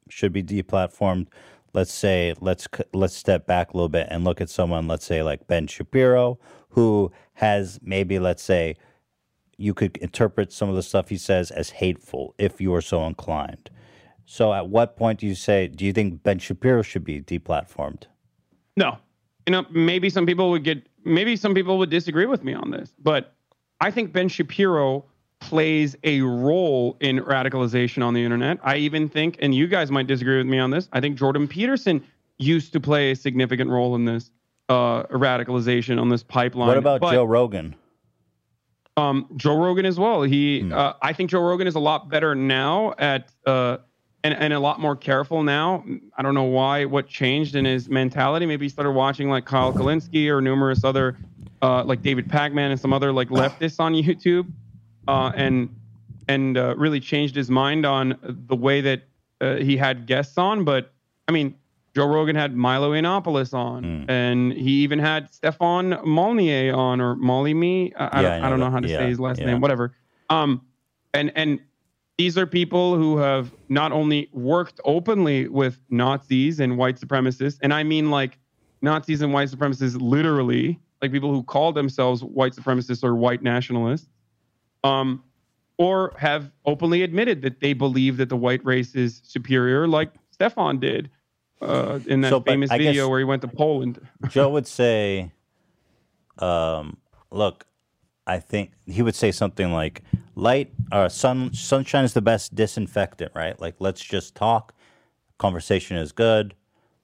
Speaker 1: should be deplatformed, let's say let's let's step back a little bit and look at someone, let's say like Ben Shapiro, who has maybe let's say you could interpret some of the stuff he says as hateful if you are so inclined. So at what point do you say, do you think Ben Shapiro should be deplatformed?
Speaker 5: No. You know, maybe some people would get maybe some people would disagree with me on this, but I think Ben Shapiro plays a role in radicalization on the internet. I even think, and you guys might disagree with me on this, I think Jordan Peterson used to play a significant role in this uh, radicalization on this pipeline.
Speaker 1: What about
Speaker 5: But-
Speaker 1: Joe Rogan?
Speaker 5: um, Joe Rogan as well. He, uh, I think Joe Rogan is a lot better now at, uh, and, and a lot more careful now. I don't know why, what changed in his mentality. Maybe he started watching like Kyle Kulinski or numerous other, uh, like David Pakman and some other like leftists on YouTube, uh, and and uh, really changed his mind on the way that uh, he had guests on. But I mean, Joe Rogan had Milo Yiannopoulos on, and he even had Stefan Molnier on, or Molly Me. I, I
Speaker 1: Yeah,
Speaker 5: don't,
Speaker 1: I
Speaker 5: I
Speaker 1: know
Speaker 5: don't know how to
Speaker 1: Yeah,
Speaker 5: say his last
Speaker 1: yeah.
Speaker 5: name, whatever. Um, and and these are people who have not only worked openly with Nazis and white supremacists, and I mean like Nazis and white supremacists literally, like people who call themselves white supremacists or white nationalists, um, or have openly admitted that they believe that the white race is superior, like Stefan did uh, in that
Speaker 1: So,
Speaker 5: famous video where he went to Poland.
Speaker 1: Joe would say, um, "Look, I think he would say something like, light, uh, sun, sunshine is the best disinfectant, right? Like, let's just talk. Conversation is good.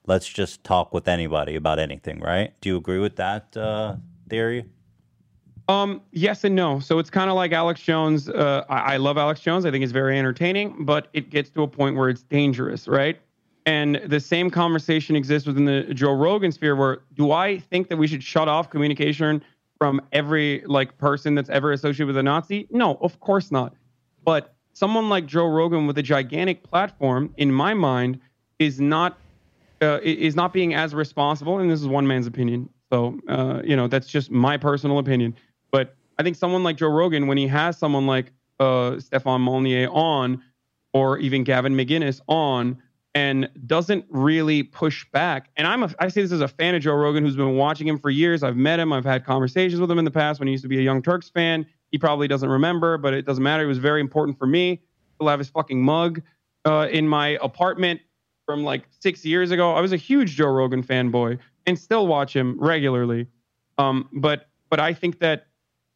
Speaker 1: Let's just talk with anybody about anything, right? Do you agree with that uh, theory?
Speaker 5: Um, yes and no. So it's kind of like Alex Jones. Uh, I, I love Alex Jones. I think he's very entertaining, but it gets to a point where it's dangerous, right? And the same conversation exists within the Joe Rogan sphere. Where do I think that we should shut off communication from every like person that's ever associated with a Nazi? No, of course not. But someone like Joe Rogan with a gigantic platform, in my mind, is not uh, is not being as responsible. And this is one man's opinion. So uh, you know that's just my personal opinion. But I think someone like Joe Rogan, when he has someone like uh, Stefan on, or even Gavin McInnes on, and doesn't really push back. And I'm a, I say this as a fan of Joe Rogan who's been watching him for years. I've met him. I've had conversations with him in the past when he used to be a Young Turks fan. He probably doesn't remember, but it doesn't matter. It was very important for me. Still have his fucking mug uh, in my apartment from like six years ago. I was a huge Joe Rogan fanboy and still watch him regularly. Um, but but I think that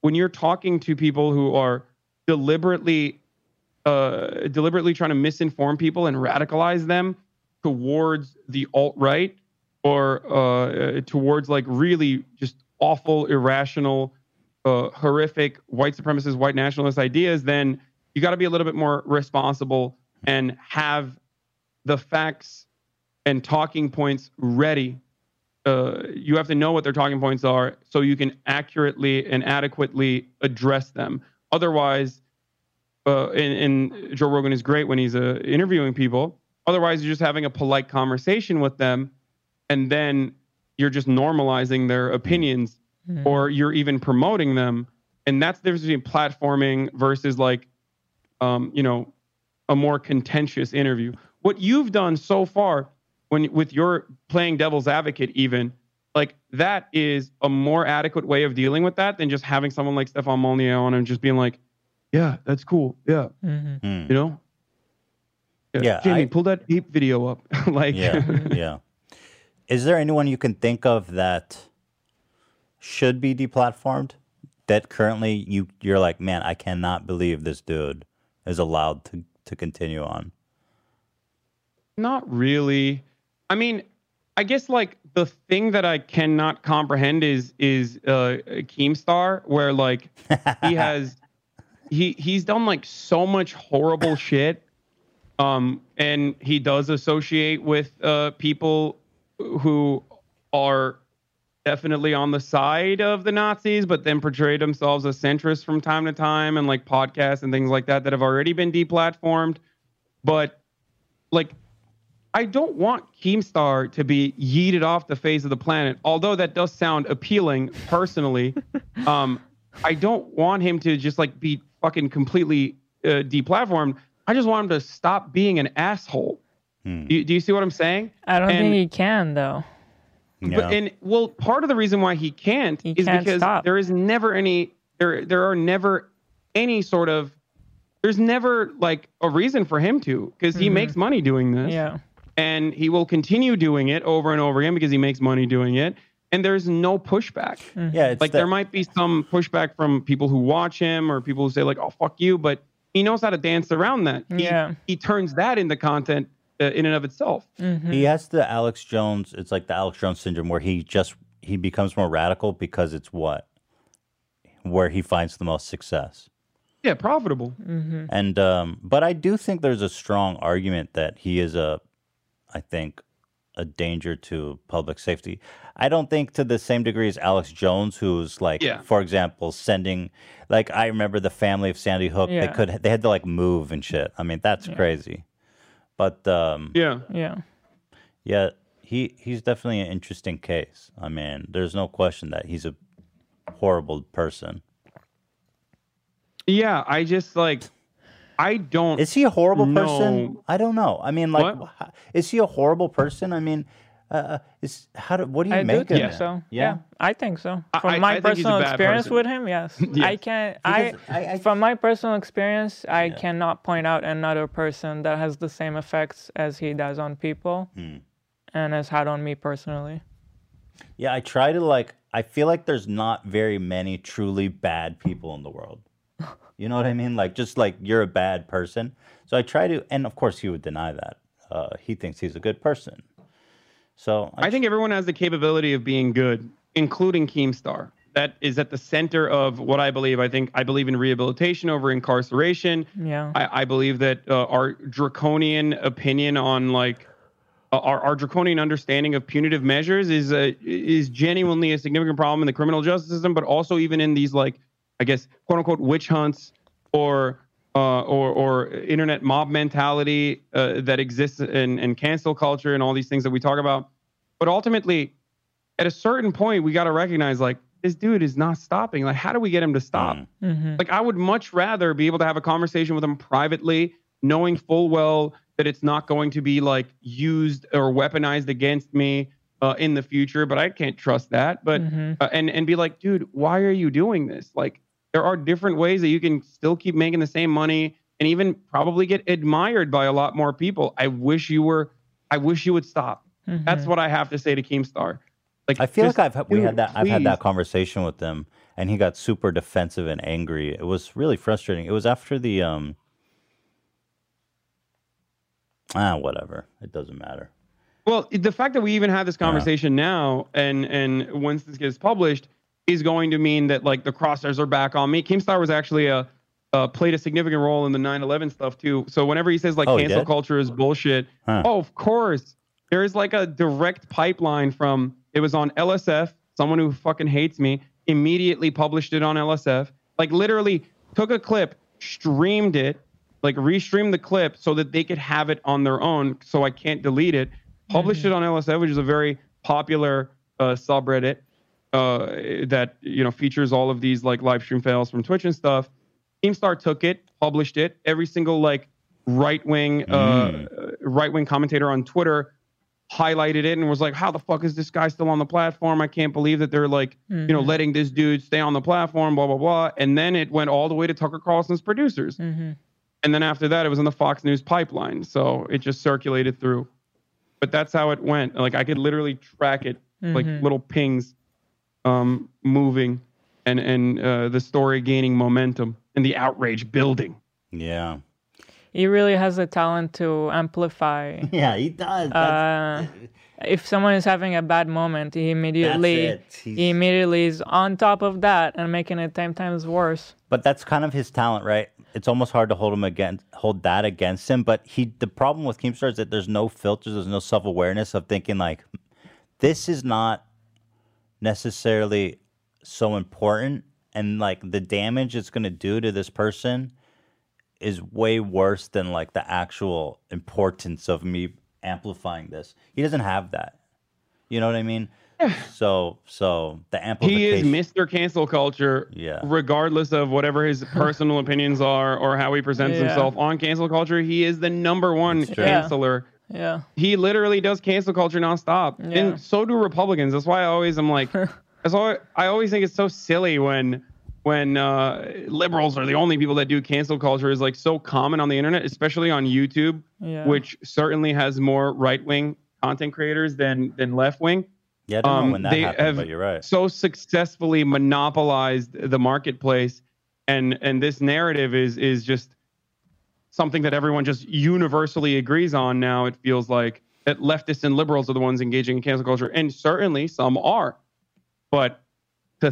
Speaker 5: when you're talking to people who are deliberately uh, deliberately trying to misinform people and radicalize them towards the alt right or uh, towards like really just awful, irrational, uh, horrific white supremacist, white nationalist ideas, then you got to be a little bit more responsible and have the facts and talking points ready. Uh, you have to know what their talking points are so you can accurately and adequately address them. Otherwise, uh, and, and Joe Rogan is great when he's uh, interviewing people. Otherwise, you're just having a polite conversation with them, and then you're just normalizing their opinions,
Speaker 2: Mhm.
Speaker 5: or you're even promoting them. And that's the difference between platforming versus like, um, you know, a more contentious interview. What you've done so far, when with your playing devil's advocate, even like that is a more adequate way of dealing with that than just having someone like Stefan Molyneux on and just being like, "Yeah, that's cool. Yeah,
Speaker 2: Mhm.
Speaker 1: Hmm.
Speaker 5: you know."
Speaker 1: Yeah,
Speaker 5: Jamie,
Speaker 1: I-
Speaker 5: pull that ape video up. like,
Speaker 1: yeah, yeah. Is there anyone you can think of that should be deplatformed? That currently you you're like, man, I cannot believe this dude is allowed to to continue on.
Speaker 5: Not really. I mean, I guess like the thing that I cannot comprehend is is uh Keemstar, where like he has he he's done like so much horrible shit. Um and he does associate with uh people who are definitely on the side of the Nazis, but then portray themselves as centrists from time to time and like podcasts and things like that that have already been deplatformed. But like I don't want Keemstar to be yeeted off the face of the planet, although that does sound appealing personally. um, I don't want him to just like be fucking completely uh, deplatformed. I just want him to stop being an asshole.
Speaker 1: Hmm.
Speaker 5: Do, you, do you see what I'm saying?
Speaker 2: I don't
Speaker 5: And-
Speaker 2: think he can though.
Speaker 5: but, and well, part of the reason why he can't is
Speaker 2: can't
Speaker 5: because
Speaker 2: stop.
Speaker 5: there is never any there there are never any sort of there's never like a reason for him to because he
Speaker 2: Mhm.
Speaker 5: makes money doing this.
Speaker 2: Yeah.
Speaker 5: And he will continue doing it over and over again because he makes money doing it. And there's no pushback.
Speaker 1: Yeah, it's
Speaker 5: like
Speaker 1: that-
Speaker 5: there might be some pushback from people who watch him or people who say like, "Oh fuck you," but he knows how to dance around that. He,
Speaker 2: Yeah.
Speaker 5: he turns that into content uh, in and of itself.
Speaker 2: Mm-hmm.
Speaker 1: He has the Alex Jones. It's like the Alex Jones syndrome, where he just he becomes more radical because it's what where he finds the most success.
Speaker 5: Yeah, profitable.
Speaker 2: Mm-hmm.
Speaker 1: And um, but I do think there's a strong argument that he is a, I think, a danger to public safety. I don't think to the same degree as Alex Jones, who's like,
Speaker 5: Yeah.
Speaker 1: for example, sending. Like I remember the family of Sandy Hook. They could they had to like move and shit. I mean that's crazy. But um,
Speaker 5: Yeah.
Speaker 2: Yeah.
Speaker 1: yeah, he he's definitely an interesting case. I mean, there's no question that he's a horrible person.
Speaker 5: Yeah, I just like I don't.
Speaker 1: Is he a horrible
Speaker 5: know-
Speaker 1: person? I don't know. I mean, like,
Speaker 5: What?
Speaker 1: wh- is he a horrible person? I mean, uh, is how do what do you
Speaker 2: I do
Speaker 1: make of
Speaker 2: think
Speaker 1: it?
Speaker 2: so.
Speaker 1: Yeah.
Speaker 2: Yeah. I think so. From
Speaker 5: I-
Speaker 2: my
Speaker 5: I think he's a
Speaker 2: personal experience
Speaker 5: person.
Speaker 2: with him, yes. I
Speaker 5: Yes.
Speaker 2: can I,
Speaker 1: Because I- I-
Speaker 2: from my personal experience, I cannot point out another person that has the same effects as he does on people
Speaker 1: Hmm.
Speaker 2: and has had on me personally.
Speaker 1: Yeah, I try to like. I feel like there's not very many truly bad people in the world. You know what I mean? Like, just like you're a bad person. So I try to, and of course he would deny that. Uh, he thinks he's a good person. So
Speaker 5: I think everyone has the capability of being good, including Keemstar. That is at the center of what I believe. I think I believe in rehabilitation over incarceration.
Speaker 2: Yeah.
Speaker 5: I, I believe that uh, our draconian opinion on like uh, our, our draconian understanding of punitive measures is a, is genuinely a significant problem in the criminal justice system, but also even in these like I guess quote unquote witch hunts or uh, or or internet mob mentality uh, that exists in, in cancel culture and all these things that we talk about. But ultimately, at a certain point, we got to recognize like this dude is not stopping. Like, how do we get him to stop?
Speaker 2: Mm-hmm.
Speaker 5: Like, I would much rather be able to have a conversation with him privately, knowing full well that it's not going to be like used or weaponized against me uh, in the future. But I can't trust that. But
Speaker 2: Mhm.
Speaker 5: uh, and and be like, dude, why are you doing this? Like, there are different ways that you can still keep making the same money and even probably get admired by a lot more people. I wish you were. I wish you would stop. That's what I have to say to Keemstar. Like
Speaker 1: I feel
Speaker 5: just,
Speaker 1: like I've had- we
Speaker 5: dude,
Speaker 1: had that I've had that conversation with him and he got super defensive and angry. It was really frustrating. It was after the um ah whatever. It doesn't matter.
Speaker 5: Well, the fact that we even had this conversation now, and and once this gets published, is going to mean that like the crosshairs are back on me. Keemstar was actually a uh, played a significant role in the 9/11 stuff too. So whenever he says like
Speaker 1: Oh,
Speaker 5: cancel culture is bullshit,
Speaker 1: Huh.
Speaker 5: oh of course there is like a direct pipeline from it was on LSF. Someone who fucking hates me immediately published it on LSF. Like literally took a clip, streamed it, like restreamed the clip so that they could have it on their own. So I can't delete it. Published it on LSF, which is a very popular uh, subreddit uh, that you know features all of these like live stream fails from Twitch and stuff. Keemstar took it, published it. Every single like right wing uh, right wing commentator on Twitter highlighted it and was like, "How the fuck is this guy still on the platform? I can't believe that they're like, you know,
Speaker 2: Mhm.
Speaker 5: letting this dude stay on the platform." Blah blah blah. And then it went all the way to Tucker Carlson's producers.
Speaker 2: Mm-hmm.
Speaker 5: And then after that, it was in the Fox News pipeline. So it just circulated through. But that's how it went. Like I could literally track it, like
Speaker 2: Mhm.
Speaker 5: little pings, um, moving, and and uh, the story gaining momentum and the outrage building.
Speaker 1: Yeah.
Speaker 2: He really has a talent to amplify.
Speaker 1: Yeah, he does.
Speaker 2: Uh, if someone is having a bad moment, he immediately he immediately is on top of that and making it ten times worse.
Speaker 1: But that's kind of his talent, right? It's almost hard to hold him against hold that against him. But he the problem with Keemstar is that there's no filters, there's no self awareness of thinking like this is not necessarily so important and like the damage it's gonna do to this person is way worse than like the actual importance of me amplifying this. He doesn't have that. You know what I mean? So so the amplification.
Speaker 5: He is Mr. Cancel Culture,
Speaker 1: Yeah.
Speaker 5: regardless of whatever his personal opinions are or how he presents
Speaker 2: Yeah.
Speaker 5: himself on cancel culture. He is the number one
Speaker 1: true.
Speaker 2: Yeah.
Speaker 5: canceler.
Speaker 2: Yeah.
Speaker 5: He literally does cancel culture nonstop,
Speaker 2: Yeah.
Speaker 5: and so do Republicans. That's why I always am like, that's why I always think it's so silly when when uh, liberals are the only people that do cancel culture is like so common on the internet, especially on YouTube,
Speaker 2: Yeah.
Speaker 5: which certainly has more right wing content creators than than left wing
Speaker 1: Yeah, I don't know
Speaker 5: um,
Speaker 1: when that
Speaker 5: they
Speaker 1: happened,
Speaker 5: have
Speaker 1: but you're right.
Speaker 5: so successfully monopolized the marketplace and and this narrative is is just something that everyone just universally agrees on now it feels like that leftists and liberals are the ones engaging in cancel culture and certainly some are but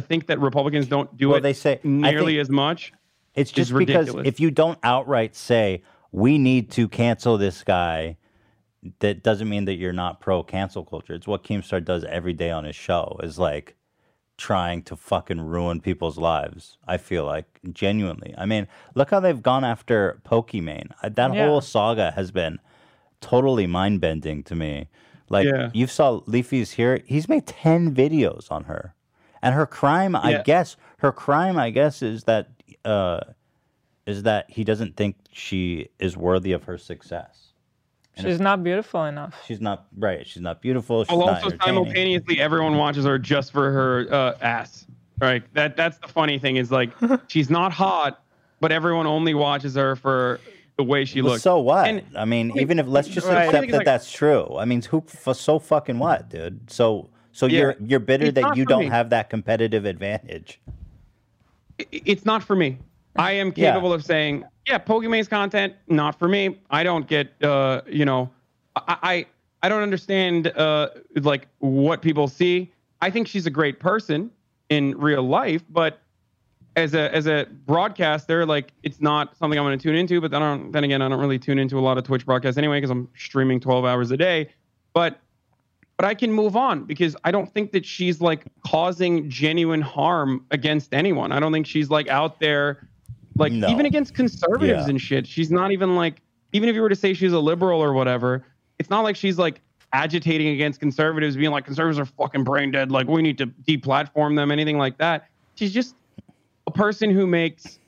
Speaker 5: to think that republicans don't do
Speaker 1: Well,
Speaker 5: it
Speaker 1: they say-
Speaker 5: nearly as much
Speaker 1: It's just because
Speaker 5: ridiculous.
Speaker 1: if you don't outright say we need to cancel this guy, that doesn't mean that you're not pro cancel culture. It's what Keemstar does every day on his show. Is like trying to fucking ruin people's lives. I feel like genuinely. I mean, look how they've gone after Pokimane. That
Speaker 2: Yeah.
Speaker 1: whole saga has been totally mind bending to me. Like
Speaker 5: Yeah.
Speaker 1: you saw Leafy's here. He's made ten videos on her, and her crime, I guess, her crime, I guess, is that uh, is that he doesn't think she is worthy of her success.
Speaker 2: She's not beautiful enough.
Speaker 1: She's not right. She's not beautiful. She's
Speaker 5: well also
Speaker 1: entertaining.
Speaker 5: simultaneously everyone watches her just for her uh, ass right that that's the funny thing is like she's not hot but everyone only watches her for the way she
Speaker 1: Well,
Speaker 5: looks
Speaker 1: so what?
Speaker 5: And-
Speaker 1: I mean, even if let's just
Speaker 5: Right.
Speaker 1: accept
Speaker 5: Like-
Speaker 1: that that's true. I mean, who f- so fucking what, dude? So so
Speaker 5: Yeah.
Speaker 1: you're you're bitter
Speaker 5: It's
Speaker 1: that you don't
Speaker 5: me.
Speaker 1: have that competitive advantage.
Speaker 5: It's not for me i am
Speaker 1: Yeah.
Speaker 5: capable of saying yeah Pokimane's content not for me i don't get uh you know i i, I don't understand uh like what people see i think she's a great person in real life but as a as a broadcaster, like it's not something I'm going to tune into. But then, I don't, then again, I don't really tune into a lot of Twitch broadcasts anyway because I'm streaming 12 hours a day. But but I can move on because I don't think that she's like causing genuine harm against anyone. I don't think she's like out there like
Speaker 1: No.
Speaker 5: even against conservatives
Speaker 1: Yeah.
Speaker 5: and shit. She's not even like even if you were to say she's a liberal or whatever, it's not like she's like agitating against conservatives, being like conservatives are fucking brain dead, like we need to deplatform them, anything like that. She's just a person who makes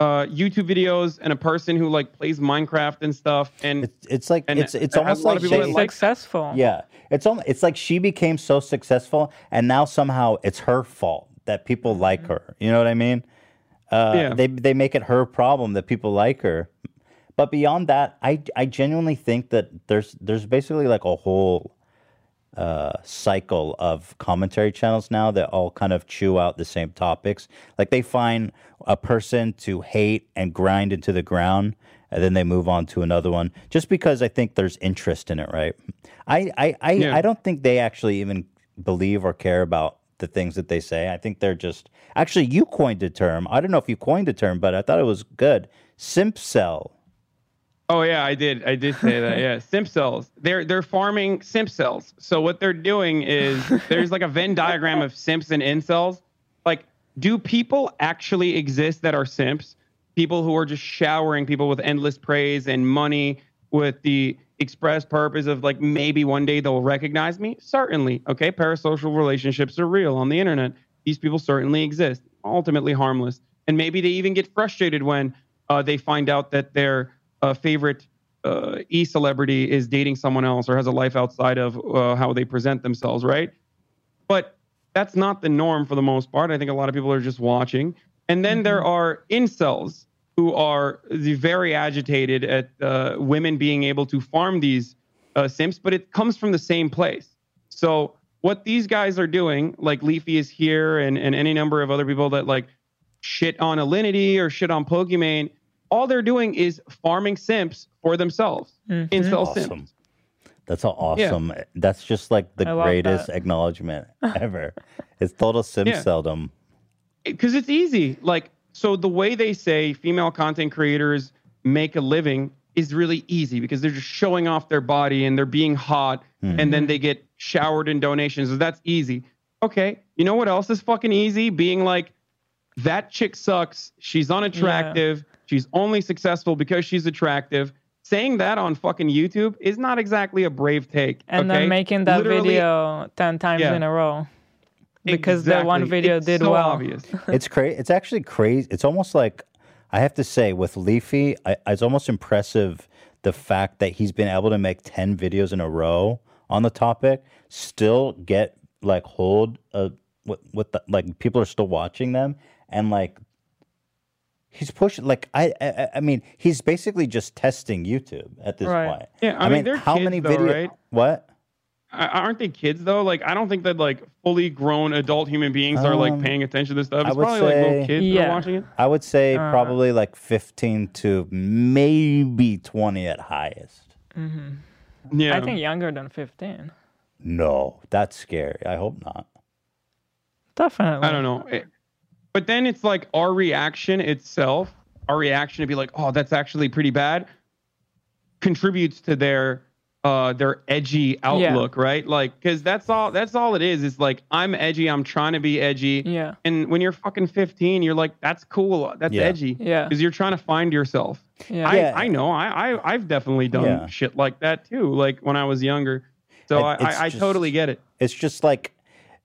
Speaker 5: uh, YouTube videos and a person who like plays Minecraft and stuff. And
Speaker 1: It's it's like
Speaker 5: And
Speaker 1: it's it's
Speaker 5: has a
Speaker 1: almost
Speaker 5: lot
Speaker 1: like
Speaker 5: of people that
Speaker 1: she-
Speaker 5: like-
Speaker 2: Successful.
Speaker 1: yeah. It's almost it's like she became so successful, and now somehow it's her fault that people like her. You know what I mean? Uh,
Speaker 5: Yeah.
Speaker 1: They they make it her problem that people like her. But beyond that, I I genuinely think that there's there's basically like a whole uh, cycle of commentary channels now that all kind of chew out the same topics. Like they find a person to hate and grind into the ground, and then they move on to another one. Just because I think there's interest in it, right? I I I,
Speaker 5: Yeah.
Speaker 1: I don't think they actually even believe or care about the things that they say. I think they're just actually you coined a term. I don't know if you coined a term, but I thought it was good. Simp cell.
Speaker 5: Oh yeah, I did. I did say that. Yeah, simp cells. They're they're farming simp cells. So what they're doing is there's like a Venn diagram of simps and incels. Like, do people actually exist that are simps? People who are just showering people with endless praise and money with the express purpose of like maybe one day they'll recognize me? Certainly. Okay, parasocial relationships are real on the internet. These people certainly exist. Ultimately harmless. And maybe they even get frustrated when uh, they find out that their uh, favorite uh, e celebrity is dating someone else or has a life outside of uh, how they present themselves, right? But that's not the norm for the most part. I think a lot of people are just watching. And then there are incels who are very agitated at uh, women being able to farm these uh, simps, but it comes from the same place. So what these guys are doing, like LeafyIsHere and, and any number of other people that like shit on Alinity or shit on Pokimane, all they're doing is farming simps for themselves. Incel
Speaker 1: Awesome.
Speaker 5: simps.
Speaker 1: That's all awesome. That's just like the greatest
Speaker 5: that.
Speaker 1: acknowledgement ever. it's total simp
Speaker 5: Yeah.
Speaker 1: seldom.
Speaker 5: Because it's easy. Like, so the way they say female content creators make a living is really easy because they're just showing off their body and they're being hot hmm. and then they get showered in donations. So that's easy. Okay. You know what else is fucking easy? Being like, that chick sucks. She's unattractive. She's only successful because she's attractive. Saying that on fucking YouTube is not exactly a brave take.
Speaker 2: and
Speaker 5: okay?
Speaker 2: then making that
Speaker 5: Literally-
Speaker 2: video 10 times
Speaker 5: Yeah.
Speaker 2: in a row because that one video
Speaker 5: It's
Speaker 2: did
Speaker 5: so
Speaker 2: well
Speaker 5: obvious.
Speaker 1: it's crazy. It's actually crazy. It's almost like I have to say with Leafy, I, it's almost impressive the fact that he's been able to make ten videos in a row on the topic, still get like hold uh with, with the, like people are still watching them, and like he's pushing like I, I I mean he's basically just testing YouTube at this
Speaker 5: Right.
Speaker 1: point.
Speaker 5: Yeah, I mean, they're
Speaker 1: how
Speaker 5: kids
Speaker 1: many videos?
Speaker 5: right?
Speaker 1: What?
Speaker 5: I- aren't they kids though? Like I don't think that like fully grown adult human beings are like
Speaker 1: Um,
Speaker 5: paying attention to this stuff.
Speaker 1: I
Speaker 5: It's
Speaker 1: would
Speaker 5: probably like little
Speaker 1: say-
Speaker 5: kids that are watching it.
Speaker 1: I would say
Speaker 5: Uh.
Speaker 1: probably like 15 to maybe 20 at highest.
Speaker 2: Mm-hmm.
Speaker 5: Yeah.
Speaker 2: i think younger than 15
Speaker 1: No, that's scary. I hope not.
Speaker 2: definitely
Speaker 5: I don't know. It- but then it's like our reaction itself, our reaction to be like, oh, that's actually pretty bad, contributes to their uh their edgy outlook, right? Like, because that's all that's all it is. Is like I'm edgy. I'm trying to be edgy.
Speaker 2: Yeah.
Speaker 5: And when you're fucking 15, you're like, that's cool. That's
Speaker 1: Yeah.
Speaker 5: edgy.
Speaker 2: Yeah.
Speaker 5: Because you're trying to find yourself.
Speaker 2: Yeah.
Speaker 5: I,
Speaker 1: Yeah.
Speaker 5: I know. I, I I've definitely done
Speaker 1: Yeah.
Speaker 5: shit like that too. Like when I was younger. So
Speaker 1: It-
Speaker 5: I,
Speaker 1: it's
Speaker 5: I, I
Speaker 1: just-
Speaker 5: totally get it.
Speaker 1: It's just like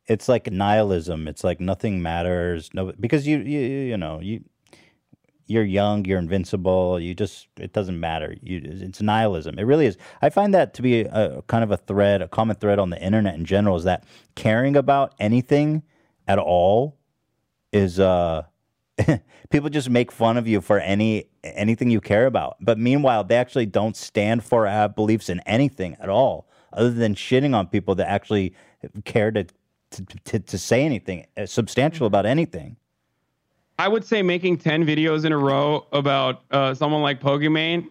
Speaker 1: it's like nihilism. It's like nothing matters. No, because you you you know you you're young, you're invincible. You just it doesn't matter. You it's nihilism. It really is. I find that to be a, kind of a thread, a common thread on the internet in general is that caring about anything at all is uh people just make fun of you for any anything you care about. But meanwhile, they actually don't stand for or have beliefs in anything at all, other than shitting on people that actually care to to, to, to say anything uh, substantial about anything.
Speaker 5: I would say making 10 videos in a row about uh, someone like Pokimane,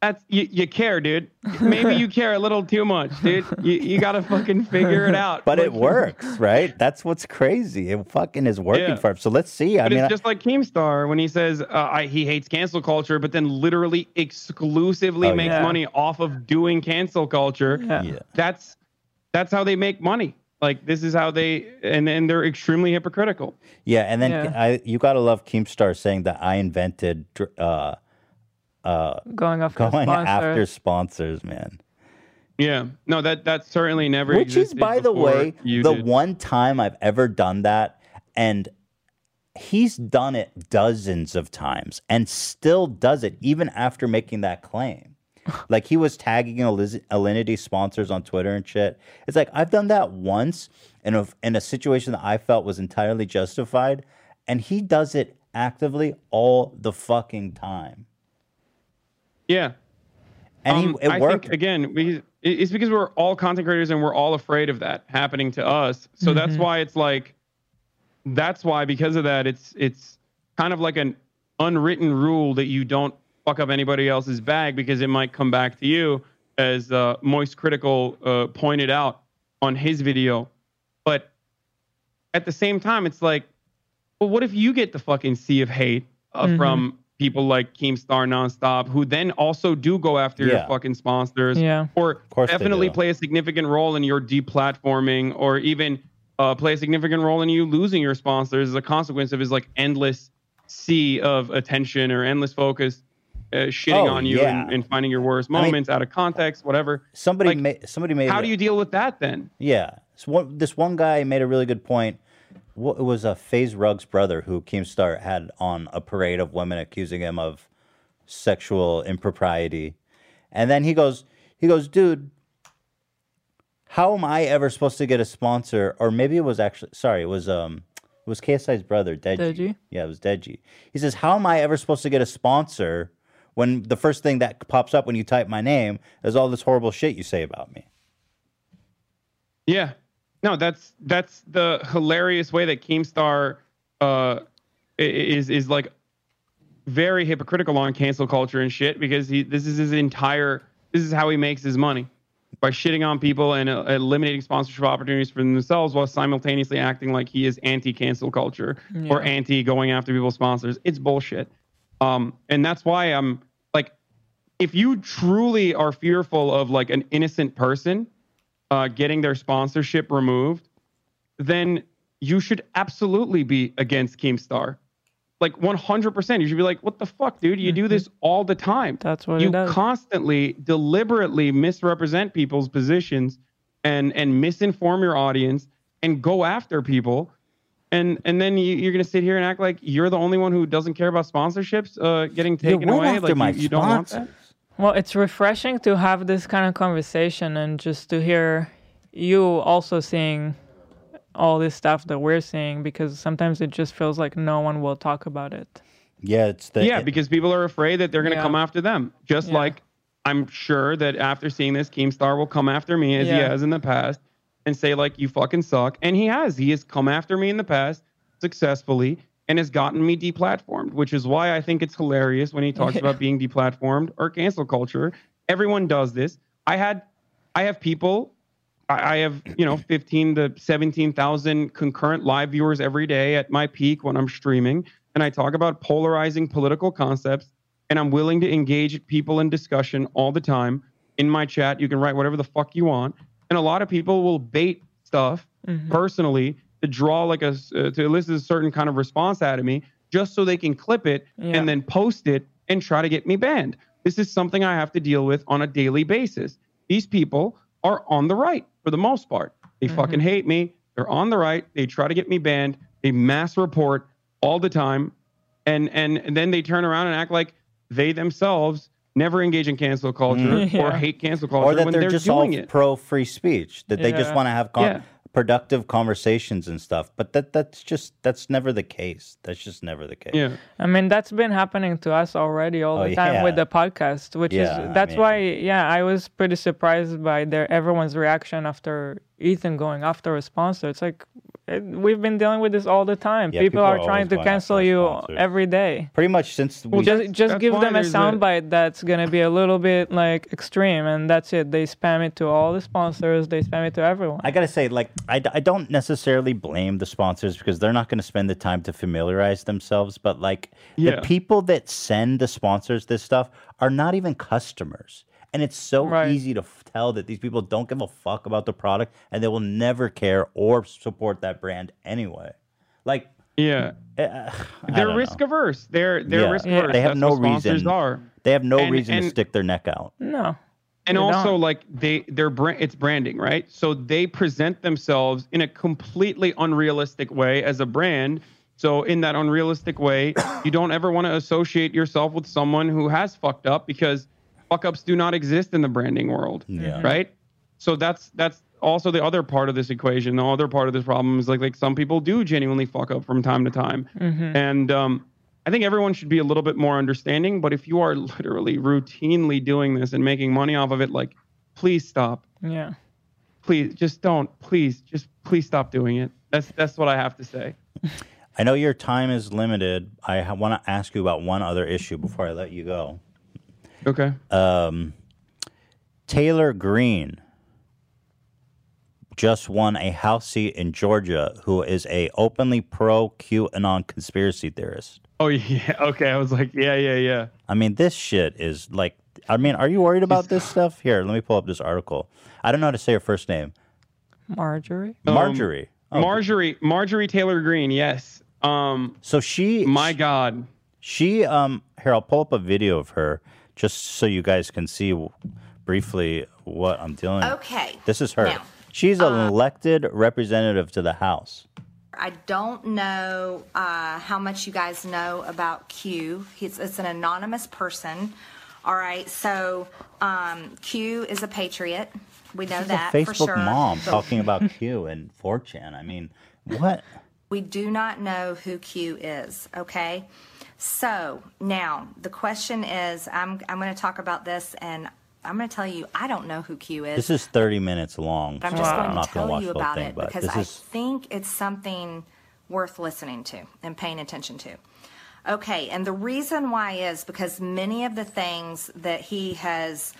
Speaker 5: that's you, you care, dude. Maybe you care a little too much, dude. You, you got to fucking figure it out.
Speaker 1: But it works, right? That's what's crazy. It fucking is working
Speaker 5: Yeah.
Speaker 1: for him. So let's see. I mean,
Speaker 5: it's
Speaker 1: I-
Speaker 5: just like Keemstar when he says uh, I, he hates cancel culture, but then literally exclusively
Speaker 1: Oh,
Speaker 5: makes
Speaker 1: yeah.
Speaker 5: money off of doing cancel culture.
Speaker 2: Yeah.
Speaker 5: That's that's how they make money. Like this is how they and and they're extremely hypocritical.
Speaker 1: yeah, and then
Speaker 2: Yeah.
Speaker 1: I you gotta love Keemstar saying that I invented uh uh
Speaker 2: going after
Speaker 1: going
Speaker 2: sponsors.
Speaker 1: after sponsors, man.
Speaker 5: Yeah. No, that that certainly never
Speaker 1: Which is, by the way, the
Speaker 5: did.
Speaker 1: one time I've ever done that, and he's done it dozens of times and still does it even after making that claim. Like he was tagging Eliz- Alinity sponsors on Twitter and shit. It's like I've done that once in a in a situation that I felt was entirely justified, and he does it actively all the fucking time.
Speaker 5: Yeah.
Speaker 1: And
Speaker 5: Um,
Speaker 1: he, it
Speaker 5: I
Speaker 1: worked.
Speaker 5: think again, we, it's because we're all content creators and we're all afraid of that happening to us. So that's
Speaker 2: Mhm.
Speaker 5: why it's like, that's why because of that, it's it's kind of like an unwritten rule that you don't fuck up anybody else's bag because it might come back to you, as uh, Moist Critical uh, pointed out on his video. But at the same time, it's like, well, what if you get the fucking sea of hate uh,
Speaker 2: Mhm.
Speaker 5: from people like Keemstar Nonstop, who then also do go after your fucking sponsors,
Speaker 2: Yeah.
Speaker 5: or
Speaker 1: course
Speaker 5: definitely play a significant role in your deplatforming, or even uh, play a significant role in you losing your sponsors as a consequence of his like endless sea of attention or endless focus. Uh, shitting
Speaker 1: Oh,
Speaker 5: on you
Speaker 1: yeah.
Speaker 5: and, and finding your worst
Speaker 1: I mean-
Speaker 5: moments out of context, whatever.
Speaker 1: somebody
Speaker 5: like,
Speaker 1: made somebody made
Speaker 5: How
Speaker 1: a-
Speaker 5: do you deal with that then?
Speaker 1: Yeah. So one, this one guy made a really good point. Wha- It was a FaZe Rug's brother who Keemstar had on a parade of women accusing him of sexual impropriety. And then he goes, he goes, dude, how am I ever supposed to get a sponsor? Or maybe it was actually, sorry, it was um, it was KSI's brother, Deji.
Speaker 2: Deji?
Speaker 1: Yeah, it was Deji. He says, how am I ever supposed to get a sponsor when the first thing that pops up when you type my name is all this horrible shit you say about me?
Speaker 5: Yeah. No, that's that's the hilarious way that Keemstar uh, is is like very hypocritical on cancel culture and shit because he this is his entire this is how he makes his money by shitting on people and uh, eliminating sponsorship opportunities for themselves while simultaneously acting like he is anti cancel culture or anti going after people's sponsors. It's bullshit. Um, and that's why I'm like, if you truly are fearful of like an innocent person uh, getting their sponsorship removed, then you should absolutely be against Keemstar. Like 100%. You should be like, what the fuck, dude? You do this all the time.
Speaker 2: That's what
Speaker 5: you constantly, deliberately misrepresent people's positions and and misinform your audience and go after people. And and then you, you're gonna sit here and act like you're the only one who doesn't care about sponsorships uh, getting taken
Speaker 1: went
Speaker 5: away. Like
Speaker 1: my
Speaker 5: you, you don't want that.
Speaker 2: Well, it's refreshing to have this kind of conversation and just to hear you also seeing all this stuff that we're seeing because sometimes it just feels like no one will talk about it.
Speaker 1: Yeah, it's the
Speaker 5: yeah,
Speaker 1: it-
Speaker 5: because people are afraid that they're going to
Speaker 2: Yeah.
Speaker 5: come after them. Just
Speaker 2: Yeah.
Speaker 5: like I'm sure that after seeing this, Keemstar will come after me as he has in the past and say like you fucking suck. And he has. He has come after me in the past successfully and has gotten me deplatformed, which is why I think it's hilarious when he talks about being deplatformed or cancel culture. Everyone does this. I had I have people I I have, you know, 15 to 17,000 concurrent live viewers every day at my peak when I'm streaming. And I talk about polarizing political concepts. And I'm willing to engage people in discussion all the time in my chat. You can write whatever the fuck you want. And a lot of people will bait stuff personally to draw like a uh, to elicit a certain kind of response out of me just so they can clip it
Speaker 2: Yeah.
Speaker 5: and then post it and try to get me banned. This is something I have to deal with on a daily basis. These people are on the right for the most part. They fucking hate me. They're on the right. They try to get me banned. They mass report all the time. And and, and then they turn around and act like they themselves never engage in cancel culture
Speaker 2: Mhm.
Speaker 5: or
Speaker 2: Yeah.
Speaker 5: hate cancel culture
Speaker 1: or that
Speaker 5: when
Speaker 1: they're,
Speaker 5: they're,
Speaker 1: just all
Speaker 5: it.
Speaker 1: pro free speech that they just want to have con-
Speaker 5: Yeah.
Speaker 1: productive conversations and stuff but that that's just that's never the case that's just never the case
Speaker 5: yeah.
Speaker 2: I mean, that's been happening to us already all
Speaker 1: Oh,
Speaker 2: the time with the podcast, which
Speaker 1: Yeah,
Speaker 2: is
Speaker 1: I
Speaker 2: that's
Speaker 1: mean-
Speaker 2: why yeah, I was pretty surprised by their everyone's reaction after Ethan going after a sponsor. It's like it, we've been dealing with this all the time.
Speaker 1: Yeah,
Speaker 2: people,
Speaker 1: people
Speaker 2: are
Speaker 1: are
Speaker 2: trying to cancel you
Speaker 1: sponsors.
Speaker 2: every day.
Speaker 1: pretty much since we
Speaker 2: just just give them a soundbite that's gonna be a little bit like extreme, and that's it. They spam it to all the sponsors. They spam it to everyone.
Speaker 1: I gotta say, like, I, I don't necessarily blame the sponsors because they're not gonna spend the time to familiarize themselves. But like,
Speaker 5: Yeah.
Speaker 1: the people that send the sponsors this stuff are not even customers, and it's so
Speaker 2: Right.
Speaker 1: easy to f- tell that these people don't give a fuck about the product and they will never care or support that brand anyway. Like,
Speaker 5: Yeah.
Speaker 1: uh,
Speaker 5: They're risk
Speaker 1: know.
Speaker 5: averse. They're they're
Speaker 1: Yeah.
Speaker 5: risk
Speaker 2: Yeah.
Speaker 5: averse.
Speaker 1: They have
Speaker 5: That's
Speaker 1: no reason.
Speaker 5: are.
Speaker 1: They have no
Speaker 5: And-
Speaker 1: reason to stick their neck out.
Speaker 2: no,
Speaker 5: and
Speaker 2: They
Speaker 5: also
Speaker 2: don't.
Speaker 5: like they their brand it's branding right so they present themselves in a completely unrealistic way as a brand so in that unrealistic way you don't ever want to associate yourself with someone who has fucked up because fuck ups do not exist in the branding world
Speaker 1: Yeah.
Speaker 5: right so that's that's also the other part of this equation the other part of this problem is like like some people do genuinely fuck up from time to time and um I think everyone should be a little bit more understanding. But if you are literally routinely doing this and making money off of it, like, please stop.
Speaker 2: Yeah.
Speaker 5: Please, just don't. Please, just please stop doing it. That's that's what I have to say.
Speaker 1: I know your time is limited. I want to ask you about one other issue before I let you go.
Speaker 5: Okay.
Speaker 1: Um, Taylor Greene just won a House seat in Georgia, who is a openly pro QAnon conspiracy theorist.
Speaker 5: Oh yeah. Okay. I was like, yeah, yeah, yeah.
Speaker 1: I mean, this shit is like. I mean, are you worried about this stuff? Here, let me pull up this article. I don't know how to say her first name.
Speaker 2: Marjorie.
Speaker 5: Um,
Speaker 1: Marjorie. Oh,
Speaker 5: Marjorie Marjorie Taylor Greene. Yes. Um.
Speaker 1: So she.
Speaker 5: My God.
Speaker 1: She. Um. Here, I'll pull up a video of her just so you guys can see briefly what I'm dealing.
Speaker 10: Okay.
Speaker 1: This is her.
Speaker 10: Now,
Speaker 1: She's an elected representative to the House.
Speaker 10: I don't know uh, how much you guys know about Q. He's, it's an anonymous person. All right, so um, Q is a patriot. We know that
Speaker 1: a
Speaker 10: for
Speaker 1: Facebook
Speaker 10: sure.
Speaker 1: mom talking about Q and 4chan. I mean, what?
Speaker 10: We do not know who Q is, okay? So now the question is I'm, I'm going to talk about this and I'm going to tell you I don't know who Q is.
Speaker 1: This is 30 minutes long.
Speaker 10: But I'm just
Speaker 1: I'm
Speaker 10: going to tell
Speaker 1: watch
Speaker 10: you about
Speaker 1: thing,
Speaker 10: it because I
Speaker 1: is
Speaker 10: think it's something worth listening to and paying attention to. Okay, and the reason why is because many of the things that he has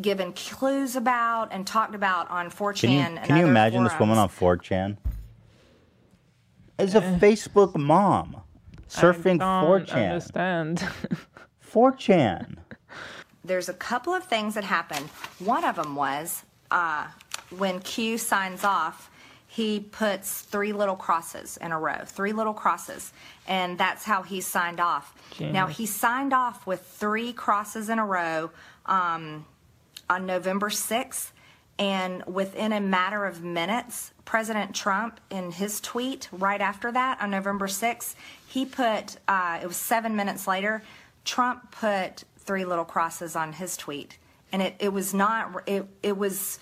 Speaker 10: given clues about and talked about on 4chan
Speaker 1: Can you,
Speaker 10: and
Speaker 1: can you imagine this woman on
Speaker 10: forums-
Speaker 1: 4chan? As a Facebook mom surfing
Speaker 2: I don't
Speaker 1: 4chan.
Speaker 2: understand.
Speaker 1: 4chan.
Speaker 10: there's a couple of things that happened. One of them was uh, when Q signs off, he puts three little crosses in a row, three little crosses, and that's how he signed off. Now he signed off with three crosses in a row um, on November 6th, and within a matter of minutes, President Trump, in his tweet right after that on November 6th, he put, uh, it was seven minutes later, Trump put three little crosses on his tweet. And it, it was not, it, it was,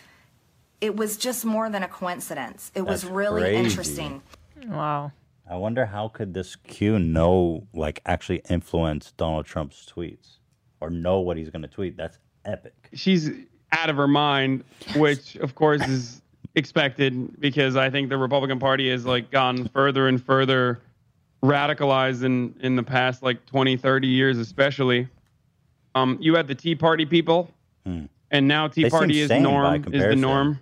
Speaker 10: it was just more than a coincidence. It was really
Speaker 1: crazy.
Speaker 10: interesting.
Speaker 2: Wow.
Speaker 1: I wonder how could this Q know, like, actually influence Donald Trump's tweets or know what he's going to tweet? That's epic.
Speaker 5: she's out of her mind, which of course is expected because I think the Republican Party has like gone further and further radicalized in in the past like 20, 30 years, especially. Um, you had the Tea Party people, and now Tea
Speaker 1: Hmm. They
Speaker 5: Party is norm is the norm.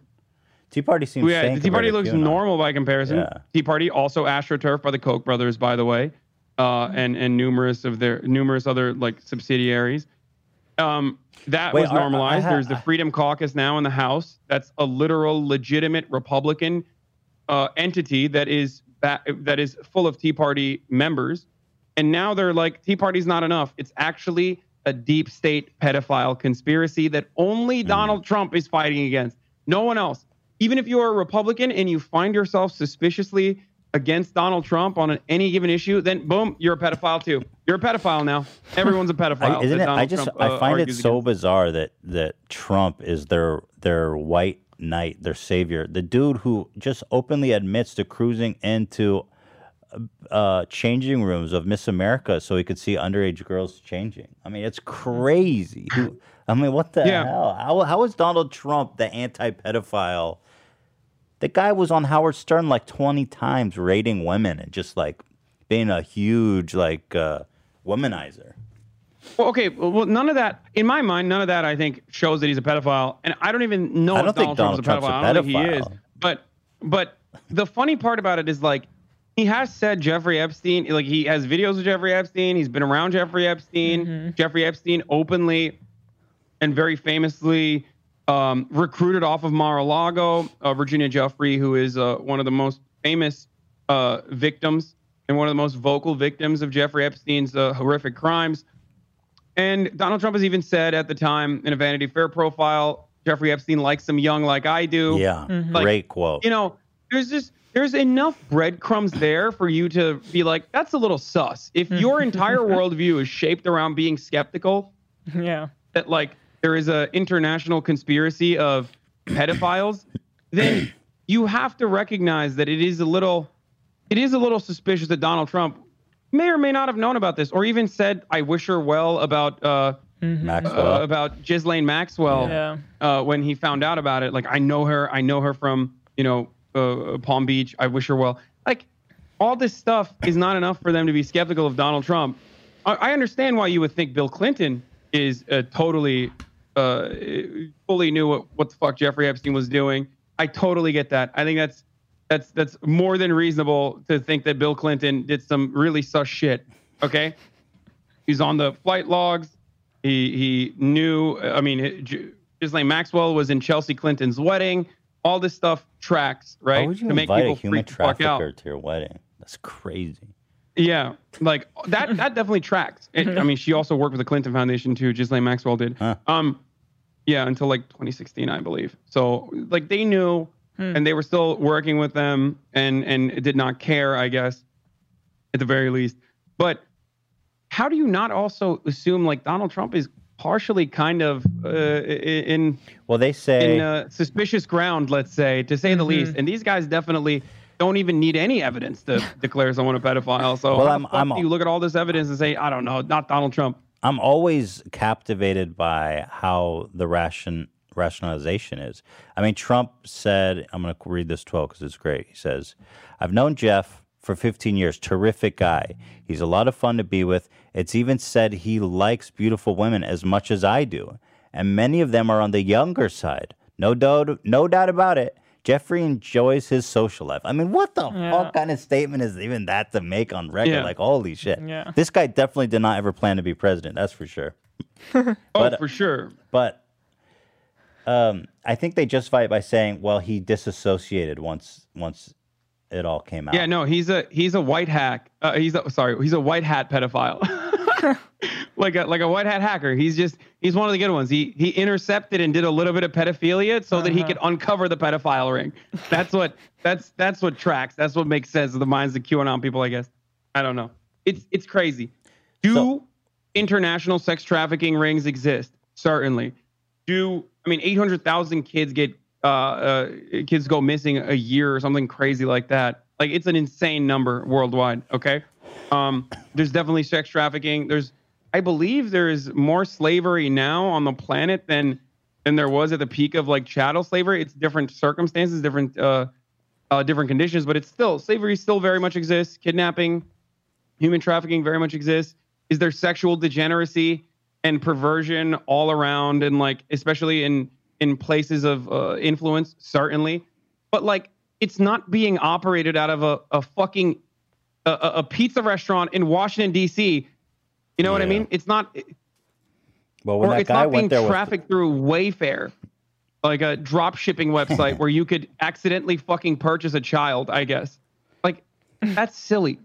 Speaker 1: Tea Party seems
Speaker 5: Well, yeah, the Tea Party looks normal by comparison.
Speaker 1: Yeah.
Speaker 5: Tea Party also AstroTurf by the Koch brothers, by the way, uh, and and numerous of their numerous other like subsidiaries. Um, that
Speaker 1: Wait,
Speaker 5: was
Speaker 1: are- I
Speaker 5: normalized.
Speaker 1: ha-
Speaker 5: There's the Freedom Caucus now in the House. That's a literal, legitimate Republican uh, entity that is ba- that is full of Tea Party members. And now they're like, Tea Party's not enough. It's actually a deep state pedophile conspiracy that only Donald Trump is fighting against. No one else. Even if you are a Republican and you find yourself suspiciously against Donald Trump on an, any given issue, then boom, you're a pedophile too. You're a pedophile now. Everyone's a pedophile.
Speaker 1: I, isn't it? I just
Speaker 5: Trump,
Speaker 1: I
Speaker 5: uh,
Speaker 1: find it so
Speaker 5: against.
Speaker 1: bizarre that that Trump is their their white knight, their savior, the dude who just openly admits to cruising into uh, changing rooms of Miss America so he could see underage girls changing. I mean, it's crazy. I mean, what the
Speaker 5: Yeah.
Speaker 1: hell? How how is Donald Trump the anti-pedophile? The guy was on Howard Stern like twenty times, rating women and just like being a huge like uh, womanizer.
Speaker 5: Well, okay. Well, none of that, in my mind, none of that I think shows that he's a pedophile. And I don't even know
Speaker 1: I
Speaker 5: if
Speaker 1: don't think
Speaker 5: Donald, Trump's
Speaker 1: Donald
Speaker 5: a pedophile.
Speaker 1: Trump's a
Speaker 5: I don't think he is. But, but the funny part about it is like, he has said Jeffrey Epstein, like he has videos of Jeffrey Epstein. He's been around Jeffrey Epstein. Jeffrey Epstein openly and very famously um, recruited off of Mar-a-Lago, uh, Virginia Giuffre, who is uh, one of the most famous uh, victims and one of the most vocal victims of Jeffrey Epstein's uh, horrific crimes. And Donald Trump has even said at the time in a Vanity Fair profile, Jeffrey Epstein likes him young like I do.
Speaker 1: Yeah,
Speaker 5: Like,
Speaker 1: great quote.
Speaker 5: You know, there's just there's enough breadcrumbs there for you to be like, that's a little sus. If your entire worldview is shaped around being skeptical,
Speaker 2: Yeah.
Speaker 5: that like there is a international conspiracy of pedophiles, then you have to recognize that it is a little it is a little suspicious that Donald Trump may or may not have known about this, or even said, "I wish her well" about uh,
Speaker 1: Maxwell.
Speaker 5: uh, about Ghislaine Maxwell
Speaker 2: Yeah.
Speaker 5: uh, when he found out about it. Like, I know her. I know her from you know uh, Palm Beach. I wish her well. Like, all this stuff is not enough for them to be skeptical of Donald Trump. I, I understand why you would think Bill Clinton is uh, totally uh, fully knew what, what the fuck Jeffrey Epstein was doing. I totally get that. I think that's that's that's more than reasonable to think that Bill Clinton did some really sus shit. Okay, he's on the flight logs. He he knew. I mean, Ghislaine Maxwell was in Chelsea Clinton's wedding. All this stuff tracks, right?
Speaker 1: Why would you
Speaker 5: to make
Speaker 1: invite a human
Speaker 5: freak the fuck out.
Speaker 1: trafficker to your wedding? That's crazy.
Speaker 5: Yeah, like that. That definitely tracks. It, I mean, she also worked with the Clinton Foundation too. Ghislaine Maxwell did. Um, yeah, until like 2016, I believe. So like they knew, and they were still working with them, and and did not care, I guess, at the very least. But how do you not also assume like Donald Trump is partially kind of uh, in
Speaker 1: Well, they say
Speaker 5: in uh, suspicious ground, let's say, to say the least. And these guys definitely don't even need any evidence to declare someone a pedophile. So
Speaker 1: Well, I'm- I'm-
Speaker 5: you look at all this evidence and say, I don't know, not Donald Trump?
Speaker 1: I'm always captivated by how the ration rationalization is. I mean, Trump said, I'm going to read this 12 because it's great. He says, I've known Jeff for 15 years. Terrific guy. He's a lot of fun to be with. It's even said he likes beautiful women as much as I do. And many of them are on the younger side. No doubt, no doubt about it. Jeffrey enjoys his social life. I mean, what the fuck kind of statement is even that to make on record?
Speaker 5: Yeah.
Speaker 1: Like, holy shit.
Speaker 2: Yeah.
Speaker 1: This guy definitely did not ever plan to be president. That's for sure.
Speaker 5: Oh,
Speaker 1: But-
Speaker 5: for sure.
Speaker 1: But um, I think they justify it by saying, well, he disassociated once once it all came out.
Speaker 5: Yeah, no, he's a he's a white hack. Uh, he's a, sorry, he's a white hat pedophile. like a like a white hat hacker. He's just he's one of the good ones. He he intercepted and did a little bit of pedophilia so that he could uncover the pedophile ring. That's what that's that's what tracks. That's what makes sense of the minds of QAnon people, I guess. I don't know. It's it's crazy. Do international sex trafficking rings exist? Certainly. Do I mean 800,000 kids get uh, uh kids go missing a year or something crazy like that? Like it's an insane number worldwide, okay? Um there's definitely sex trafficking. There's I believe there is more slavery now on the planet than than there was at the peak of like chattel slavery. It's different circumstances, different uh, uh different conditions, but it's still slavery still very much exists. Kidnapping, human trafficking very much exists. Is there sexual degeneracy and perversion all around, and like especially in in places of uh, influence? Certainly, but like it's not being operated out of a a fucking a, a pizza restaurant in Washington D.C. You know what I mean? It's not
Speaker 1: Well, when
Speaker 5: or
Speaker 1: that
Speaker 5: it's
Speaker 1: guy
Speaker 5: not being
Speaker 1: went there with
Speaker 5: trafficked through Wayfair, like a drop shipping website where you could accidentally fucking purchase a child. I guess, like that's silly.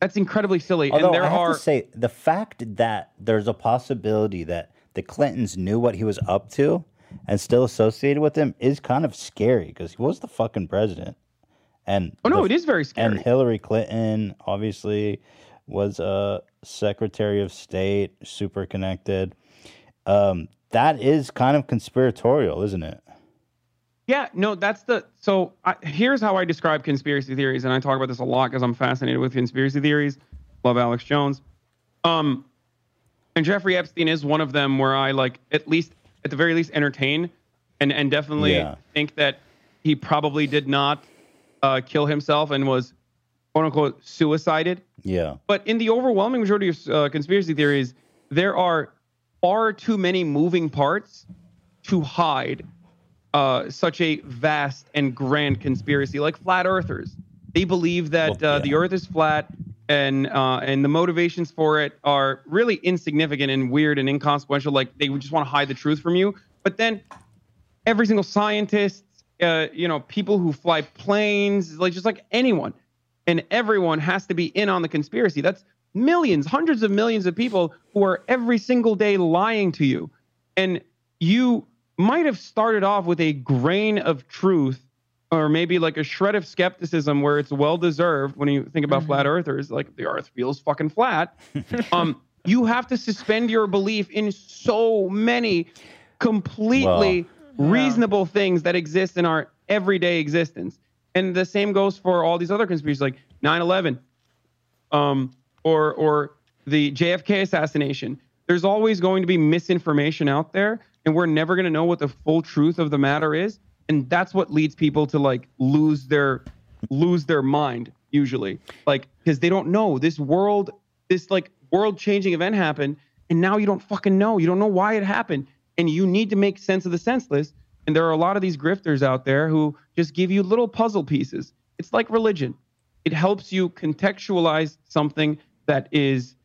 Speaker 5: That's incredibly silly.
Speaker 1: Although
Speaker 5: and there
Speaker 1: I have
Speaker 5: are
Speaker 1: to say, the fact that there's a possibility that the Clintons knew what he was up to and still associated with him is kind of scary because he was the fucking president. And
Speaker 5: Oh, no,
Speaker 1: the-
Speaker 5: it is very scary.
Speaker 1: And Hillary Clinton obviously was a Secretary of State, super connected. Um, that is kind of conspiratorial, isn't it?
Speaker 5: Yeah, no, that's the so I, here's how I describe conspiracy theories, and I talk about this a lot because I'm fascinated with conspiracy theories. Love Alex Jones, um, and Jeffrey Epstein is one of them where I like at least at the very least entertain, and and definitely
Speaker 1: Yeah.
Speaker 5: think that he probably did not uh, kill himself and was quote unquote suicided.
Speaker 1: Yeah.
Speaker 5: But in the overwhelming majority of uh, conspiracy theories, there are far too many moving parts to hide uh, such a vast and grand conspiracy, like flat earthers. They believe that uh, the Earth is flat, and uh, and the motivations for it are really insignificant and weird and inconsequential. Like they just want to hide the truth from you. But then every single scientist, uh, you know, people who fly planes, like just like anyone, and everyone has to be in on the conspiracy. That's millions, hundreds of millions of people who are every single day lying to you. And you might have started off with a grain of truth or maybe like a shred of skepticism where it's well deserved when you think about flat earthers like the earth feels fucking flat um you have to suspend your belief in so many completely reasonable things that exist in our everyday existence and the same goes for all these other conspiracies like 9-11 um or or the JFK assassination. There's always going to be misinformation out there, and we're never going to know what the full truth of the matter is. And that's what leads people to like lose their lose their mind usually, like because they don't know this world, this like world changing event happened, and now you don't fucking know. You don't know why it happened, and you need to make sense of the senseless. And there are a lot of these grifters out there who just give you little puzzle pieces. It's like religion. It helps you contextualize something that is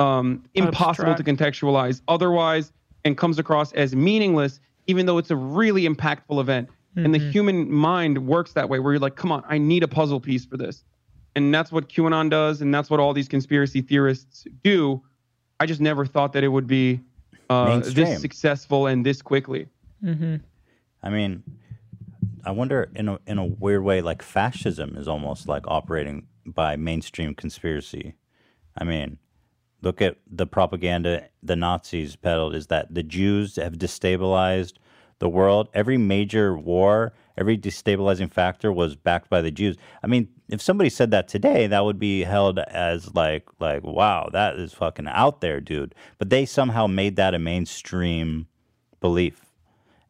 Speaker 5: um, impossible to contextualize otherwise and comes across as meaningless, even though it's a really impactful event. And the
Speaker 2: Mhm.
Speaker 5: human mind works that way, where you're like, come on, I need a puzzle piece for this. And that's what QAnon does, and that's what all these conspiracy theorists do. I just never thought that it would be uh, this successful and this quickly.
Speaker 2: Mm-hmm.
Speaker 1: I mean, I wonder in a in a weird way, like fascism is almost like operating by mainstream conspiracy. I mean, look at the propaganda the Nazis peddled is that the Jews have destabilized the world. Every major war, every destabilizing factor was backed by the Jews. I mean, if somebody said that today, that would be held as like like wow, that is fucking out there, dude. But they somehow made that a mainstream belief.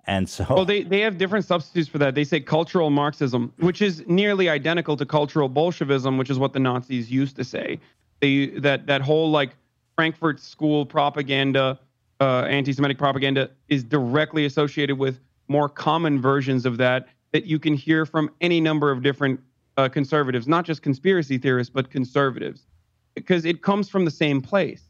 Speaker 1: And so
Speaker 5: Well, they, they have different substitutes for that. They say cultural Marxism, which is nearly identical to cultural Bolshevism, which is what the Nazis used to say. They that that whole like Frankfurt School propaganda, uh, anti-Semitic propaganda, is directly associated with more common versions of that that you can hear from any number of different uh, conservatives, not just conspiracy theorists, but conservatives, because it comes from the same place.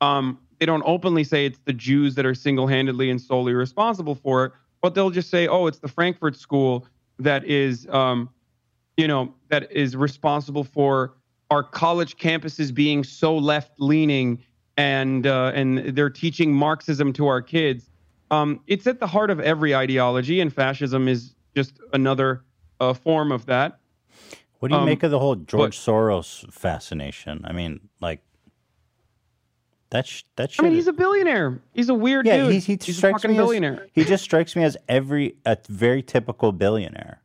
Speaker 5: Um, they don't openly say it's the Jews that are single-handedly and solely responsible for it, but they'll just say, "Oh, it's the Frankfurt School that is, um, you know, that is responsible for our college campuses being so left-leaning and uh, and they're teaching Marxism to our kids." Um, it's at the heart of every ideology, and fascism is just another uh, form of that.
Speaker 1: What do you
Speaker 5: Um,
Speaker 1: make of the whole George
Speaker 5: but-
Speaker 1: Soros fascination? I mean, like that. Sh- that shit.
Speaker 5: I mean,
Speaker 1: is-
Speaker 5: he's a billionaire. He's a weird
Speaker 1: yeah,
Speaker 5: dude.
Speaker 1: he, he
Speaker 5: he's a
Speaker 1: strikes
Speaker 5: fucking
Speaker 1: me as
Speaker 5: billionaire.
Speaker 1: he just strikes me as every a very typical billionaire.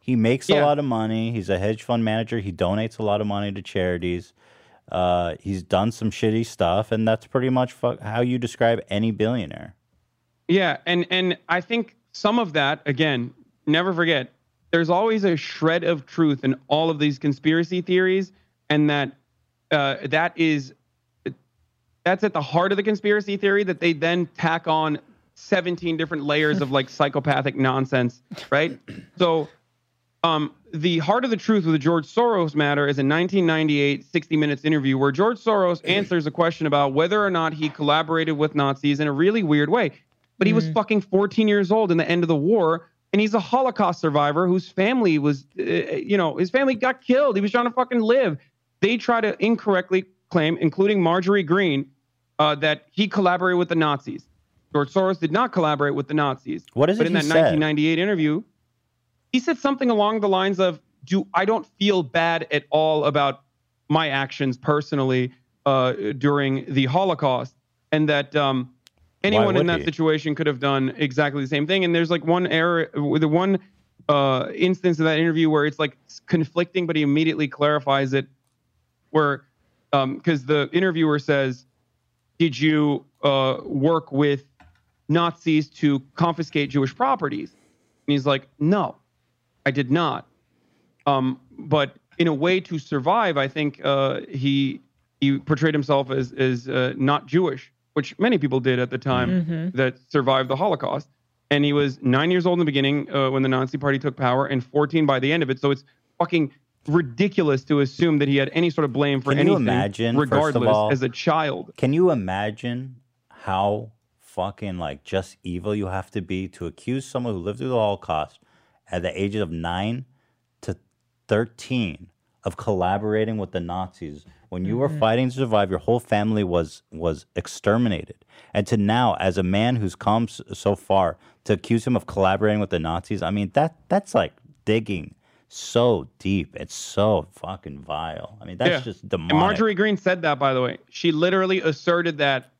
Speaker 1: He makes a lot of money. He's a hedge fund manager. He donates a lot of money to charities. Uh, he's done some shitty stuff, and that's pretty much fu- how you describe any billionaire.
Speaker 5: Yeah, and and I think some of that again, never forget, there's always a shred of truth in all of these conspiracy theories, and that uh, that is that's at the heart of the conspiracy theory that they then tack on 17 different layers of like psychopathic nonsense, right? So um, the heart of the truth with the George Soros matter is a 1998 60 Minutes interview where George Soros answers a question about whether or not he collaborated with Nazis in a really weird way. But he was fucking 14 years old in the end of the war, and he's a Holocaust survivor whose family was, uh, you know, his family got killed. He was trying to fucking live. They try to incorrectly claim, including Marjorie Greene, uh, that he collaborated with the Nazis. George Soros did not collaborate with the Nazis.
Speaker 1: What is it?
Speaker 5: but
Speaker 1: in
Speaker 5: that
Speaker 1: said?
Speaker 5: 1998 interview, he said something along the lines of, "Do I don't feel bad at all about my actions personally uh, during the Holocaust, and that um, anyone in that
Speaker 1: he?
Speaker 5: situation could have done exactly the same thing." And there's like one error, the one uh, instance of that interview where it's like conflicting, but he immediately clarifies it, where because the interviewer says, "Did you uh, work with Nazis to confiscate Jewish properties?" And he's like, "No, I did not." Um, but in a way to survive, I think uh, he he portrayed himself as as uh, not Jewish, which many people did at the time
Speaker 2: Mhm.
Speaker 5: that survived the Holocaust. And he was nine years old in the beginning uh, when the Nazi Party took power, and 14 by the end of it. So it's fucking ridiculous to assume that he had any sort of blame for
Speaker 1: Can you
Speaker 5: anything,
Speaker 1: imagine, first of
Speaker 5: regardless,
Speaker 1: all-
Speaker 5: as a child.
Speaker 1: Can you imagine how fucking like just evil you have to be to accuse someone who lived through the Holocaust at the ages of nine to thirteen of collaborating with the Nazis when you were
Speaker 2: Mhm.
Speaker 1: fighting to survive? Your whole family was was exterminated, and to now, as a man who's come so far, to accuse him of collaborating with the Nazis, I mean that that's like digging so deep. It's so fucking vile. I mean that's
Speaker 5: Yeah.
Speaker 1: just
Speaker 5: And. Marjorie Greene said that, by the way. She literally asserted that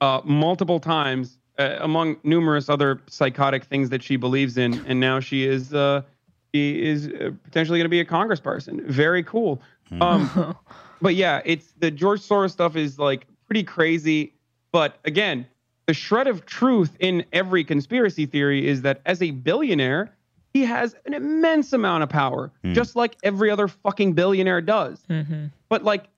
Speaker 5: uh, multiple times, uh, among numerous other psychotic things that she believes in. And now she is, uh, he is uh, potentially going to be a congressperson. Very cool. Um, but yeah, it's the George Soros stuff is like pretty crazy. But again, the shred of truth in every conspiracy theory is that as a billionaire, he has an immense amount of power, just like every other fucking billionaire does.
Speaker 2: Mm-hmm.
Speaker 5: But like,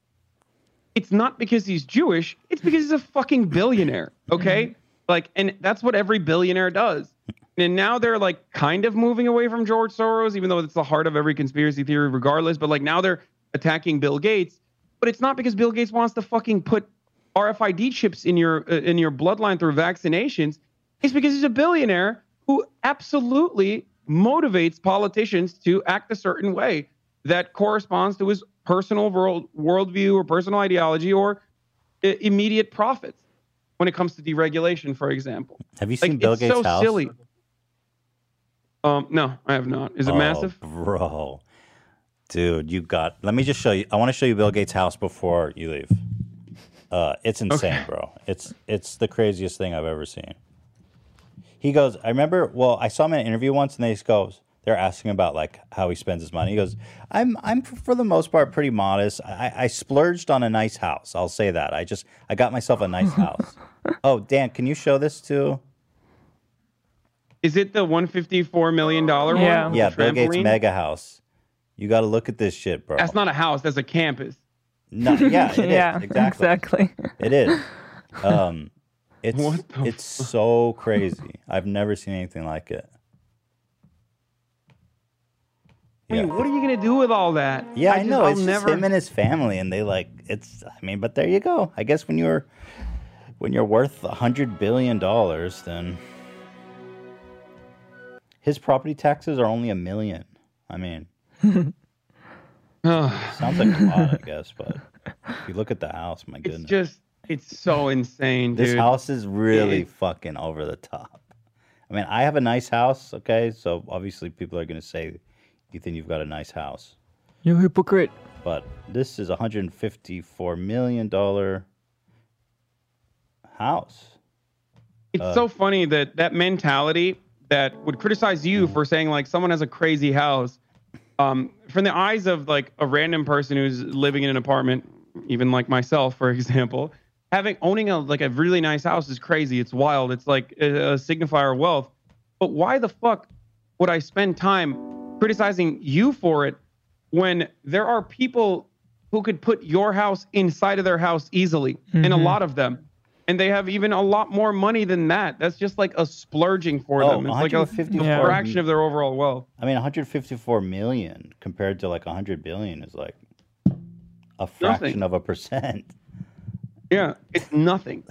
Speaker 5: it's not because he's Jewish, it's because he's a fucking billionaire. Okay. Like, and that's what every billionaire does. And now they're like kind of moving away from George Soros, even though it's the heart of every conspiracy theory, regardless. But like now they're attacking Bill Gates. But it's not because Bill Gates wants to fucking put RFID chips in your uh, in your bloodline through vaccinations. It's because he's a billionaire who absolutely motivates politicians to act a certain way that corresponds to his personal world worldview or personal ideology or i- immediate profits. When it comes to deregulation, for example,
Speaker 1: Have you
Speaker 5: Like,
Speaker 1: seen Bill
Speaker 5: it's
Speaker 1: Gates'
Speaker 5: so
Speaker 1: house?
Speaker 5: silly. Um, no, I have not. Is it
Speaker 1: Oh,
Speaker 5: massive?
Speaker 1: bro? Dude, you got. Let me just show you. I want to show you Bill Gates' house before you leave. Uh, it's insane,
Speaker 5: Okay.
Speaker 1: bro. It's it's the craziest thing I've ever seen. He goes. I remember. Well, I saw him in an interview once, and they just goes. They're asking about like how he spends his money. He goes, "I'm I'm for the most part pretty modest. I, I splurged on a nice house. I'll say that. I just I got myself a nice house. Oh, Dan, can you show this to?
Speaker 5: Is it the 154 million dollar one? with
Speaker 1: Yeah, Bill Gates mega house. You got to look at this shit, bro.
Speaker 5: That's not a house. That's a campus.
Speaker 1: No, yeah, it is,
Speaker 2: Yeah,
Speaker 1: exactly.
Speaker 2: exactly.
Speaker 1: It is. Um, it's
Speaker 5: What the
Speaker 1: it's so crazy. I've never seen anything like it.
Speaker 5: I mean, what are you gonna do with all that?
Speaker 1: Yeah, I,
Speaker 5: just-
Speaker 1: know.
Speaker 5: I'll
Speaker 1: It's
Speaker 5: never.
Speaker 1: just him and his family, and they like it's. I mean, but there you go. I guess when you're when you're worth a hundred billion dollars, then his property taxes are only a million. I mean, sounds like a lot, I guess, but if you look at the house, my
Speaker 5: It's
Speaker 1: goodness,
Speaker 5: just, it's so insane,
Speaker 1: this
Speaker 5: dude.
Speaker 1: house is really
Speaker 5: It-
Speaker 1: fucking over the top. I mean, I have a nice house, okay, so obviously people are gonna say, "You think you've got a nice house?"
Speaker 2: You hypocrite.
Speaker 1: but this is a hundred and fifty-four million dollar house.
Speaker 5: It's
Speaker 1: Uh,
Speaker 5: so funny that that mentality that would criticize you for saying like someone has a crazy house, um, from the eyes of like a random person who's living in an apartment, even like myself, for example, having owning a like a really nice house is crazy. It's wild. It's like a, a signifier of wealth. But why the fuck would I spend time criticizing you for it when there are people who could put your house inside of their house easily, and a
Speaker 1: Mhm.
Speaker 5: lot of them, and they have even a lot more money than that. That's just like a splurging for
Speaker 1: Oh,
Speaker 5: them. It's like a,
Speaker 1: 154
Speaker 5: a fraction of their overall wealth.
Speaker 1: I mean, 154 million compared to like 100 billion is like a fraction
Speaker 5: Nothing.
Speaker 1: of a percent.
Speaker 5: Yeah, it's nothing.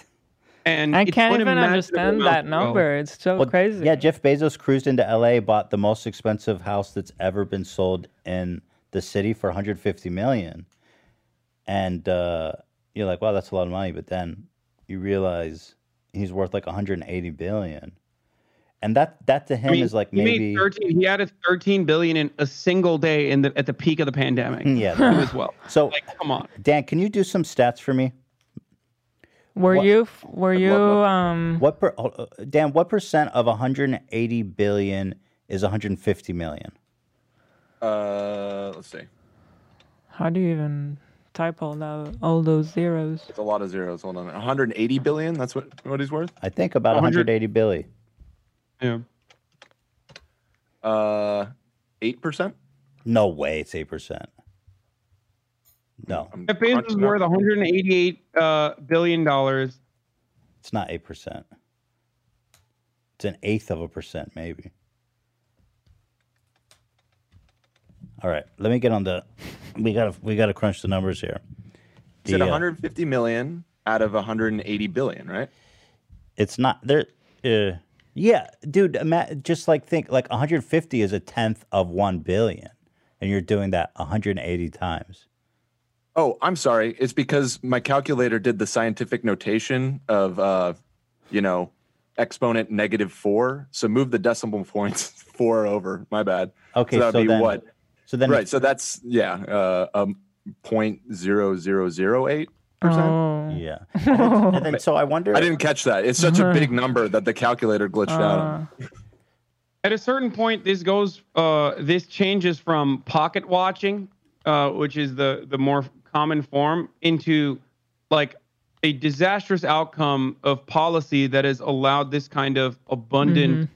Speaker 5: And
Speaker 2: I can't even understand that number. It's so
Speaker 1: Well,
Speaker 2: crazy.
Speaker 1: Yeah, Jeff Bezos cruised into LA, bought the most expensive house that's ever been sold in the city for 150 million. And uh, you're like, wow, that's a lot of money. But then you realize he's worth like 180 billion. And that that to him
Speaker 5: I mean,
Speaker 1: is like
Speaker 5: he
Speaker 1: maybe
Speaker 5: made 13 he added 13 billion in a single day in the at the peak of the pandemic
Speaker 1: Yeah,
Speaker 5: as well
Speaker 1: So
Speaker 5: like come on
Speaker 1: Dan, can you do some stats for me?
Speaker 2: Were
Speaker 1: What-
Speaker 2: you were you um
Speaker 1: What per, uh, Dan? What percent of 180 billion is 150 million?
Speaker 3: Uh, let's see.
Speaker 2: how do you even type all that all those zeros?
Speaker 3: It's a lot of zeros. Hold on. 180 billion. That's what what he's worth.
Speaker 1: I think about
Speaker 3: 100
Speaker 1: 180 billion.
Speaker 5: yeah
Speaker 3: Uh, eight percent.
Speaker 1: No way, it's eight percent. No,
Speaker 5: Jeff Bezos is worth 188 uh, billion dollars
Speaker 1: it's not eight percent. It's an eighth of a percent, maybe. All right, let me get on the. We gotta we gotta crunch the numbers here. The, uh,
Speaker 3: 150 million out of 180 billion, right?
Speaker 1: It's not there. Uh, yeah, dude. Just like think like 150 is a tenth of one billion, and you're doing that 180 times.
Speaker 3: Oh, I'm sorry. It's because my calculator did the scientific notation of, uh, you know, exponent negative four. So move the decimal points four over. My bad.
Speaker 1: Okay,
Speaker 3: so that'd
Speaker 1: so
Speaker 3: be
Speaker 1: then-
Speaker 3: what?
Speaker 1: So then
Speaker 3: right. So that's yeah, uh, um, point zero zero zero eight percent.
Speaker 2: Oh.
Speaker 1: Yeah. And then, and then so I wonder.
Speaker 3: I didn't catch that. It's such a big number that the calculator glitched out.
Speaker 2: Uh,
Speaker 3: on.
Speaker 5: at a certain point, this goes, uh, this changes from pocket watching, uh, which is the the more common form, into like a disastrous outcome of policy that has allowed this kind of abundant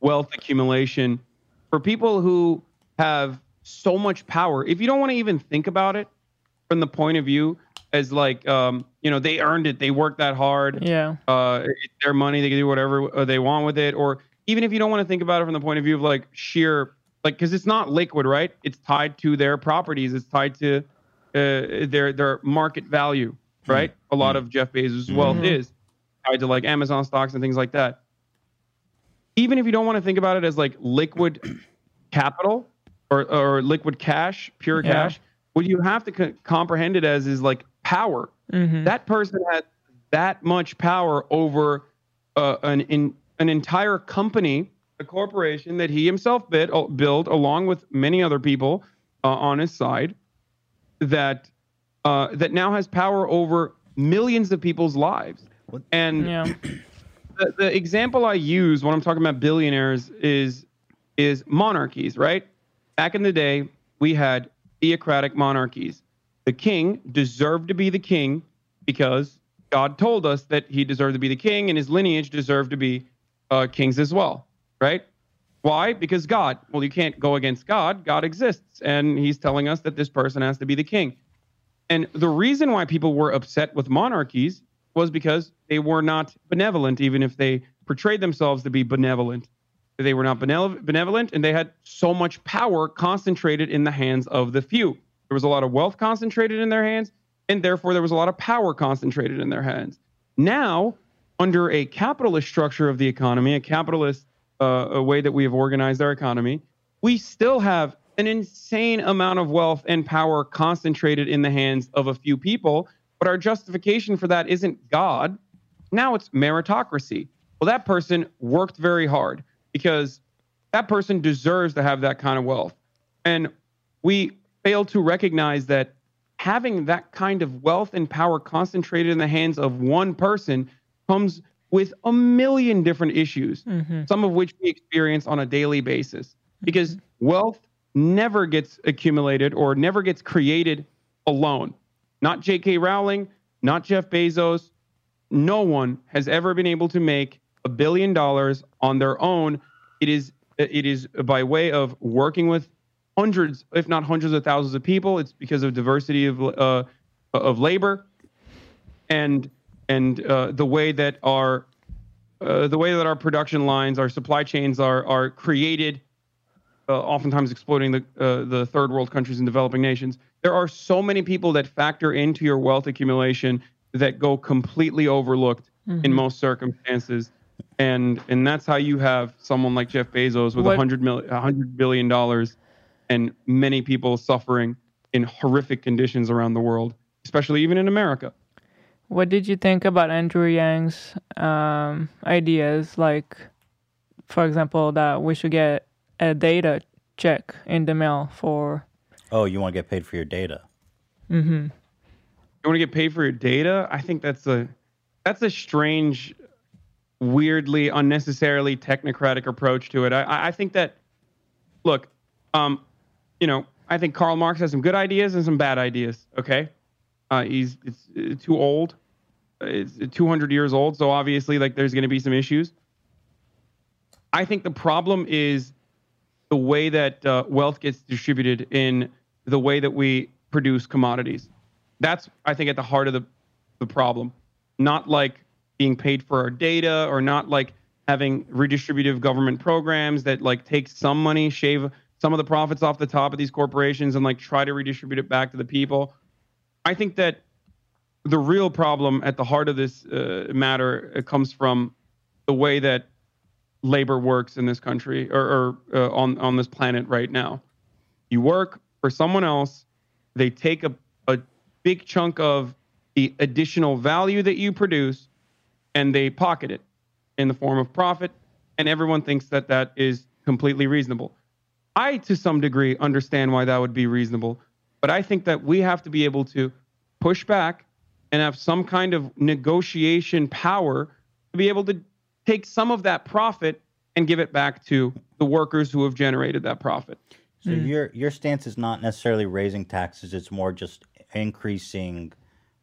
Speaker 5: wealth accumulation for people who have so much power. If you don't want to even think about it from the point of view as like, um, you know, they earned it, they worked that hard,
Speaker 2: Yeah.
Speaker 5: uh, it's their money, they can do whatever uh, they want with it, or even if you don't want to think about it from the point of view of like sheer, like, because it's not liquid, right? It's tied to their properties, it's tied to uh, their their market value, right? A lot of Jeff Bezos' wealth
Speaker 2: Mhm.
Speaker 5: is tied to like Amazon stocks and things like that. Even if you don't want to think about it as like liquid capital or or liquid cash, pure
Speaker 2: Yeah.
Speaker 5: cash, what you have to co- comprehend it as is like power.
Speaker 2: Mhm.
Speaker 5: That person has that much power over uh, an in, an entire company, a corporation that he himself bid, uh, built along with many other people uh, on his side, that uh, that now has power over millions of people's lives. And
Speaker 2: Yeah.
Speaker 5: the, the example I use when I'm talking about billionaires is is monarchies, right? Back in the day, we had theocratic monarchies. The king deserved to be the king because God told us that he deserved to be the king, and his lineage deserved to be uh, kings as well, right? Why? Because God. Well, you can't go against God. God exists, and he's telling us that this person has to be the king. And the reason why people were upset with monarchies was because they were not benevolent, even if they portrayed themselves to be benevolent. They were not benevolent, and they had so much power concentrated in the hands of the few. There was a lot of wealth concentrated in their hands, and therefore there was a lot of power concentrated in their hands. Now, under a capitalist structure of the economy, a capitalist uh, a way that we have organized our economy, we still have an insane amount of wealth and power concentrated in the hands of a few people. But our justification for that isn't God. Now it's meritocracy. Well, that person worked very hard because that person deserves to have that kind of wealth. And we fail to recognize that having that kind of wealth and power concentrated in the hands of one person comes with a million different issues, mm-hmm. some of which we experience on a daily basis. Mm-hmm. Because wealth never gets accumulated or never gets created alone. Not J.K. Rowling, not Jeff Bezos. No one has ever been able to make a billion dollars on their own. It is it is by way of working with hundreds, if not hundreds of thousands of people. It's because of diversity of uh, of labor, and and uh, the way that our uh, the way that our production lines, our supply chains are are created, uh, oftentimes exploiting the uh, the third world countries and developing nations. There are so many people that factor into your wealth accumulation that go completely overlooked in
Speaker 2: Mhm.
Speaker 5: most circumstances, and and that's how you have someone like Jeff Bezos with a
Speaker 2: What-
Speaker 5: hundred million, a hundred billion dollars, and many people suffering in horrific conditions around the world, especially even in America.
Speaker 2: What did you think about Andrew Yang's um, ideas? Like, for example, that we should get a data check in the mail for.
Speaker 1: Oh, you want to get paid for your data?
Speaker 2: hmm
Speaker 5: you want to get paid for your data i think that's a that's a strange weirdly unnecessarily technocratic approach to it. I I- think that look um you know i think karl marx has some good ideas and some bad ideas okay? Uh he's it's uh, too old. Uh, it's 200 years old so obviously like there's going to be some issues. I think the problem is the way that uh, wealth gets distributed in the way that we produce commodities. That's I think at the heart of the the problem. Not like being paid for our data or not like having redistributive government programs that like take some money, shave some of the profits off the top of these corporations and like try to redistribute it back to the people. I think that the real problem at the heart of this uh, matter uh, comes from the way that labor works in this country or, or uh, on on this planet right now. You work for someone else, they take a, a big chunk of the additional value that you produce and they pocket it in the form of profit and everyone thinks that that is completely reasonable. I to some degree understand why that would be reasonable, but I think that we have to be able to push back and have some kind of negotiation power to be able to take some of that profit and give it back to the workers who have generated that profit.
Speaker 1: So your your stance is not necessarily raising taxes; it's more just increasing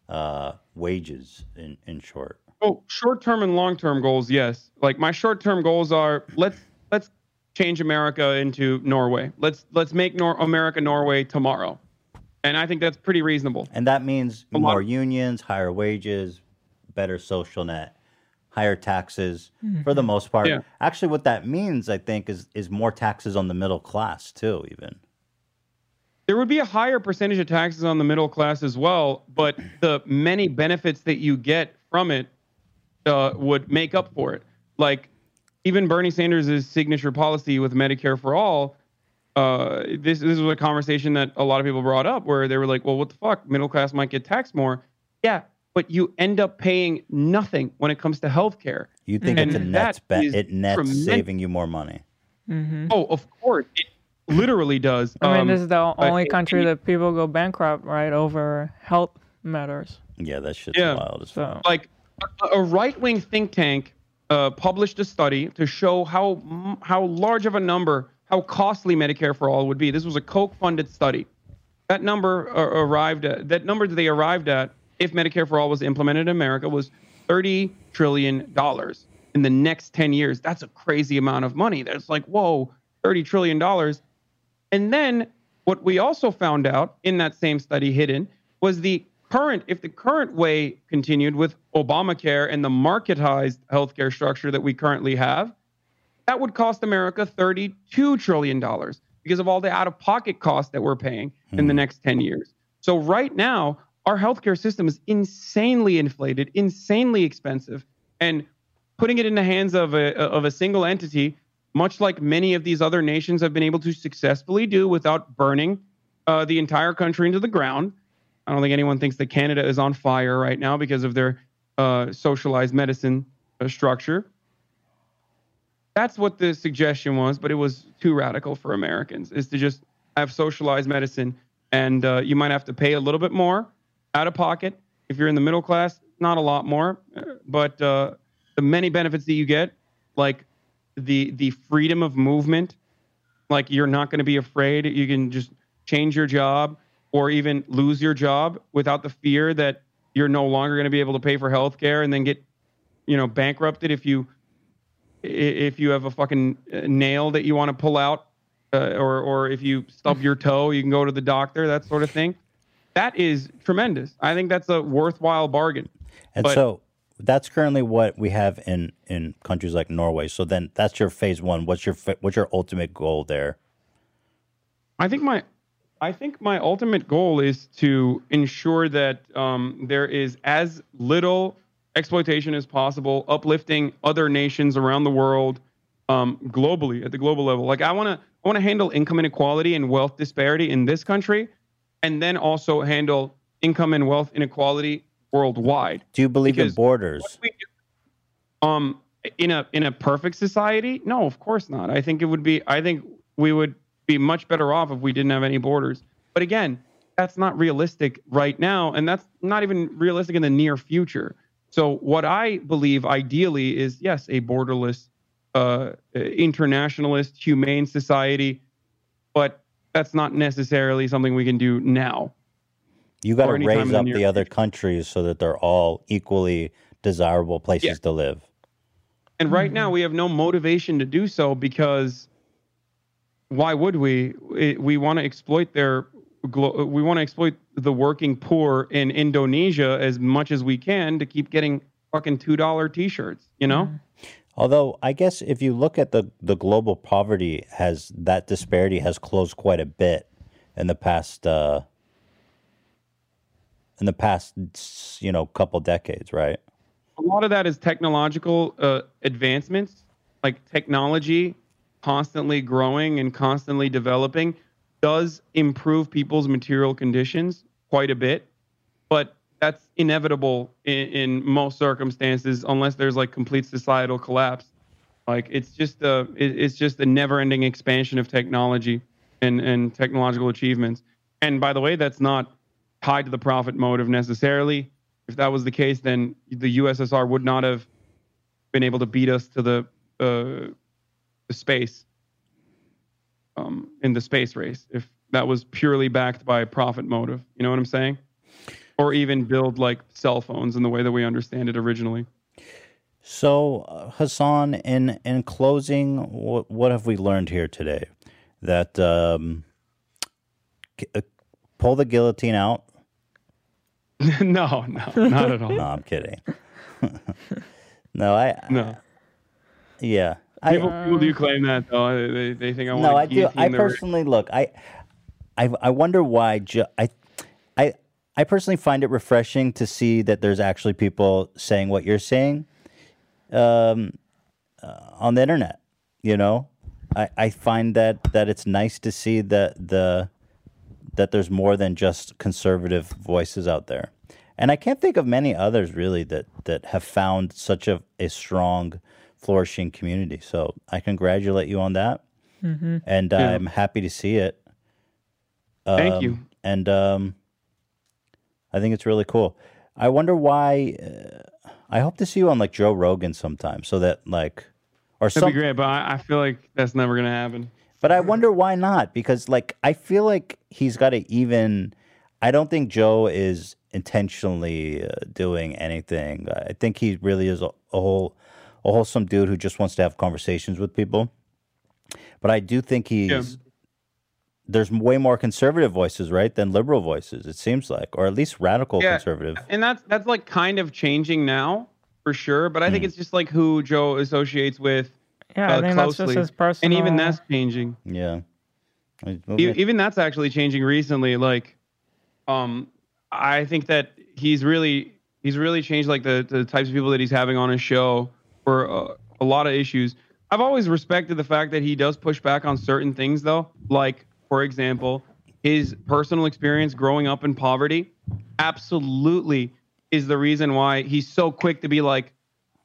Speaker 1: uh, wages. In in short,
Speaker 5: Oh, short-term and long-term goals, yes. Like my short-term goals are let's let's change America into Norway. Let's let's make Nor- America Norway tomorrow. And I think that's pretty reasonable.
Speaker 1: and that means
Speaker 5: A lot-
Speaker 1: more unions, higher wages, better social net, higher taxes mm-hmm. for the most part.
Speaker 5: Yeah.
Speaker 1: Actually, what that means, I think, is is more taxes on the middle class too. Even
Speaker 5: There would be a higher percentage of taxes on the middle class as well, but the many benefits that you get from it uh, would make up for it. Like even Bernie Sanders' signature policy with Medicare for all. Uh, this this was a conversation that a lot of people brought up where they were like, "Well, what the fuck? Middle class might get taxed more." Yeah, but you end up paying nothing when it comes to health care.
Speaker 1: you think
Speaker 5: And
Speaker 1: it's a net be- it nets
Speaker 5: tremendous.
Speaker 1: saving you more money.
Speaker 5: Oh, of course, it literally does.
Speaker 2: I mean,
Speaker 5: Um,
Speaker 2: this is the
Speaker 5: uh,
Speaker 2: only
Speaker 5: it-
Speaker 2: country that people go bankrupt, right, over health matters.
Speaker 1: Yeah, that shit's
Speaker 5: Yeah.
Speaker 1: wild as fuck.
Speaker 2: So
Speaker 5: like a, a right-wing think tank uh, published a study to show how how large of a number, how costly Medicare for all would be. This was a Koch-funded study. That number uh, arrived at that number that they arrived at if Medicare for all was implemented in America was 30 trillion dollars in the next 10 years. That's a crazy amount of money. That's like, whoa, 30 trillion dollars. And then what we also found out in that same study hidden was the current, if the current way continued with Obamacare and the marketized healthcare structure that we currently have, that would cost America $32 trillion because of all the out of pocket costs that we're paying in the next 10 years. So, right now, our healthcare system is insanely inflated, insanely expensive, and putting it in the hands of a, of a single entity, much like many of these other nations have been able to successfully do without burning uh, the entire country into the ground. I don't think anyone thinks that Canada is on fire right now because of their uh, socialized medicine uh, structure. That's what the suggestion was, but it was too radical for Americans. Is to just have socialized medicine, and uh, you might have to pay a little bit more out of pocket if you're in the middle class. Not a lot more, but uh, the many benefits that you get, like the the freedom of movement, like you're not going to be afraid. You can just change your job or even lose your job without the fear that you're no longer going to be able to pay for health care and then get, you know, bankrupted if you if you have a fucking uh, nail that you want to pull out, uh, or or if you stub your toe, you can go to the doctor, that sort of thing. That is tremendous. I think that's a worthwhile bargain.
Speaker 1: And
Speaker 5: But-
Speaker 1: so that's currently what we have in in countries like Norway. So then that's your phase one. What's your what's your ultimate goal there?
Speaker 5: I think my I think my ultimate goal is to ensure that um, there is as little exploitation as possible, uplifting other nations around the world, um, globally at the global level. Like I want to I want to handle income inequality and wealth disparity in this country, and then also handle income and wealth inequality worldwide.
Speaker 1: Do you believe in
Speaker 5: Because
Speaker 1: borders?
Speaker 5: Um, in a in a perfect society, no, of course not. I think it would be. I think we would be much better off if we didn't have any borders. But again, that's not realistic right now, and that's not even realistic in the near future. So what I believe ideally is yes, a borderless, uh, internationalist, humane society, but that's not necessarily something we can do now.
Speaker 1: You got to raise up the other countries so that they're all equally desirable places
Speaker 5: Yeah.
Speaker 1: to live.
Speaker 5: And right now, we have no motivation to do so because why would we? We- want to exploit their, we want to exploit the working poor in Indonesia as much as we can to keep getting fucking two dollar t-shirts. You know?
Speaker 1: Although I guess if you look at the the global poverty has that disparity has closed quite a bit in the past uh in the past you know couple decades, right?
Speaker 5: a lot of that is technological uh, advancements, like technology constantly growing and constantly developing does improve people's material conditions quite a bit, but that's inevitable in, in most circumstances unless there's like complete societal collapse. Like it's just a it, it's just a never-ending expansion of technology and and technological achievements. And by the way, that's not tied to the profit motive necessarily. If that was the case, then the USSR would not have been able to beat us to the uh, the space. um, in the space race if that was purely backed by profit motive. You know what I'm saying? Or even build like cell phones in the way that we understand it originally.
Speaker 1: So, uh, Hasan, in in closing, what what have we learned here today? That um, g- uh, pull the guillotine out.
Speaker 5: no, no, not at all.
Speaker 1: no, I'm kidding. no, I
Speaker 5: No.
Speaker 1: yeah.
Speaker 5: People,
Speaker 1: I,
Speaker 5: people do claim that though. They, they think I want
Speaker 1: no,
Speaker 5: to
Speaker 1: I do. I
Speaker 5: their-
Speaker 1: personally look. I, I, I wonder why. Ju- I, I, I personally find it refreshing to see that there's actually people saying what you're saying, um, uh, on the internet. You know, I, I find that that it's nice to see that the that there's more than just conservative voices out there, and I can't think of many others really that that have found such a, a strong, flourishing community. So I congratulate you on that
Speaker 2: Mhm.
Speaker 1: and
Speaker 5: Yeah.
Speaker 1: I'm happy to see it.
Speaker 5: Thank
Speaker 1: Um,
Speaker 5: you.
Speaker 1: And um, I think it's really cool. I wonder why. Uh, I hope to see you on like Joe Rogan sometime, so that like, or
Speaker 5: That'd
Speaker 1: some.
Speaker 5: be great, but I, I feel like that's never gonna happen.
Speaker 1: But I wonder why not? Because like I feel like he's got to even. I don't think Joe is intentionally uh, doing anything. I think he really is a, a whole, a wholesome dude who just wants to have conversations with people. But I do think he's. There's way more conservative voices, right, than liberal voices. It seems like, or at least radical
Speaker 5: Yeah.
Speaker 1: conservative.
Speaker 5: and that's that's like kind of changing now for sure. But I
Speaker 1: Hmm.
Speaker 5: think it's just like who Joe associates with.
Speaker 2: Yeah, I
Speaker 5: uh,
Speaker 2: think that's just
Speaker 5: closely.
Speaker 2: his
Speaker 5: And even that's changing.
Speaker 1: Yeah.
Speaker 5: E- even that's actually changing recently like um i think that he's really he's really changed like the the types of people that he's having on his show for uh, a lot of issues i've always respected the fact that he does push back on certain things though like for example his personal experience growing up in poverty absolutely is the reason why he's so quick to be like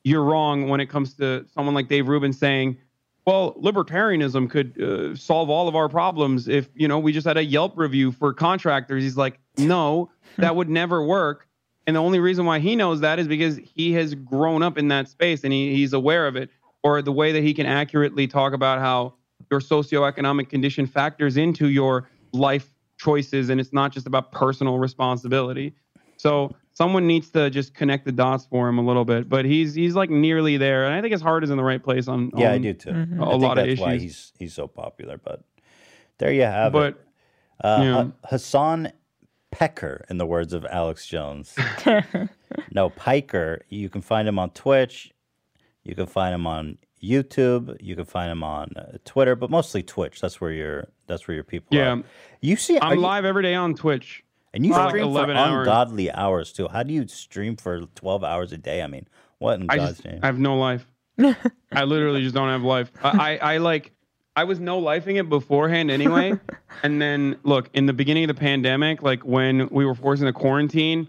Speaker 5: you're wrong when it comes to someone like Dave Rubin saying, well, libertarianism could uh, solve all of our problems if, you know, we just had a Yelp review for contractors. He's like, no, that would never work. And the only reason why he knows that is because he has grown up in that space and he, he's aware of it. Or the way that he can accurately talk about how your socioeconomic condition factors into your life choices and it's not just about personal responsibility. So someone needs to just connect the dots for him a little bit. But he's he's like nearly there, and I think his heart is in the right place on.
Speaker 1: Yeah, I do too.
Speaker 5: A
Speaker 1: I think
Speaker 5: lot of
Speaker 1: that's
Speaker 5: issues.
Speaker 1: why he's he's so popular. But there you have
Speaker 5: But,
Speaker 1: it. Uh,
Speaker 5: yeah.
Speaker 1: Hasan Pecker, in the words of Alex Jones. no, Piker. You can find him on Twitch. You can find him on YouTube. You can find him on uh, Twitter, but mostly Twitch. That's where your that's where your people
Speaker 5: Yeah.
Speaker 1: are. You see,
Speaker 5: I'm
Speaker 1: you-
Speaker 5: live every day on Twitch.
Speaker 1: and you
Speaker 5: for like
Speaker 1: stream for
Speaker 5: 11 hours.
Speaker 1: ungodly hours too. How do you stream for twelve hours a day? I mean, what in
Speaker 5: I
Speaker 1: God's
Speaker 5: just
Speaker 1: name?
Speaker 5: I have no life. I literally just don't have life. I, I, I like I was no lifing it beforehand anyway. and then look, in the beginning of the pandemic, like when we were forced into quarantine,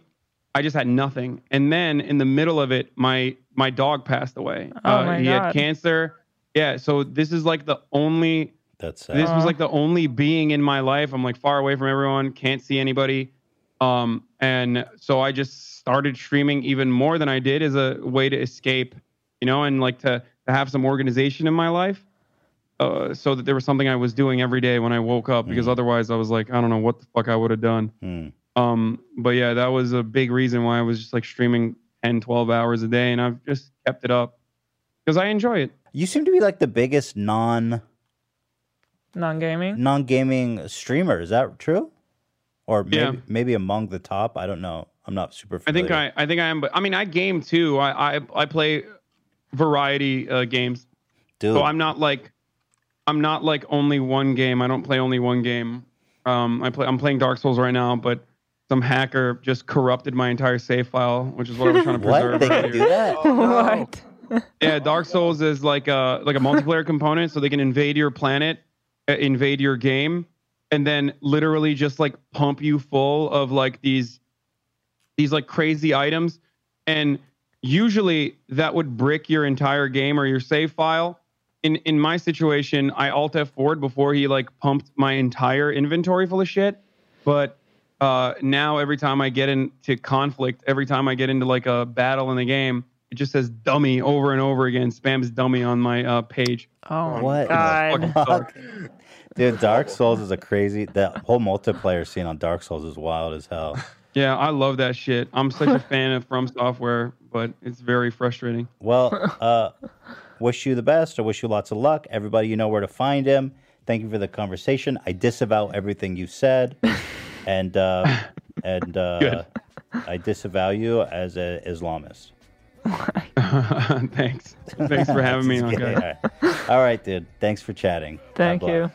Speaker 5: I just had nothing. And then in the middle of it, my my dog passed away.
Speaker 2: Oh
Speaker 5: uh,
Speaker 2: my
Speaker 5: he had cancer. Yeah, so this is like the only
Speaker 1: That's
Speaker 5: this was like the only being in my life. I'm like far away from everyone, can't see anybody. Um, and so I just started streaming even more than I did as a way to escape, you know, and like to, to have some organization in my life. Uh, so that there was something I was doing every day when I woke up because otherwise I was like, I don't know what the fuck I would have done.
Speaker 1: Hmm.
Speaker 5: Um, but yeah, that was a big reason why I was just like streaming 10, 12 hours a day and I've just kept it up because I enjoy it.
Speaker 1: You seem to be like the biggest non
Speaker 2: Non gaming.
Speaker 1: non gaming streamer. Is that true? Or maybe
Speaker 5: Yeah.
Speaker 1: maybe among the top. I don't know. I'm not super.
Speaker 5: I think I, I think I am, but I mean, I game too. I, I, I play variety uh, games,
Speaker 1: Dude.
Speaker 5: so I'm not like, I'm not like only one game. I don't play only one game. Um, I play, I'm playing Dark Souls right now, but some hacker just corrupted my entire save file, which is what I was trying to
Speaker 1: What?
Speaker 5: preserve.
Speaker 1: They can do that?
Speaker 2: what?
Speaker 5: Yeah, Dark Souls is like a like a multiplayer component, so they can invade your planet, uh, invade your game, and then literally just like pump you full of like these these like crazy items, and usually that would brick your entire game or your save file. In in my situation, I alt F forward before he like pumped my entire inventory full of shit, but. Uh, now every time I get into conflict, every time I get into like a battle in the game, it just says dummy over and over again, spams dummy on my uh, page.
Speaker 2: Oh
Speaker 1: What?
Speaker 2: god.
Speaker 1: Dude, Dark Souls is a crazy. That whole multiplayer scene on Dark Souls is wild as hell.
Speaker 5: Yeah, I love that shit. I'm such a fan of From Software, but it's very frustrating.
Speaker 1: Well, uh, wish you the best. I wish you lots of luck. Everybody, you know where to find him. Thank you for the conversation. I disavow everything you said, and uh, and uh, I disavow you as an Islamist.
Speaker 5: Thanks. Thanks for having me on,
Speaker 1: All right. All right, dude. Thanks for chatting.
Speaker 2: Thank you.